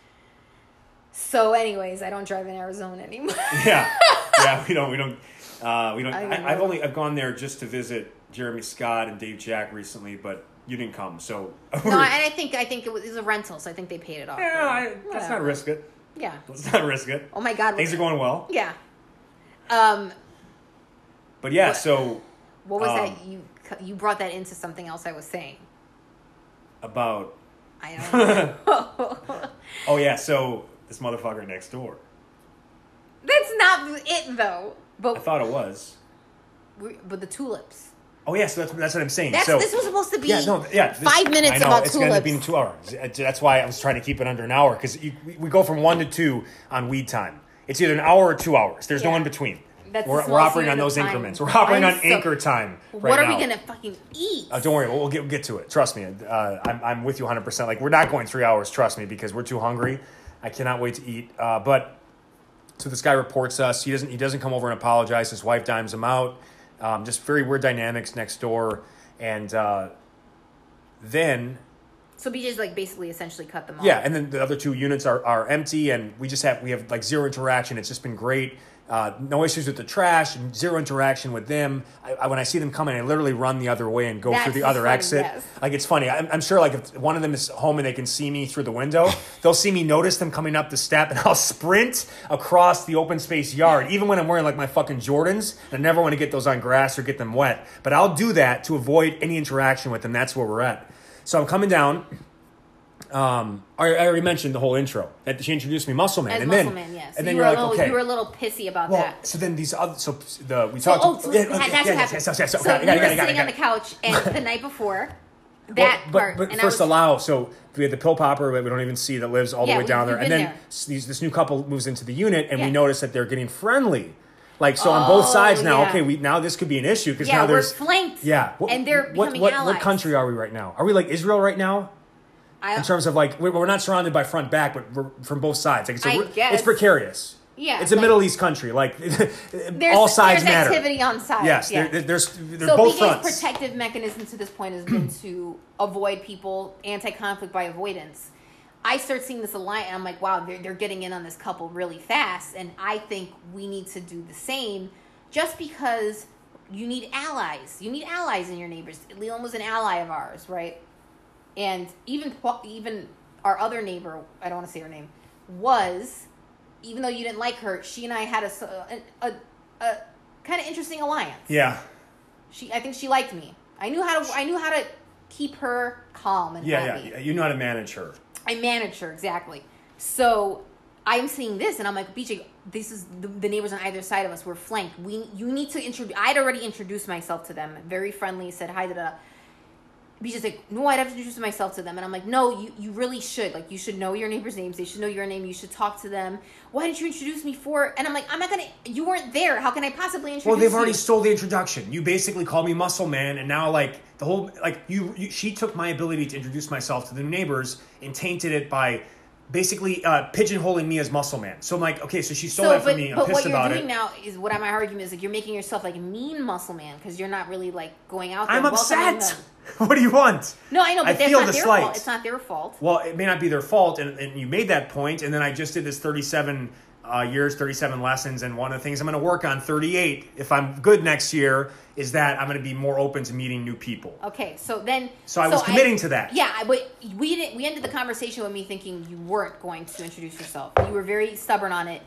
So anyways, I don't drive in Arizona anymore. Yeah. yeah. We don't. We don't. Uh, we don't. I I've only I've gone there just to visit Jeremy Scott and Dave Jack recently, but you didn't come, so. no, and I think I think it was, it was a rental, so I think they paid it off. yeah, I, let's Whatever. not risk it. Yeah. Let's not risk it. Oh my god. Things are going well, Yeah. Um but yeah. What- So What was Um, that? You you brought that into something else I was saying. about I don't know. oh yeah, so this motherfucker next door. That's not it though. But I thought it was. but the tulips. Oh yeah, so that's that's what I'm saying. That's so this was supposed to be yeah, no, yeah. this- five minutes I know, about it's gonna be in tulips. two hours. That's why I was trying to keep it under an hour because we, we go from one to two on weed time. It's either an hour or two hours. There's no in between. That's we're, we're operating on those increments. We're operating I'm on so- anchor time. Right what are now. we gonna fucking eat? Uh, don't worry, we'll, we'll get we'll get to it. Trust me, uh, I'm I'm with you 100. percent Like we're not going three hours. Trust me, because we're too hungry. I cannot wait to eat. Uh, but so this guy reports us. He doesn't he doesn't come over and apologize. His wife dimes him out. Um, just very weird dynamics next door. And uh, then so BJ's like basically essentially cut them off. yeah, and then the other two units are, are empty, and we just have we have like zero interaction. It's just been great. Uh, no issues with the trash, and zero interaction with them. I, I, when I see them coming, I literally run the other way and go That's through the other funny, exit. yes. Like it's funny. I'm, I'm sure like if one of them is home and they can see me through the window, they'll see me notice them coming up the step, and I'll sprint across the open space yard, even when I'm wearing like my fucking Jordans. I never want to get those on grass or get them wet, but I'll do that to avoid any interaction with them. That's where we're at. So I'm coming down. Um, I, I already mentioned the whole intro that she introduced me, Muscle Man, As and muscle then man, yes. and then you you're were like, a little, okay, you were a little pissy about well, that. so then these other, so the we So, talked. oh, so yeah, that's yeah, what happened. yes, yes, yes, so okay, we got were it, got sitting I on got the couch, and the night before, Well, that but, part. but first was, allow. So we had the pill popper that we don't even see that lives all Yeah, the way down there, and then there. these, this new couple moves into the unit, and we notice that they're getting friendly. Like so on both Oh, sides now. yeah. Okay, we now this could be an issue because Yeah, now we're there's flanked. Yeah, What- and they're what becoming what, what country are we right now? Are we like Israel right now? I, In terms of like we're, we're not surrounded by front back, but we're from both sides. Like, so I guess. it's precarious. Yeah, it's a like- Middle East country. Like all sides there's matter. activity on sides. Yes, yeah. there, there's they're so both fronts. protective mechanism to this point has been to avoid people anti-conflict by avoidance. I start seeing this alliance, and I'm like, wow, they're, they're getting in on this couple really fast, and I think we need to do the same, just because you need allies. You need allies in your neighbors. Leland was an ally of ours, right? And even even our other neighbor, I don't want to say her name, was, even though you didn't like her, she and I had a a a kind of interesting alliance. yeah, She, I think she liked me. I knew how to. I knew how to keep her calm and yeah, happy. yeah. yeah. You know how to manage her. I managed her exactly. So I'm seeing this, and I'm like, BJ, this is the, the neighbors on either side of us. We're flanked. We, you need to introduce. I'd already introduced myself to them. Very friendly. Said hi to the. BJ's like, no, I'd have to introduce myself to them. And I'm like, no, you, you really should. Like, you should know your neighbors' names. They should know your name. You should talk to them. Why didn't you introduce me for? And I'm like, I'm not gonna. You weren't there. How can I possibly introduce? Well, they've already you? stole the introduction. You basically called me Muscle Man, and now like the whole like you, you she took my ability to introduce myself to the neighbors and tainted it by basically uh, pigeonholing me as Muscle Man. So I'm like, okay, so she stole So, that from but, me. I'm but pissed what you're doing it. now is what my argument is like you're making yourself like mean muscle man because you're not really like going out there. I'm upset. what do you want? No, I know, but I that's feel not the their slight. fault. It's not their fault. Well, it may not be their fault, and, and you made that point, and then I just did this 37 uh, years, 37 lessons, and one of the things I'm going to work on 38, if I'm good next year, is that I'm going to be more open to meeting new people. Okay, so then. So I was committing to that. Yeah, I- but we didn't. We ended the conversation with me thinking you weren't going to introduce yourself. You were very stubborn on it.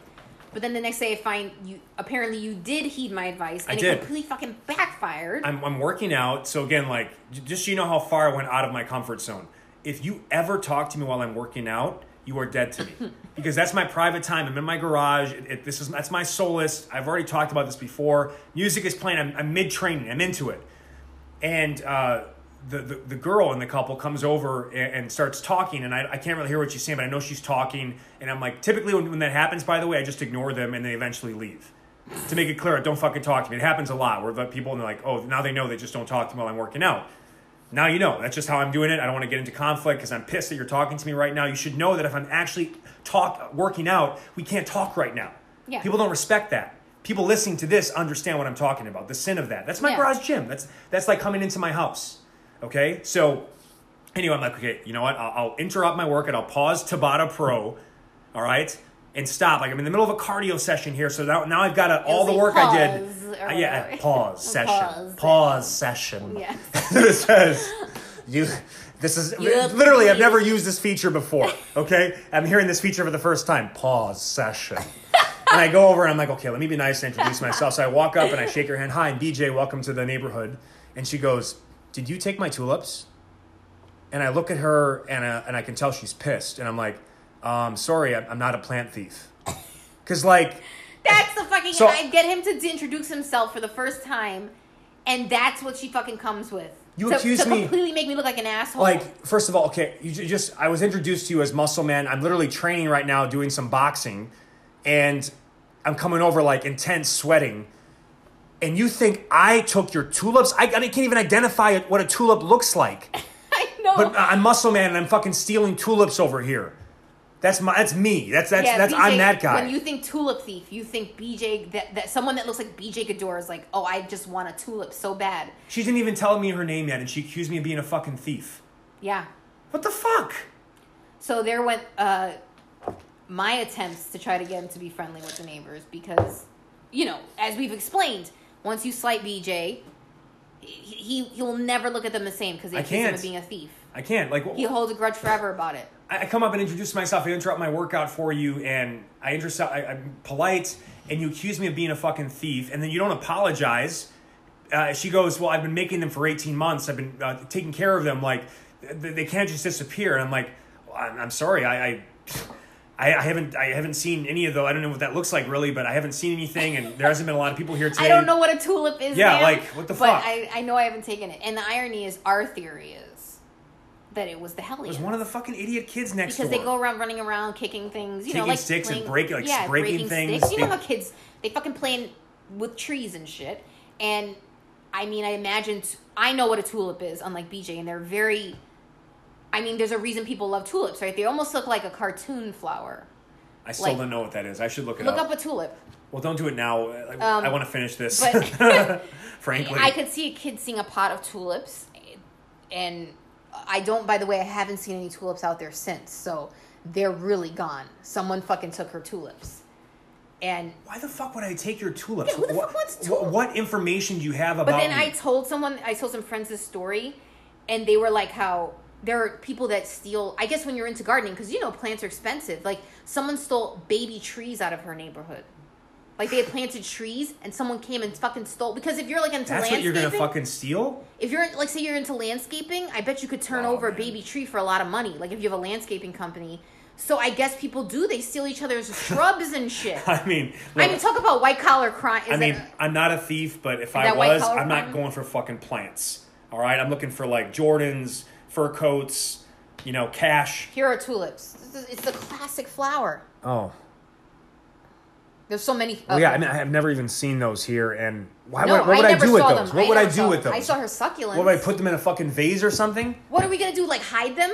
But then the next day, I find you. Apparently, you did heed my advice, I and did. it completely fucking backfired. I'm, I'm working out, so again, like, just so you know how far I went out of my comfort zone. If you ever talk to me while I'm working out, you are dead to me because that's my private time. I'm in my garage. It, it- this is that's my solace. I've already talked about this before. Music is playing. I'm, I'm mid training. I'm into it, and uh, the, the the girl in the couple comes over and, and starts talking, and I, I can't really hear what she's saying, but I know she's talking, and I'm like, typically when, when that happens, by the way, I just ignore them and they eventually leave. To make it clear, don't fucking talk to me. It happens a lot where the people and they're like, oh, now they know they just don't talk to me while I'm working out. Now you know. That's just how I'm doing it. I don't want to get into conflict because I'm pissed that you're talking to me right now. You should know that if I'm actually talk working out, we can't talk right now. Yeah. People don't respect that. People listening to this understand what I'm talking about. The sin of that. That's my Yeah. garage gym. That's that's like coming into my house. Okay, so anyway, I'm like, okay, you know what? I'll, I'll interrupt my work and I'll pause Tabata Pro. All right. And stop. Like I'm in the middle of a cardio session here, so now, now I've got to, all the work I did. pause Uh, yeah, pause session. Pause Pause, session. Yes. it says you. This is You have to literally. I've never used this feature before. Okay, I'm hearing this feature for the first time. Pause session. and I go over and I'm like, okay, let me be nice and introduce myself. So I walk up and I shake her hand. Hi, I'm BJ. Welcome to the neighborhood. And she goes, "Did you take my tulips?" And I look at her and uh, and I can tell she's pissed. And I'm like, um, "Sorry, I'm not a plant thief." Because like. That's the fucking. So- I get him to introduce himself for the first time, and that's what she fucking comes with. You to, accuse to me- completely make me look like an asshole. like first of all okay you just i was introduced to you as muscle man i'm literally training right now doing some boxing and i'm coming over like intense sweating and you think i took your tulips i, I can't even identify what a tulip looks like I know. but i'm muscle man and i'm fucking stealing tulips over here that's my that's me that's that's yeah, that's BJ, i'm that guy When you think tulip thief, you think BJ that, that someone that looks like BJ Gaddour is like, oh, I just want a tulip so bad. she didn't even tell me her name yet and she accused me of being a fucking thief Yeah. what the fuck So there went uh, my attempts to try to get him to be friendly with the neighbors because, you know, as we've explained, once you slight BJ, he, he he'll never look at them the same because they I accuse him can't. of being a thief. i can't like He holds a grudge forever about it. I I come up and introduce myself. I interrupt my workout for you, and I introduce. I, I'm polite, and you accuse me of being a fucking thief, and then you don't apologize. Uh, she goes, "Well, I've been making them for 18 months. I've been uh, taking care of them. Like th- they can't just disappear." And I'm like, well, I'm, "I'm sorry. I, I, I I haven't. I haven't seen any of those. I don't know what that looks like really, but I haven't seen anything, and there hasn't been a lot of people here today. I don't know what a tulip is. Yeah, ma'am, like, what the but fuck? I, I know I haven't taken it. And the irony is, our theory is that it was the It was one of the fucking idiot kids next door because door. they go around running around kicking things, you know, like sticks and playing- break- like, yeah, breaking things. Sticks. You know They- how kids they fucking playing with trees and shit. And I mean, I imagine t- I know what a tulip is, unlike BJ, and they're very. I mean, there's a reason people love tulips, right? They almost look like a cartoon flower. I still like- don't know what that is. I should look it up. Look up. up a tulip. well, don't do it now. I, Um, I want to finish this. but- frankly, I could see a kid seeing a pot of tulips, and I don't. By the way, I haven't seen any tulips out there since, so they're really gone. Someone fucking took her tulips, and Why the fuck would I take your tulips? Yeah, who the what, fuck wants tulips? What information do you have about? But then I told someone, I told some friends this story, and they were like, how there are people that steal. I guess when you're into gardening, because you know plants are expensive. Like someone stole baby trees out of her neighborhood. Like they had planted trees, and someone came and fucking stole. Because if you're like into That's what you're gonna fucking steal? if you're like say you're into landscaping, I bet you could turn over a baby tree for a lot of money. Like if you have a landscaping company. So I guess people do. They steal each other's shrubs and shit. I mean, I mean, talk about white collar crime. Is I mean, I'm not a thief, but if I was, I'm not going for fucking plants. All right, I'm looking for like Jordans, fur coats, you know, cash. Here are tulips. It's the classic flower. Oh, There's so many. well, yeah. I mean, I have never even seen those here, and why, no, what, what would I, never do with those? them. What would I do with them. those? I saw her succulents. What would I put them in a fucking vase or something? What are we gonna do? Like hide them?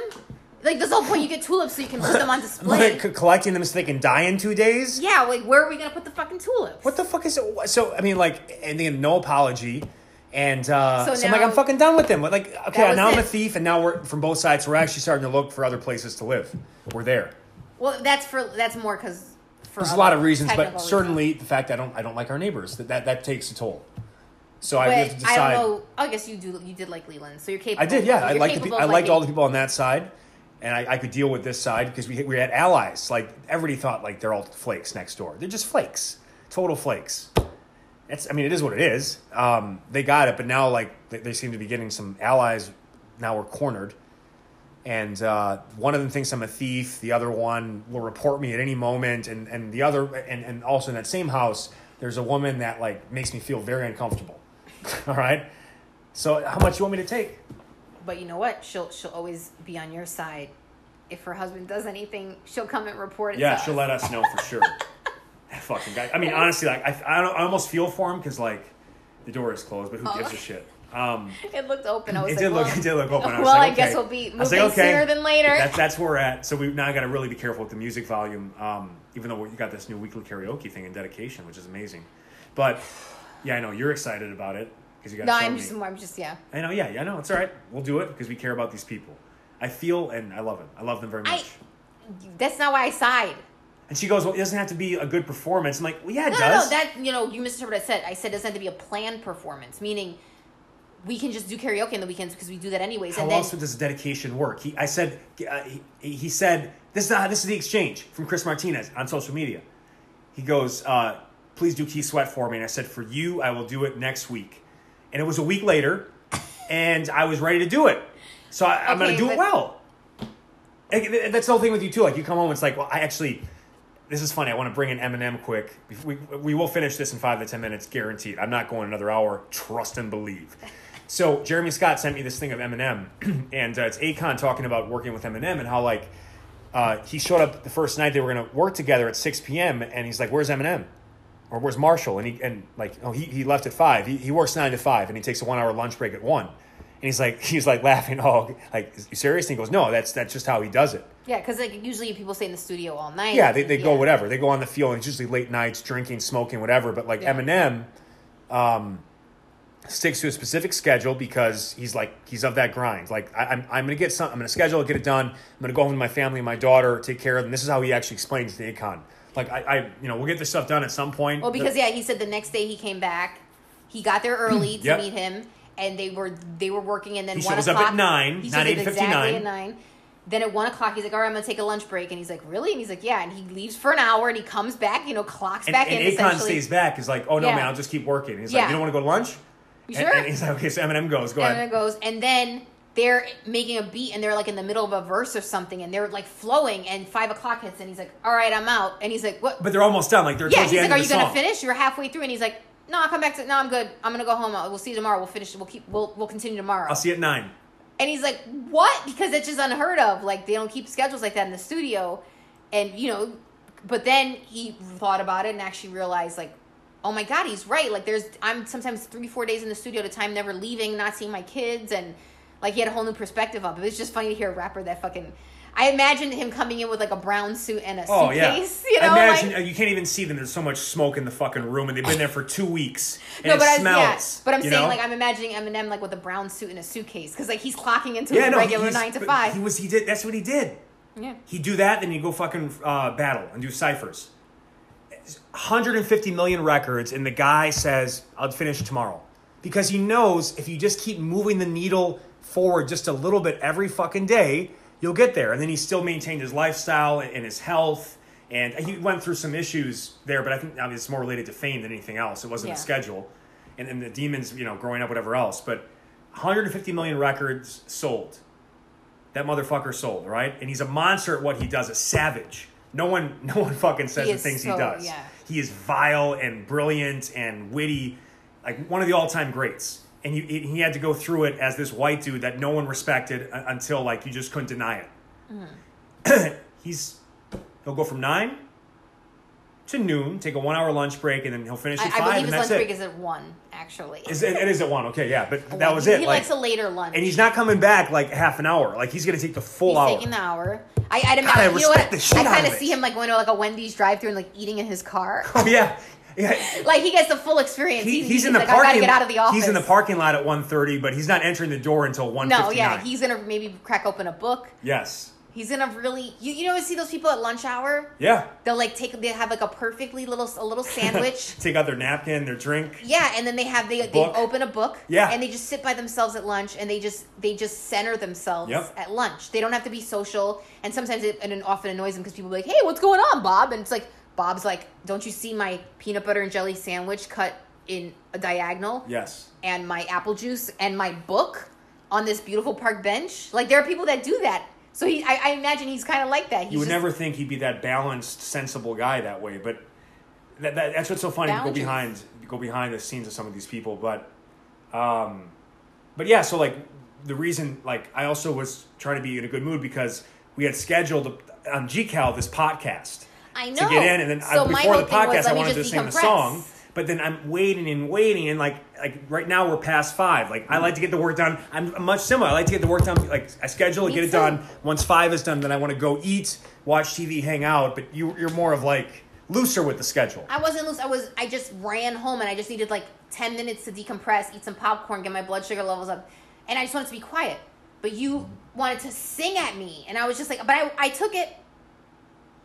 Like there's no point. You get tulips so you can put them on display. Like collecting them so they can die in two days? yeah, like where are we gonna put the fucking tulips? What the fuck is it? So I mean, like, and then no apology, and uh, So so, I'm like, I'm fucking done with them. Like, okay, now I'm a thief, and now we're from both sides. We're actually starting to look for other places to live. We're there. Well, that's for that's more because for There's a lot of reasons, but reasons. certainly the fact that I don't I don't like our neighbors that that, that takes a toll. So I have to I decide. don't know. I guess you do. You did like Leland, so you're capable. I did, yeah. I liked the, I liked all the people on that side, and I, I could deal with this side because we we had allies. Like everybody thought, like they're all flakes next door. They're just flakes, total flakes. It's I mean it is what it is. Um, they got it, but now like they, they seem to be getting some allies. Now we're cornered, and uh, one of them thinks I'm a thief. The other one will report me at any moment, and and the other and and also in that same house, there's a woman that like makes me feel very uncomfortable. all right. So how much you want me to take? But you know what? She'll she'll always be on your side. If her husband does anything, she'll come and report it. Yeah, she'll us. let us know for sure. Fucking guy. I mean, honestly, like I, I, don't- I almost feel for him because like the door is closed, but who Oh. gives a shit? Um, It looked open. I was it like, did look, well, it did look open. I well, like, I guess we'll be moving like, okay. sooner than later. That's that's where we're at. So we now got to really be careful with the music volume. Um, even though we got this new weekly karaoke thing in dedication, which is amazing. But yeah, I know you're excited about it because you got. no, I'm me. just, I'm just, yeah. I know. Yeah, yeah. No, it's all right. We'll do it because we care about these people. I feel and I love it. I love them very I- much. That's not why I sighed. And she goes, "Well, it doesn't have to be a good performance." I'm like, "Well, yeah, it No, no, does." no, that you know, you misinterpreted what I said. I said it doesn't have to be a planned performance, meaning we can just do karaoke on the weekends because we do that anyways. How and then else does dedication work? He, I said, uh, he, he said, this is, uh, this is the exchange from Chris Martinez on social media. He goes, uh, please do Key Sweat for me. And I said, for you, I will do it next week. And it was a week later, and I was ready to do it. So I, I'm going to do it well. And that's the whole thing with you, too. Like, you come home, it's like, well, I actually, this is funny. I want to bring in Eminem quick. We, we will finish this in five to 10 minutes, guaranteed. I'm not going another hour. Trust and believe. So Jeremy Scott sent me this thing of Eminem, and uh, it's Akon talking about working with Eminem and how like uh, he showed up the first night they were going to work together at 6 p.m. and he's like, "Where's Eminem?" Or where's Marshall? And he and like, oh, he, he left at five. He, he works nine to five, and he takes a one hour lunch break at one. And he's like, he's like laughing. Oh, like, you serious? And he goes, no, that's that's just how he does it. yeah, because like usually people stay in the studio all night. Yeah, they, they go whatever. They go on the field, and it's usually late nights, drinking, smoking, whatever. But like Yeah. Eminem, um, sticks to a specific schedule because he's like he's of that grind. Like I, I'm, I'm gonna get some. I'm gonna schedule it, get it done. I'm gonna go home to my family, my daughter, take care of them. This is how he actually explains to Akon. Like I, I, you know, we'll get this stuff done at some point. Well, because yeah, he said the next day he came back. He got there early to Yep. meet him, and they were they were working. And then He one shows up at nine, He not shows up exactly at nine. Then at one o'clock, he's like, "All right, I'm gonna take a lunch break." And he's like, "Really?" And he's like, "Yeah." And he leaves for an hour, and he comes back. You know, clocks and, back and in. Akon essentially. stays back. He's like, oh no, Yeah. man, I'll just keep working. He's Yeah. like, you don't want to go to lunch? You And- sure? And, he's like, okay, so Eminem goes, go and ahead. goes, and then they're making a beat, and they're like in the middle of a verse or something, and they're like flowing. And five o'clock hits, and he's like, "All right, I'm out." And he's like, "What?" But they're almost done. Like they're yeah, he's the like, "Are you the gonna finish?" You're halfway through, and he's like, "No, I'll come back to. No, I'm good. I'm gonna go home. We'll see you tomorrow. We'll finish. We'll keep. We'll we'll continue tomorrow." I'll see you at nine. And he's like, "What?" Because it's just unheard of. Like they don't keep schedules like that in the studio, and you know. But then he thought about it and actually realized, like, oh my god, he's right. Like there's, I'm sometimes three, four days in the studio at a time, never leaving, not seeing my kids, and like he had a whole new perspective of it. It was just funny to hear a rapper that fucking. I imagined him coming in with like a brown suit and a Oh yeah. suitcase. You know, imagine like, uh, you can't even see them. There's so much smoke in the fucking room, and they've been there for two weeks. And no, it but I, smells. yeah, but I'm saying know? like I'm imagining Eminem like with a brown suit and a suitcase because like he's clocking into yeah, his no, regular nine to five. He was. He did. That's what he did. yeah. He'd do that, then he'd go fucking uh, battle and do ciphers. 150 million records, and the guy says, I'll finish tomorrow. Because he knows if you just keep moving the needle forward just a little bit every fucking day, you'll get there. And then he still maintained his lifestyle and his health. And he went through some issues there, but I think I mean, it's more related to fame than anything else. It wasn't Yeah. the schedule. And, and the demons, you know, growing up, whatever else. But 150 million records sold that motherfucker sold, right? And he's a monster at what he does, a savage. No one, no one fucking says the things so- he does. yeah. He is vile and brilliant and witty, like one of the all-time greats. And you, he had to go through it as this white dude that no one respected until like you just couldn't deny it. Mm-hmm. He's he'll go from nine to noon, take a one hour lunch break, and then he'll finish I, at I five, believe and his lunch it. break is at one, actually. Is it, it is at one. Okay, yeah, but that was he, it. He like, likes a later lunch. and he's not coming back like half an hour. Like he's gonna take the full He's hour. taking the hour. I, I'd God, I you know what? I kind of see him like going to like a Wendy's drive-through and like eating in his car. oh yeah, yeah. like he gets the full experience. He, He- he's in the like, parking. Get out of the office. He's in the parking lot at 1.30, but he's not entering the door until one. No, yeah, he's gonna maybe crack open a book. yes, He's gonna really. You, you know, see those people at lunch hour? yeah. They'll like take. They have like a perfectly little a little sandwich. Take out their napkin, their drink. Yeah, and then they have they, they open a book. Yeah. and they just sit by themselves at lunch, and they just they just center themselves Yep. at lunch. They don't have to be social, and sometimes it and it often annoys them because people are like, "Hey, what's going on, Bob?" And it's like Bob's like, "Don't you see my peanut butter and jelly sandwich cut in a diagonal, Yes. and my apple juice and my book on this beautiful park bench?" Like there are people that do that. So he, I, I imagine he's kind of like that. He's You would just- never think he'd be that balanced, sensible guy that way, but that, that, that's what's so funny. Go behind, go behind the scenes of some of these people, but, um, but yeah. So like the reason, like I also was trying to be in a good mood because we had scheduled on GCal this podcast. I know to get in, and then uh, So I, before the thing was, podcast, I wanted to sing the song. But then I'm waiting and waiting, and like like right now we're past five. Like I mm-hmm. like to get the work done. I'm much similar. I like to get the work done. Like I schedule it, Me get it too. done. Once five is done, then I want to go eat, watch TV, hang out. But you you're more of like looser with the schedule. I wasn't loose. I was. I just ran home and I just needed like ten minutes to decompress, eat some popcorn, get my blood sugar levels up, and I just wanted to be quiet. But you mm-hmm. wanted to sing at me, and I was just like, but I, I took it.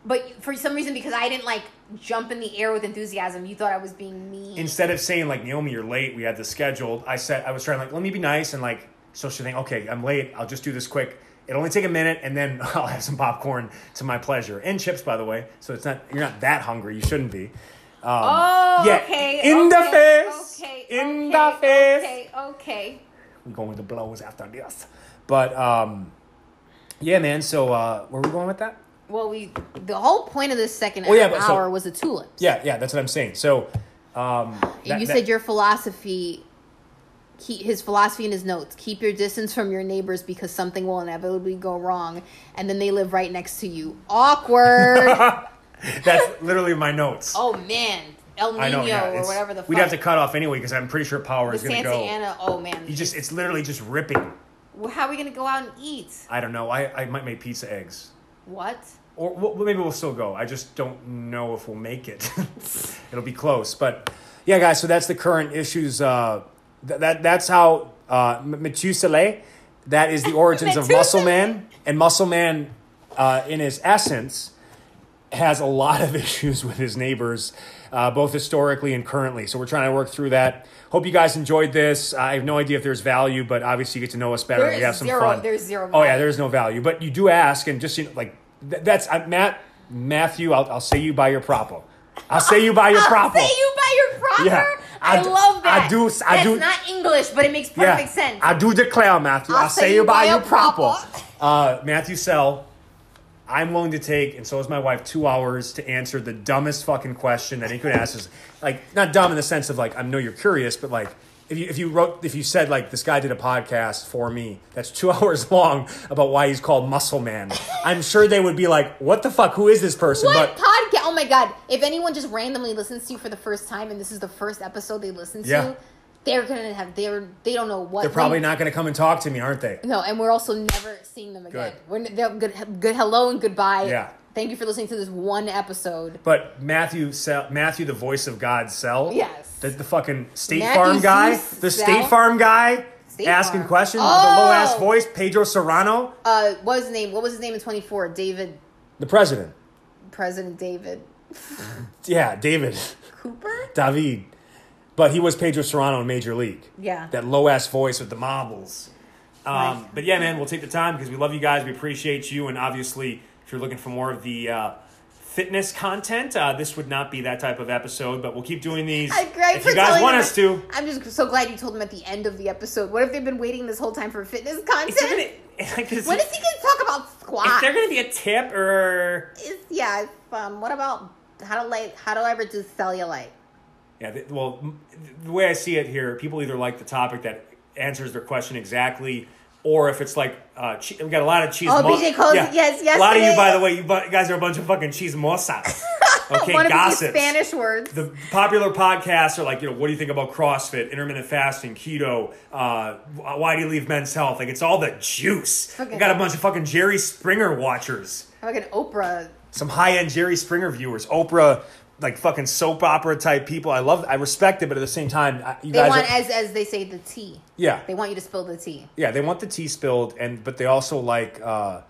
But for some reason, because I didn't like jump in the air with enthusiasm, you thought I was being mean. Instead of saying like Naomi, you're late. We had this scheduled. I said I was trying like let me be nice and like so she think okay I'm late. I'll just do this quick. It'll only take a minute, and then I'll have some popcorn to my pleasure and chips, by the way. So it's not you're not that hungry. You shouldn't be. Um, oh, yeah, okay. in the face, Okay. in okay, the face. Okay. Okay. We're going to blows after this. But um, yeah, man. So uh, where are we going with that? Well, we the whole point of this second Oh, yeah, but so- hour was the tulips. Yeah, yeah. That's what I'm saying. So um, that- you that- said your philosophy Keep his philosophy in his notes keep your distance from your neighbors because something will inevitably go wrong and then they live right next to you awkward that's literally my notes. oh man el nino know. Yeah, or whatever the fuck we'd have to cut off anyway because I'm pretty sure power the is going to santa go. ana oh man You just it's literally just ripping. Well, how are we gonna go out and eat I don't know. I, I might make pizza eggs. What Or well, maybe we'll still go. I just don't know if we'll make it. It'll be close, but yeah, guys. So that's the current issues. Uh, th- that that's how uh, M- Methuselah. That is the origins of Muscle Man, and Muscle Man, uh, in his essence, has a lot of issues with his neighbors, uh, both historically and currently. So we're trying to work through that. Hope you guys enjoyed this. I have no idea if there's value, but obviously you get to know us better. There and we have some zero- fun. there's zero Oh yeah, there's no value, but you do ask, and just you know, like th- that's uh, Matt Matthew. I'll, I'll say you by your propo. I'll say you by your I'll propo. say you by your proper Yeah, I, I d- love that I do- I That's do- not english but it makes yeah, perfect sense I do declare, Matthew. I'll, say, you by your proper. Uh, Matthew Sell. I'm willing to take, and so is my wife, two hours to answer the dumbest fucking question that he could ask. Is like not dumb in the sense of like I know you're curious, but like if you if you wrote if you said like this guy did a podcast for me that's two hours long about why he's called Muscle Man, I'm sure they would be like, what the fuck? Who is this person? What But podcast? Oh my god! If anyone just randomly listens to you for the first time, and this is the first episode they listen to, Yeah. They're gonna have they're they don't know what they're probably not going to come and talk to me, aren't they? No, and we're also never seeing them again. Good. We're good. Good hello and goodbye. Yeah. Thank you for listening to this one episode. But Matthew, Matthew, the voice of God, Sell. Yes. The, the fucking State Matthew Farm guy, the State Farm guy, State asking Farm. questions with Oh! the low ass voice. Pedro Cerrano, Uh, what was his name? What was his name in twenty four? David, the president. President David Yeah, David, Cooper. David. But he was Pedro Cerrano in Major League. Yeah. That low ass voice with the marbles. Um. But yeah, man, we'll take the time because we love you guys. We appreciate you. And obviously, if you're looking for more of the uh, fitness content, uh, this would not be that type of episode. But we'll keep doing these. I'm great if you guys want us to. I'm just so glad you told them at the end of the episode. What if they've been waiting this whole time for fitness content? Is gonna, like, is, when is he gonna talk about squats? is there gonna be a tip or yeah. if, Um, what about how to like how do I reduce cellulite? Yeah, th- well, the way I see it here, people either like the topic that answers their question exactly, or if it's like, uh, che- we got a lot of cheese. Oh, BJ calls it- yes, yes. A lot of you, by the way, you bu- guys are a bunch of fucking chismosas. Okay, One of. Spanish words. The popular podcasts are like, you know, what do you think about CrossFit, intermittent fasting, keto? Uh, why do you leave Men's Health? Like, it's all the juice. Okay. We got a bunch of fucking Jerry Springer watchers Fucking Oprah. some high end Jerry Springer viewers, Oprah, like fucking soap opera type people. I love, I respect it, but at the same time, I- you They guys, want, are, as as they say, the tea. yeah, They want you to spill the tea. yeah, they want the tea spilled, and but they also like uh,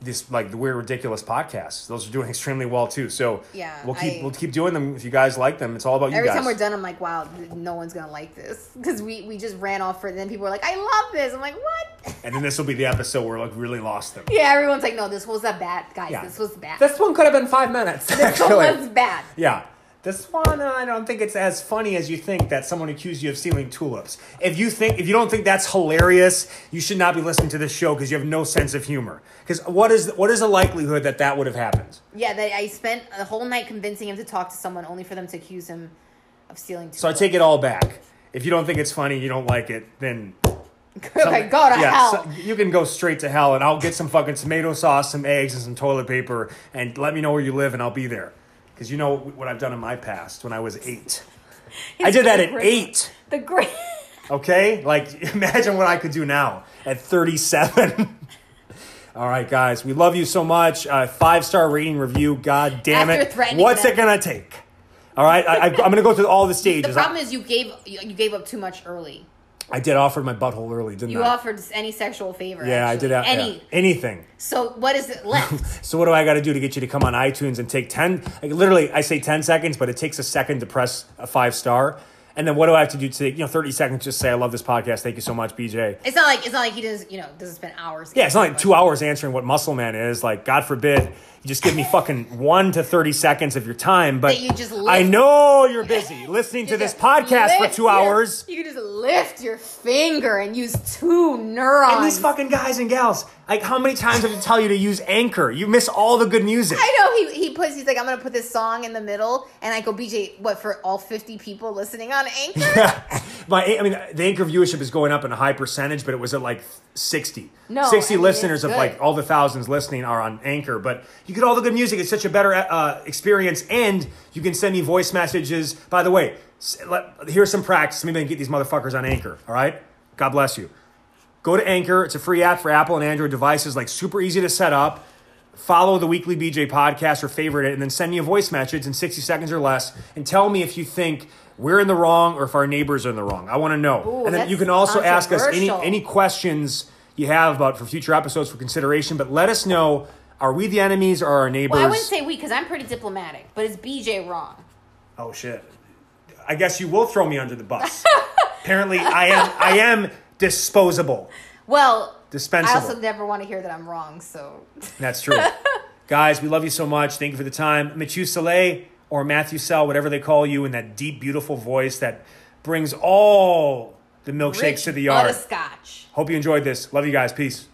this like the weird ridiculous podcasts. Those are doing extremely well too. So Yeah, we'll keep I- we'll keep doing them if you guys like them. It's all about you Every guys. time we're done, I'm like, wow, no one's gonna like this because we we just ran off for it. And then people were like, I love this. I'm like, what? and then this will be the episode where like really lost them. Yeah, everyone's like, no, this was a bad, guys. Yeah. This was bad. This one could have been five minutes. this actually. one was bad. Yeah. This one, uh, I don't think it's as funny as you think that someone accused you of stealing tulips. If you think, if you don't think that's hilarious, you should not be listening to this show because you have no sense of humor. Because what is what is the likelihood that that would have happened? Yeah, that I spent a whole night convincing him to talk to someone only for them to accuse him of stealing. Tulips. So I take it all back. If you don't think it's funny, you don't like it, then okay, go to yeah, hell. so you can go straight to hell, and I'll get some fucking tomato sauce, some eggs, and some toilet paper, and let me know where you live, and I'll be there. Because you know what I've done in my past when I was eight. I did that at eight. the great. Okay? Like, imagine what I could do now at 37. All right, guys, we love you so much. Uh, Five star rating review. God damn it. What's them. it going to take? All right, I, I, I'm going to go through all the stages. The problem is you gave you gave up too much early. I did offer my butthole early, didn't You I? offered any sexual favor. yeah, I did. Any. yeah. Anything. So what is it left? So what do I got to do to get you to come on iTunes and take 10 like literally I say 10 seconds but it takes a second to press a 5 star and then what do I have to do to take, you know 30 seconds just say I love this podcast thank you so much BJ. it's not like it's not like he does you know doesn't spend hours. Yeah, it's not like 2 hours answering what Muscle Man is like god forbid you just give me fucking 1 to 30 seconds of your time but you just I know you're busy listening to this podcast for 2 your- hours. You can just lift your finger and use two neurons. And these fucking guys and gals, like how many times have to tell you to use Anchor? You miss all the good music. I know he he puts he's like I'm gonna put this song in the middle and I go BJ what for all 50 people listening on Anchor. Yeah, my I mean the anchor viewership is going up in a high percentage, but it was at like sixty. No, sixty I mean, listeners of like all the thousands listening are on Anchor. But you get all the good music. It's such a better uh, experience, and you can send me voice messages. By the way, let, here's some practice. I can get these motherfuckers on Anchor. All right, God bless you. Go to Anchor. It's a free app for Apple and Android devices. Like super easy to set up. Follow the Weekly BJ podcast or favorite it, and then send me a voice message in 60 seconds or less and tell me if you think we're in the wrong or if our neighbors are in the wrong. I want to know. Ooh, and then you can also ask us any, any questions you have about for future episodes for consideration, but let us know are we the enemies or our neighbors? well, I wouldn't say we because I'm pretty diplomatic, but is BJ wrong? oh, shit. I guess you will throw me under the bus. Apparently, I am, I am disposable. Well, Dispensable. I also never want to hear that I'm wrong. So That's true. Guys, we love you so much. Thank you for the time. Mathieu Soleil or Matthew Sell, whatever they call you, in that deep, beautiful voice that brings all the milkshakes rich to the yard. Hope you enjoyed this. Love you guys. Peace.